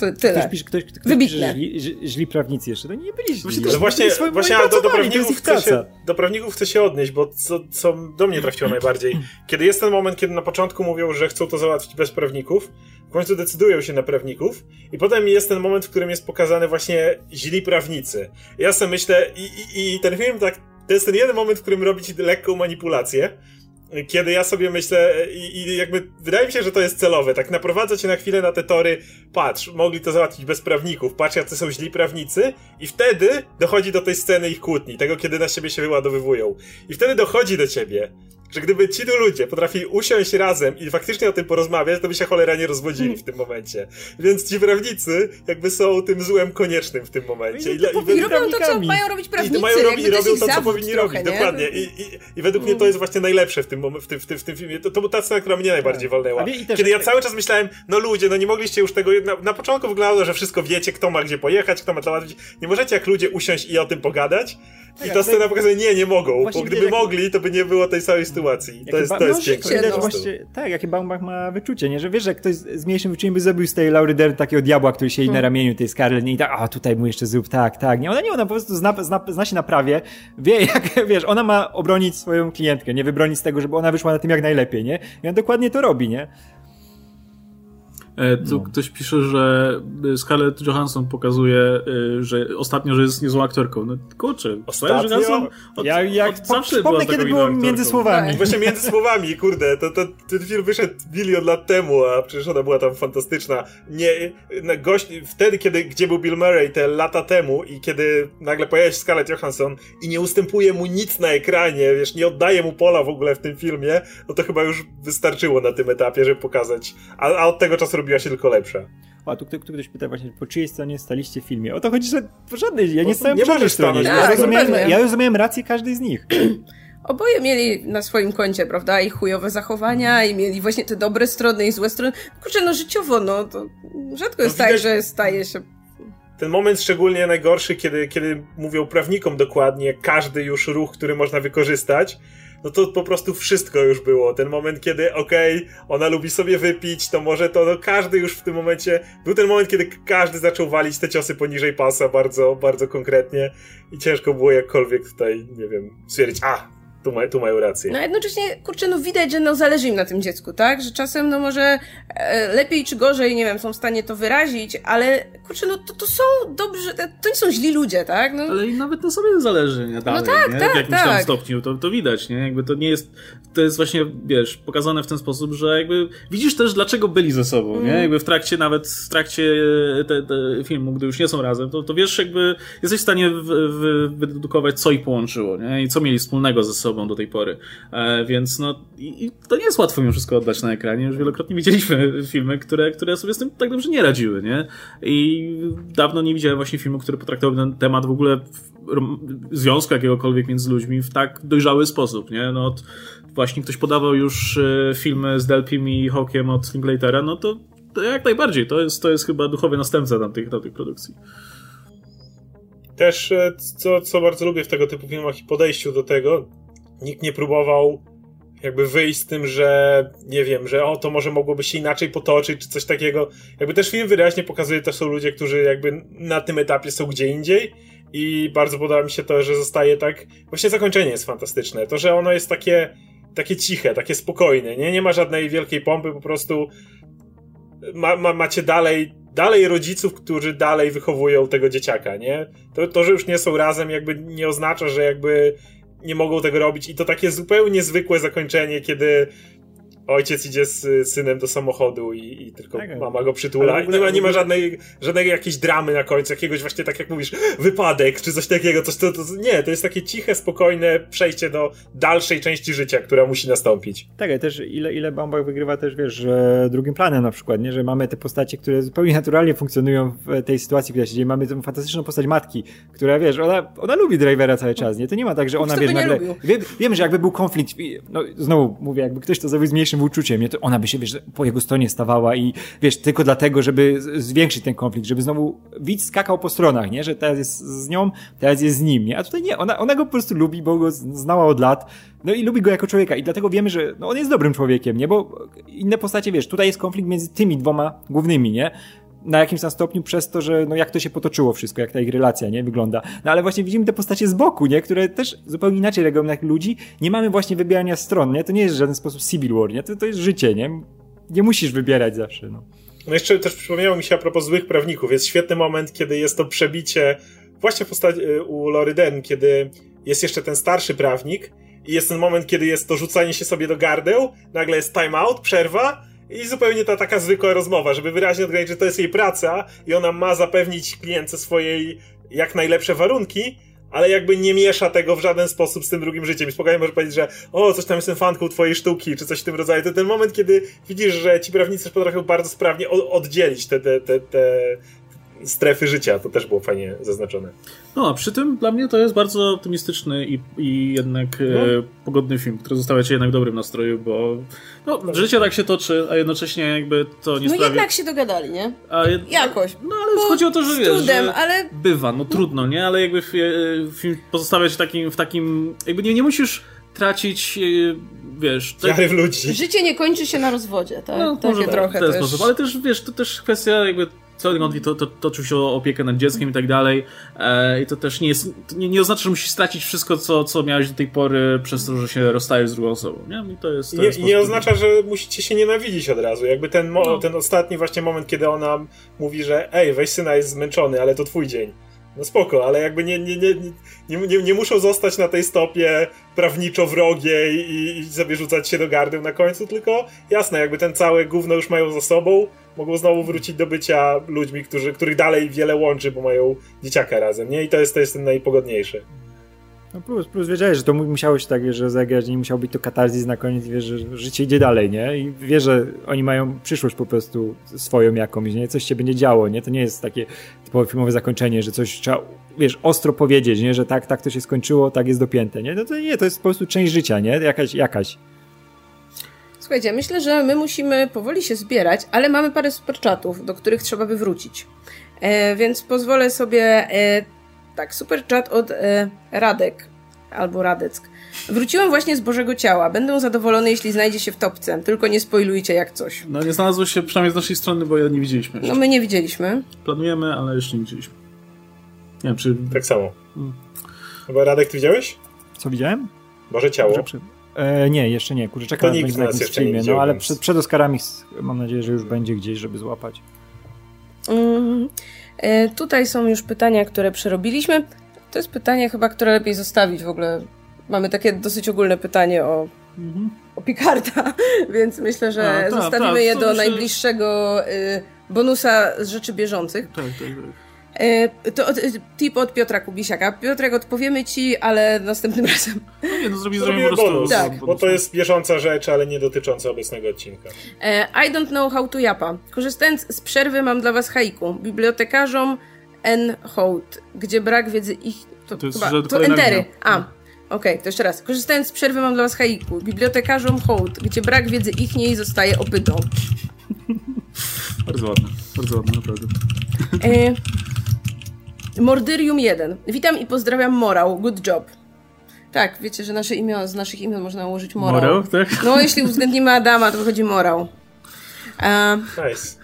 To, Ktoś tyle. pisze, ktoś, ktoś Wybitne. pisze, że źli, źli, prawnicy jeszcze. No nie byli źli. Właśnie No właśnie, właśnie do, do, to prawników chcę się, do prawników chcę się odnieść, bo co, co do mnie trafiło najbardziej. Kiedy jest ten moment, kiedy na początku mówią, że chcą to załatwić bez prawników, w końcu decydują się na prawników i potem jest ten moment, w którym jest pokazany właśnie źli prawnicy. Ja sobie myślę, i, i, i ten film tak, to jest ten jeden moment, w którym robić lekką manipulację, kiedy ja sobie myślę i, i jakby wydaje mi się, że to jest celowe, tak naprowadza cię na chwilę na te tory, patrz, mogli to załatwić bez prawników, patrz jacy są źli prawnicy i wtedy dochodzi do tej sceny ich kłótni, tego kiedy na siebie się wyładowywują. I wtedy dochodzi do ciebie, że gdyby ci tu ludzie potrafili usiąść razem i faktycznie o tym porozmawiać, to by się cholera nie rozwodzili w tym momencie. Więc ci prawnicy jakby są tym złem koniecznym w tym momencie. I, dla- i I robią to, co mają robić i prawnicy. to mają robić, i robią to, co powinni trochę, robić, nie? dokładnie. I, i, I według mnie to jest właśnie najlepsze w tym, w tym, w tym, w tym filmie. To, to była ta scena, która mnie najbardziej walnęła. A wie- i też- Kiedy ja cały czas myślałem, no ludzie, no nie mogliście już tego... Na, na początku wyglądało, że wszystko wiecie, kto ma gdzie pojechać, kto ma to załatwić. Nie możecie jak ludzie usiąść i o tym pogadać? I ta ale- scena pokazuje, nie, nie mogą, bo gdyby jak- mogli, to by nie było tej samej sytuacji. To jest, ba- to no, jest piękne. no. Właśnie, tak, jakie Baumbach ma wyczucie, nie? Że wiesz, że ktoś z mniejszym wyczuciem by zrobił z tej Laury Dern takiego diabła, który siedzi Hmm. na ramieniu tej Scarlett nie? i tak, a tutaj mu jeszcze zrób tak, tak. Nie, ona nie, ona po prostu zna, zna, zna się na prawie, wie (laughs) jak, wiesz, ona ma obronić swoją klientkę, nie wybronić z tego, żeby ona wyszła na tym jak najlepiej, nie? I on dokładnie to robi, nie? E, tu ktoś pisze, że e, Scarlett Johansson pokazuje, e, że ostatnio, że jest niezłą aktorką. No kurczę? Scarlett Johansson od, Ja, jak od po, zawsze była kiedy było między słowami. Tak. Właśnie między słowami, kurde, to, to, ten film wyszedł milion lat temu, a przecież ona była tam fantastyczna. Nie, na gość, wtedy, kiedy, gdzie był Bill Murray te lata temu i kiedy nagle pojawia się Scarlett Johansson i nie ustępuje mu nic na ekranie, wiesz, nie oddaje mu pola w ogóle w tym filmie, no to chyba już wystarczyło na tym etapie, żeby pokazać. A, a od tego czasu robiła się tylko lepsza. A tu, tu, tu ktoś pyta właśnie, po czyjej stronie staliście w filmie? O to chodzi, że po żadnej, ja nie stałem po żadnej stronie. Ja tak, rozumiem, pewnie. ja rozumiem rację każdej z nich. (clears throat) Oboje mieli na swoim koncie, prawda, i chujowe zachowania, i mieli właśnie te dobre strony i złe strony. Kurczę, no życiowo, no, to rzadko jest No tak, widać- że staje się... Ten moment szczególnie najgorszy, kiedy, kiedy mówią prawnikom dokładnie każdy już ruch, który można wykorzystać, no to po prostu wszystko już było. Ten moment, kiedy okej, ona lubi sobie wypić, to może to, no każdy już w tym momencie, był ten moment, kiedy każdy zaczął walić te ciosy poniżej pasa bardzo, bardzo konkretnie i ciężko było jakkolwiek tutaj, nie wiem, stwierdzić, a, tu, ma, tu mają rację. No a jednocześnie, kurczę, no widać, że no zależy im na tym dziecku, tak? Że czasem, no może e, lepiej czy gorzej, nie wiem, są w stanie to wyrazić, ale kurczę, no to, to są dobrzy, to nie są źli ludzie, tak? No, Ale i nawet na sobie zależy, nie? Dalej, tak, nie? tak, w jakimś tam tak. stopniu, to, to widać, nie? Jakby to nie jest, to jest właśnie, wiesz, pokazane w ten sposób, że jakby widzisz też, dlaczego byli ze sobą, nie? Mhm. Jakby w trakcie, nawet w trakcie te, te filmu, gdy już nie są razem, to, to wiesz, jakby jesteś w stanie w, w, wydedukować, co ich połączyło, nie? I co mieli wspólnego ze sobą sobą do tej pory. E, więc no, i, i, to nie jest łatwo mimo wszystko oddać na ekranie. Już wielokrotnie widzieliśmy (laughs) filmy, które, które sobie z tym tak dobrze nie radziły, nie? I dawno nie widziałem właśnie filmu, który potraktował ten temat w ogóle w związku jakiegokolwiek między ludźmi w tak dojrzały sposób, nie? No, właśnie ktoś podawał już e, filmy z Delpim i Hawkiem od Linklatera, no to, to jak najbardziej, to jest, to jest chyba duchowy następca tamtych, tamtych produkcji. Też, e, co, co bardzo lubię w tego typu filmach i podejściu do tego, nikt nie próbował jakby wyjść z tym, że nie wiem, że o, to może mogłoby się inaczej potoczyć, czy coś takiego. Jakby też film wyraźnie pokazuje, to są ludzie, którzy jakby na tym etapie są gdzie indziej i bardzo podoba mi się to, że zostaje tak, właśnie zakończenie jest fantastyczne, to, że ono jest takie takie ciche, takie spokojne, nie? Nie ma żadnej wielkiej pompy, po prostu ma, ma, macie dalej, dalej rodziców, którzy dalej wychowują tego dzieciaka, nie? To, to, że już nie są razem, jakby nie oznacza, że jakby nie mogą tego robić i to takie zupełnie zwykłe zakończenie, kiedy ojciec idzie z synem do samochodu i, i tylko tak, mama go przytula. Ogóle, nie ma, nie ma żadnej, żadnej jakiejś dramy na końcu, jakiegoś właśnie, tak jak mówisz, wypadek czy coś takiego. Coś, to, to, nie, to jest takie ciche, spokojne przejście do dalszej części życia, która musi nastąpić. Tak, ale też ile, ile Bambach wygrywa też, wiesz, drugim planem na przykład, nie? że mamy te postacie, które zupełnie naturalnie funkcjonują w tej sytuacji, która się dzieje. Mamy tę fantastyczną postać matki, która, wiesz, ona, ona lubi Drivera cały czas, nie? To nie ma tak, że ona, wiesz, nagle... Wiem, wiem, że jakby był konflikt, no znowu mówię, jakby ktoś to zrobił z mniejszym uczuciem, nie? To ona by się, wiesz, po jego stronie stawała i, wiesz, tylko dlatego, żeby zwiększyć ten konflikt, żeby znowu widz skakał po stronach, nie? Że teraz jest z nią, teraz jest z nim, nie? A tutaj nie, ona, ona go po prostu lubi, bo go znała od lat, no i lubi go jako człowieka i dlatego wiemy, że no on jest dobrym człowiekiem, nie? Bo inne postacie, wiesz, tutaj jest konflikt między tymi dwoma głównymi, nie? Na jakimś tam stopniu przez to, że no jak to się potoczyło wszystko, jak ta ich relacja, nie, wygląda. No ale właśnie widzimy te postacie z boku, nie, które też zupełnie inaczej reagują na ludzi. Nie mamy właśnie wybierania stron, nie, to nie jest w żaden sposób Civil War, nie, to, to jest życie, nie. Nie musisz wybierać zawsze, no. No jeszcze też przypomniało mi się a propos złych prawników. Jest świetny moment, kiedy jest to przebicie właśnie y, u Lory Den, kiedy jest jeszcze ten starszy prawnik i jest ten moment, kiedy jest to rzucanie się sobie do gardeł, nagle jest time out, przerwa i zupełnie ta taka zwykła rozmowa, żeby wyraźnie odgraniczyć, że to jest jej praca i ona ma zapewnić klientce swojej jak najlepsze warunki, ale jakby nie miesza tego w żaden sposób z tym drugim życiem. I spokojnie może powiedzieć, że o, coś tam jestem fanką twojej sztuki, czy coś w tym rodzaju. To ten moment, kiedy widzisz, że ci prawnicy potrafią bardzo sprawnie oddzielić te, te, te, te strefy życia. To też było fajnie zaznaczone. No, a przy tym dla mnie to jest bardzo optymistyczny i, i jednak e, no. e, pogodny film, który zostawia cię jednak w dobrym nastroju, bo no, no, życie tak się toczy, a jednocześnie jakby to nie no sprawia... No jednak się dogadali, nie? A, Jakoś. No ale bo chodzi o to, że wiesz, trudem, że ale... bywa, no trudno, nie? Ale jakby film pozostawia cię takim, w takim... Jakby nie, nie musisz tracić, e, wiesz... Tak... w ludzi. Życie nie kończy się na rozwodzie, tak? No, Takie może trochę w ten też. sposób, ale też, wiesz, to też kwestia jakby co Godwin to, to, toczył się o opiekę nad dzieckiem i tak dalej. E, I to też nie jest, nie, nie oznacza, że musisz stracić wszystko, co, co miałeś do tej pory przez to, że się rozstajesz z drugą osobą. Nie? I to jest, to nie, jest nie oznacza, że musicie się nienawidzić od razu. Jakby ten, no. ten ostatni właśnie moment, kiedy ona mówi, że ej, weź syna, jest zmęczony, ale to twój dzień. No spoko, ale jakby nie, nie, nie, nie, nie, muszą zostać na tej stopie prawniczo wrogiej i, i sobie rzucać się do gardy na końcu, tylko jasne, jakby ten cały gówno już mają za sobą, mogą znowu wrócić do bycia ludźmi, którzy, których dalej wiele łączy, bo mają dzieciaka razem, nie? I to jest, to jest ten najpogodniejszy. No plus, plus wiedziałeś, że to musiało się tak, wiesz, że zagrać, nie musiał być to katarzis na koniec, wiesz, że życie idzie dalej, nie? I wiesz, że oni mają przyszłość po prostu swoją jakąś, nie? Coś się będzie działo, nie? To nie jest takie typowe filmowe zakończenie, że coś trzeba, wiesz, ostro powiedzieć, nie? Że tak, tak to się skończyło, tak jest dopięte, nie? No to nie, to jest po prostu część życia, nie? Jakaś, jakaś. Słuchajcie, myślę, że my musimy powoli się zbierać, ale mamy parę superchatów, do których trzeba by wrócić. E, więc pozwolę sobie e, tak, superchat od e, Radek albo Radeck. Wróciłem właśnie z Bożego Ciała. Będę zadowolony, jeśli znajdzie się w topce. Tylko nie spoilujcie jak coś. No nie znalazło się przynajmniej z naszej strony, bo ja nie widzieliśmy. Jeszcze. No my nie widzieliśmy. Planujemy, ale jeszcze nie widzieliśmy. Nie wiem, czy... Tak samo. Hmm. Chyba Radek, ty widziałeś? Co widziałem? Boże Ciało. E, nie, jeszcze nie. Kurczę, czekam, to nikt na jakimś streamie. No ale przed, przed Oscarami mam nadzieję, że już będzie gdzieś, żeby złapać. Mm. E, tutaj są już pytania, które przerobiliśmy. To jest pytanie chyba, które lepiej zostawić w ogóle. Mamy takie dosyć ogólne pytanie o, mhm. o Picarda, (laughs) więc myślę, że A, ta, zostawimy ta, je do najbliższego y, bonusa z rzeczy bieżących. Tak, tak, tak. E, to od, tip od Piotra Kubisiaka. Piotrek, odpowiemy ci, ale następnym (laughs) razem. No nie, no zrobimy Zrobimy po prostu... bonus, Tak. bo to jest bieżąca rzecz, ale nie dotycząca obecnego odcinka. E, I don't know how to japa. Korzystając z przerwy mam dla was haiku. Bibliotekarzom N. Hołd, gdzie brak wiedzy ich... To, To jest chyba, to entery. A, okej, to jeszcze raz. Korzystając z przerwy mam dla was haiku. Bibliotekarzom Hołd, gdzie brak wiedzy ich niej zostaje opytą. (laughs) Bardzo ładne, bardzo ładne, naprawdę. E, Mordyrium 1. Witam i pozdrawiam Morał. Good job. Tak, wiecie, że nasze imiona, z naszych imion można ułożyć morał. Morał, tak? No, jeśli uwzględnimy Adama, to wychodzi morał. E, Nice.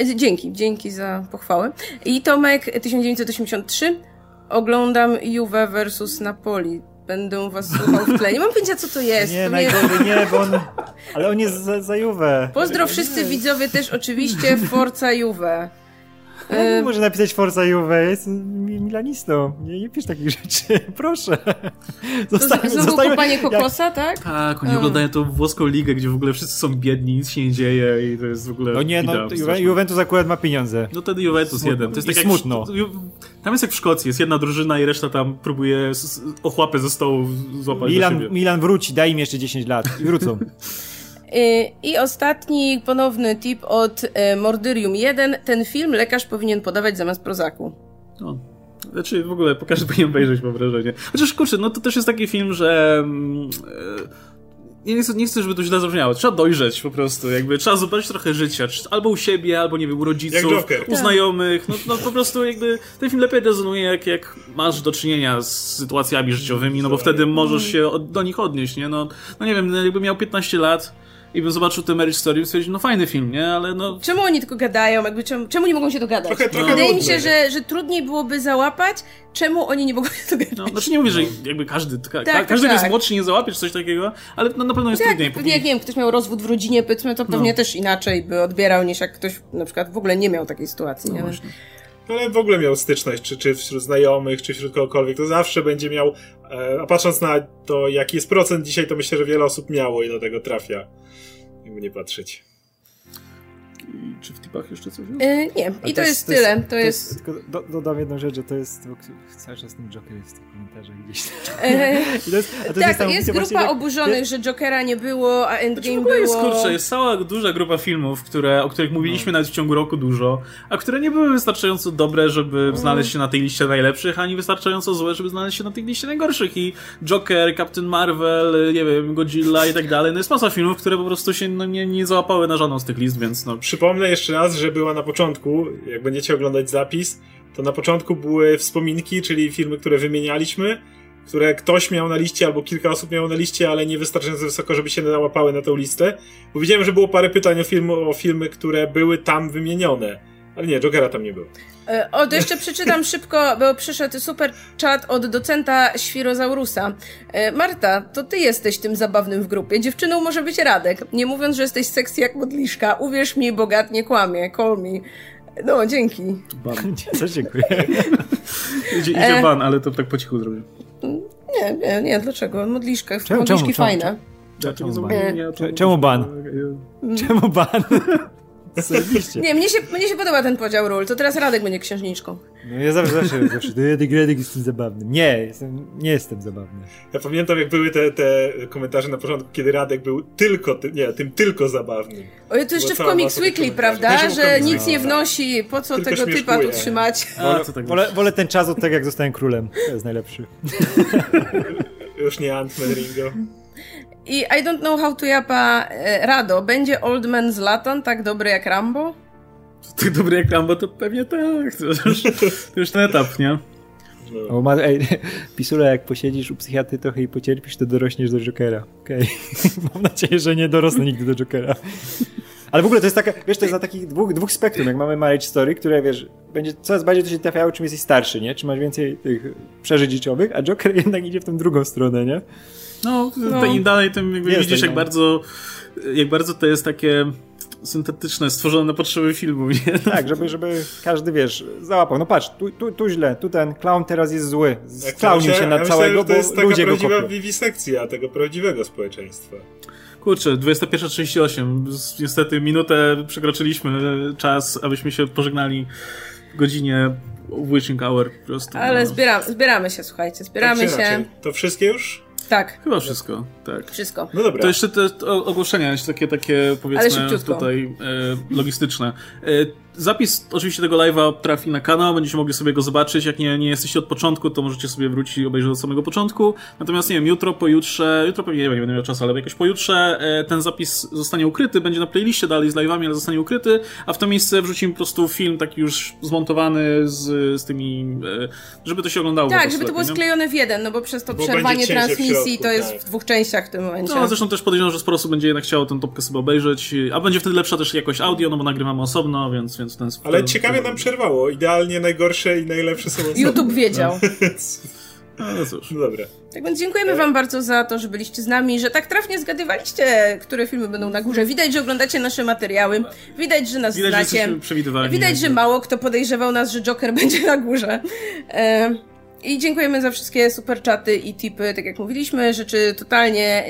e, dzięki, dzięki za pochwałę. I Tomek, 1983. Oglądam Juve versus Napoli. Będę was słuchał w tle. Nie mam pojęcia, co to jest. Nie, to najgorzej nie, bo on... Ale on jest za, za Juve. Pozdro wszyscy widzowie też oczywiście Forza Juve. Jak może napisać Forza Juve? Jestem mi- milanistą. Nie, nie pisz takich rzeczy. (laughs) Proszę. To Zostań- z- znowu zostańmy- kopanie jak- kokosa, tak? Tak, oni A. oglądają tą włoską ligę, gdzie w ogóle wszyscy są biedni, nic się nie dzieje i to jest w ogóle... No nie, no bida Ju- straszna. Juventus akurat ma pieniądze. No ten Juventus Smutno. jeden. To jest I tak jak smutno. Ju- Tam jest jak w Szkocji, jest jedna drużyna i reszta tam próbuje ochłapy ze stołu złapać do Milan, siebie. Milan wróci, daj im jeszcze 10 lat i wrócą. (laughs) Y, I ostatni ponowny tip od e, Mordyrium 1. Ten film lekarz powinien podawać zamiast prozaku. No. Znaczy w ogóle po każdy powinien obejrzeć, mam wrażenie. Chociaż kurczę, no to też jest taki film, że... mm, e, Ja nie chcę, nie chcę, żeby to źle zabrzmiało. Trzeba dojrzeć po prostu, jakby trzeba zobaczyć trochę życia. Albo u siebie, albo nie wiem, u rodziców, u znajomych. No, no po prostu jakby ten film lepiej rezonuje, jak, jak masz do czynienia z sytuacjami życiowymi, no bo wtedy możesz się od, do nich odnieść, nie? No, no nie wiem, no jakby miał 15 lat i bym zobaczył tę Marriage Story i stwierdził, no fajny film, nie? Ale no... Czemu oni tylko gadają? Jakby czemu, czemu nie mogą się dogadać? Trochę- trochę Wydaje mi się, że, że trudniej byłoby załapać, czemu oni nie mogą się dogadać. No, znaczy nie mówię, że jakby każdy, ka, Tak, ka, tak, każdy, kto jest tak. młodszy, nie załapiesz coś takiego, ale no, na pewno jest tak, trudniej. pewnie jak nie wiem, ktoś miał rozwód w rodzinie, powiedzmy, to pewnie No. też inaczej by odbierał niż jak ktoś na przykład w ogóle nie miał takiej sytuacji. No nie wiem. właśnie. Ale w ogóle miał styczność, czy, czy wśród znajomych, czy wśród kogokolwiek, to zawsze będzie miał, e, a patrząc na to, jaki jest procent dzisiaj, to myślę, że wiele osób miało i do tego trafia. Jakby nie patrzeć. I czy w tipach jeszcze coś jest? E, nie, i to, jest tyle. To jest. Tylko do, dodam jedną rzecz, że to jest... bo Cały czas ten Joker jest w tych komentarzach gdzieś. (laughs) To jest, to jest tak, jest właśnie, grupa jak- oburzonych, że Jokera nie było, a Znaczy Endgame jest, było. kurczę, jest cała duża grupa filmów, które, o których mówiliśmy nawet w ciągu roku dużo, a które nie były wystarczająco dobre, żeby znaleźć się na tej liście najlepszych, ani wystarczająco złe, żeby znaleźć się na tej liście najgorszych. I Joker, Captain Marvel, nie wiem, Godzilla i tak dalej. No jest masa filmów, które po prostu się no, nie, nie załapały na żadną z tych list, więc no... Przypomnę jeszcze raz, że była na początku, jak będziecie oglądać zapis, to na początku były wspominki, czyli filmy, które wymienialiśmy, które ktoś miał na liście albo kilka osób miało na liście, ale nie wystarczająco wysoko, żeby się nałapały na tą listę. Bo widziałem, że było parę pytań o, filmu, o filmy, które były tam wymienione. Ale nie, Jokera tam nie było. E, O, to jeszcze przeczytam (laughs) szybko, bo przyszedł super chat od docenta Świrozaurusa. E, Marta, to ty jesteś tym zabawnym w grupie. Dziewczyną może być Radek. Nie mówiąc, że jesteś seksy jak modliszka. Uwierz mi, bogat nie kłamie. Call me. No, dzięki. Ban. (laughs) Też dziękuję. (laughs) Idzie, idzie E. ban, ale to tak po cichu zrobię. Nie, nie, nie, dlaczego? Modliszka, Czemu- modliszki czemu- czemu- fajne. Czemu ja to- Czemu ban? Czemu ban? Zajebiście. Nie, mnie się, mnie się podoba ten podział ról. To teraz Radek będzie księżniczką. No ja zawsze, zawsze, zawsze, to Radek, Radek jestem zabawny. Nie, jestem, nie jestem zabawny. Ja pamiętam, jak były te, te komentarze na początku, kiedy Radek był tylko, ty, nie, tym tylko zabawnym. Oj, to jeszcze Bo w Comics Weekly, prawda? Że nic nie wnosi, po co Tylko tego typa tu śmieszkuje. trzymać. A, to tak Wolę, wolę ten czas od tego, jak zostałem królem. To jest najlepszy. Już nie Ant-Man Ringo. I I don't know how to japa e, Rado. Będzie Old Man Zlatan tak dobry jak Rambo? Tak dobry jak Rambo, to pewnie tak. To już, to już ten etap, nie? No. O, ma, ej, (laughs) Pisula, jak posiedzisz u psychiatry trochę i pocierpisz, to dorośniesz do Jokera. Okej. (laughs) Mam nadzieję, że nie dorosnę nigdy do Jokera. Ale w ogóle to jest taka, wiesz, to jest na takich dwóch, dwóch spektrum, jak mamy Marriage Story, które, wiesz, będzie coraz bardziej to się trafiało, czym jesteś starszy, nie? Czy masz więcej tych przeżyć życiowych, a Joker (laughs) jednak idzie w tą drugą stronę, nie? No, No. to im dalej, tym jakby Jest widzisz, tak, jak no. bardzo, jak bardzo to jest takie syntetyczne, stworzone na potrzeby filmu, nie? (laughs) Tak, żeby, żeby każdy, wiesz, załapał. No patrz, tu, tu, tu źle, tu ten clown teraz jest zły. Sklaunił się na ja całego, myślałem, że to jest bo taka ludzie go prawdziwa kopią. wiwisekcja tego prawdziwego społeczeństwa. Kurczę, 21.38. Niestety minutę przekroczyliśmy czas, abyśmy się pożegnali w godzinie Witching Hour po prostu. Ale no. zbieram, zbieramy się, słuchajcie, zbieramy Tak się. To wszystkie już? Tak, Chyba wszystko, tak. wszystko. No dobra. To jeszcze te ogłoszenia, jeszcze takie, takie powiedzmy tutaj e, logistyczne. E, zapis oczywiście tego live'a trafi na kanał, będziecie mogli sobie go zobaczyć. Jak nie, nie jesteście od początku, to możecie sobie wrócić i obejrzeć od samego początku. Natomiast nie wiem, jutro, pojutrze, jutro pewnie nie wiem, nie będę miał czasu, ale jakoś pojutrze e, ten zapis zostanie ukryty, będzie na playliście dalej z live'ami, ale zostanie ukryty, a w to miejsce wrzucimy po prostu film taki już zmontowany z, z tymi, e, żeby to się oglądało Tak, żeby to było lepiej, nie? sklejone w jeden, no bo przez to Bo przerwanie transmisji środku, to jest tak. w dwóch częściach w tym momencie. No, zresztą też podejrzewam, że sporo osób będzie jednak chciało tę topkę sobie obejrzeć, a będzie wtedy lepsza też jakość audio, no bo nagrywamy osobno, więc, więc Ale ten- ciekawie nam przerwało. Idealnie najgorsze i najlepsze są osobne. YouTube wiedział. No cóż. No dobra. Tak więc dziękujemy wam bardzo za to, że byliście z nami, że tak trafnie zgadywaliście, które filmy będą na górze. Widać, że oglądacie nasze materiały, widać, że nas Widać, że znacie. przewidywalni. Widać, że mało kto podejrzewał nas, że Joker (laughs) będzie na górze. E, I dziękujemy za wszystkie super czaty i tipy, tak jak mówiliśmy. Rzeczy totalnie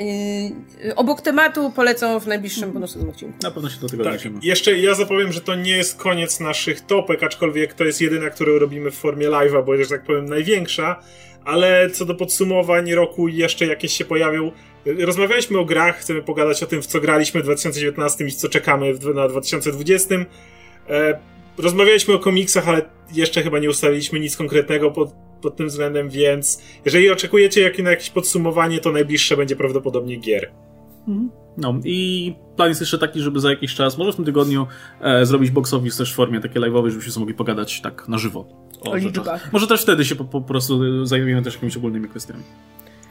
yy, obok tematu polecą w najbliższym bonusowym odcinku. Na pewno się do tego Tak, odniesiemy. jeszcze ja zapowiem, że to nie jest koniec naszych topek, aczkolwiek to jest jedyna, którą robimy w formie live'a, bo jest, że tak powiem, największa. Ale co do podsumowań roku jeszcze jakieś się pojawią. Rozmawialiśmy o grach, chcemy pogadać o tym, w co graliśmy w 2019 i co czekamy w- na 2020. E, rozmawialiśmy o komiksach, ale jeszcze chyba nie ustaliliśmy nic konkretnego pod, pod tym względem, więc jeżeli oczekujecie jak, na jakieś podsumowanie, to najbliższe będzie prawdopodobnie gier. No i plan jest jeszcze taki, żeby za jakiś czas, może w tym tygodniu, e, zrobić box office też w formie takiej live'owej, żebyśmy sobie mogli pogadać tak na żywo. O rzeczach. liczbach. Może też wtedy się po, po prostu zajmiemy też jakimiś ogólnymi kwestiami.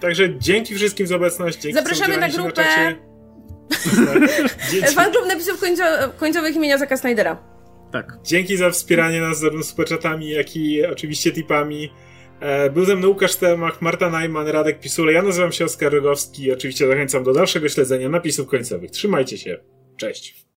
Także dzięki wszystkim za obecność. Dzięki Zapraszamy za na grupę. czacie. (laughs) Dzięki, Fanklub napisów końco, końcowych imienia Zaka Snydera. Tak. dzięki za wspieranie nas zarówno superchatami, jak i oczywiście tipami. E, Był ze mną Łukasz Stelmach, Marta Najman, Radek Pisule. Ja nazywam się Oskar Rogowski i oczywiście zachęcam do dalszego śledzenia napisów końcowych. Trzymajcie się. Cześć.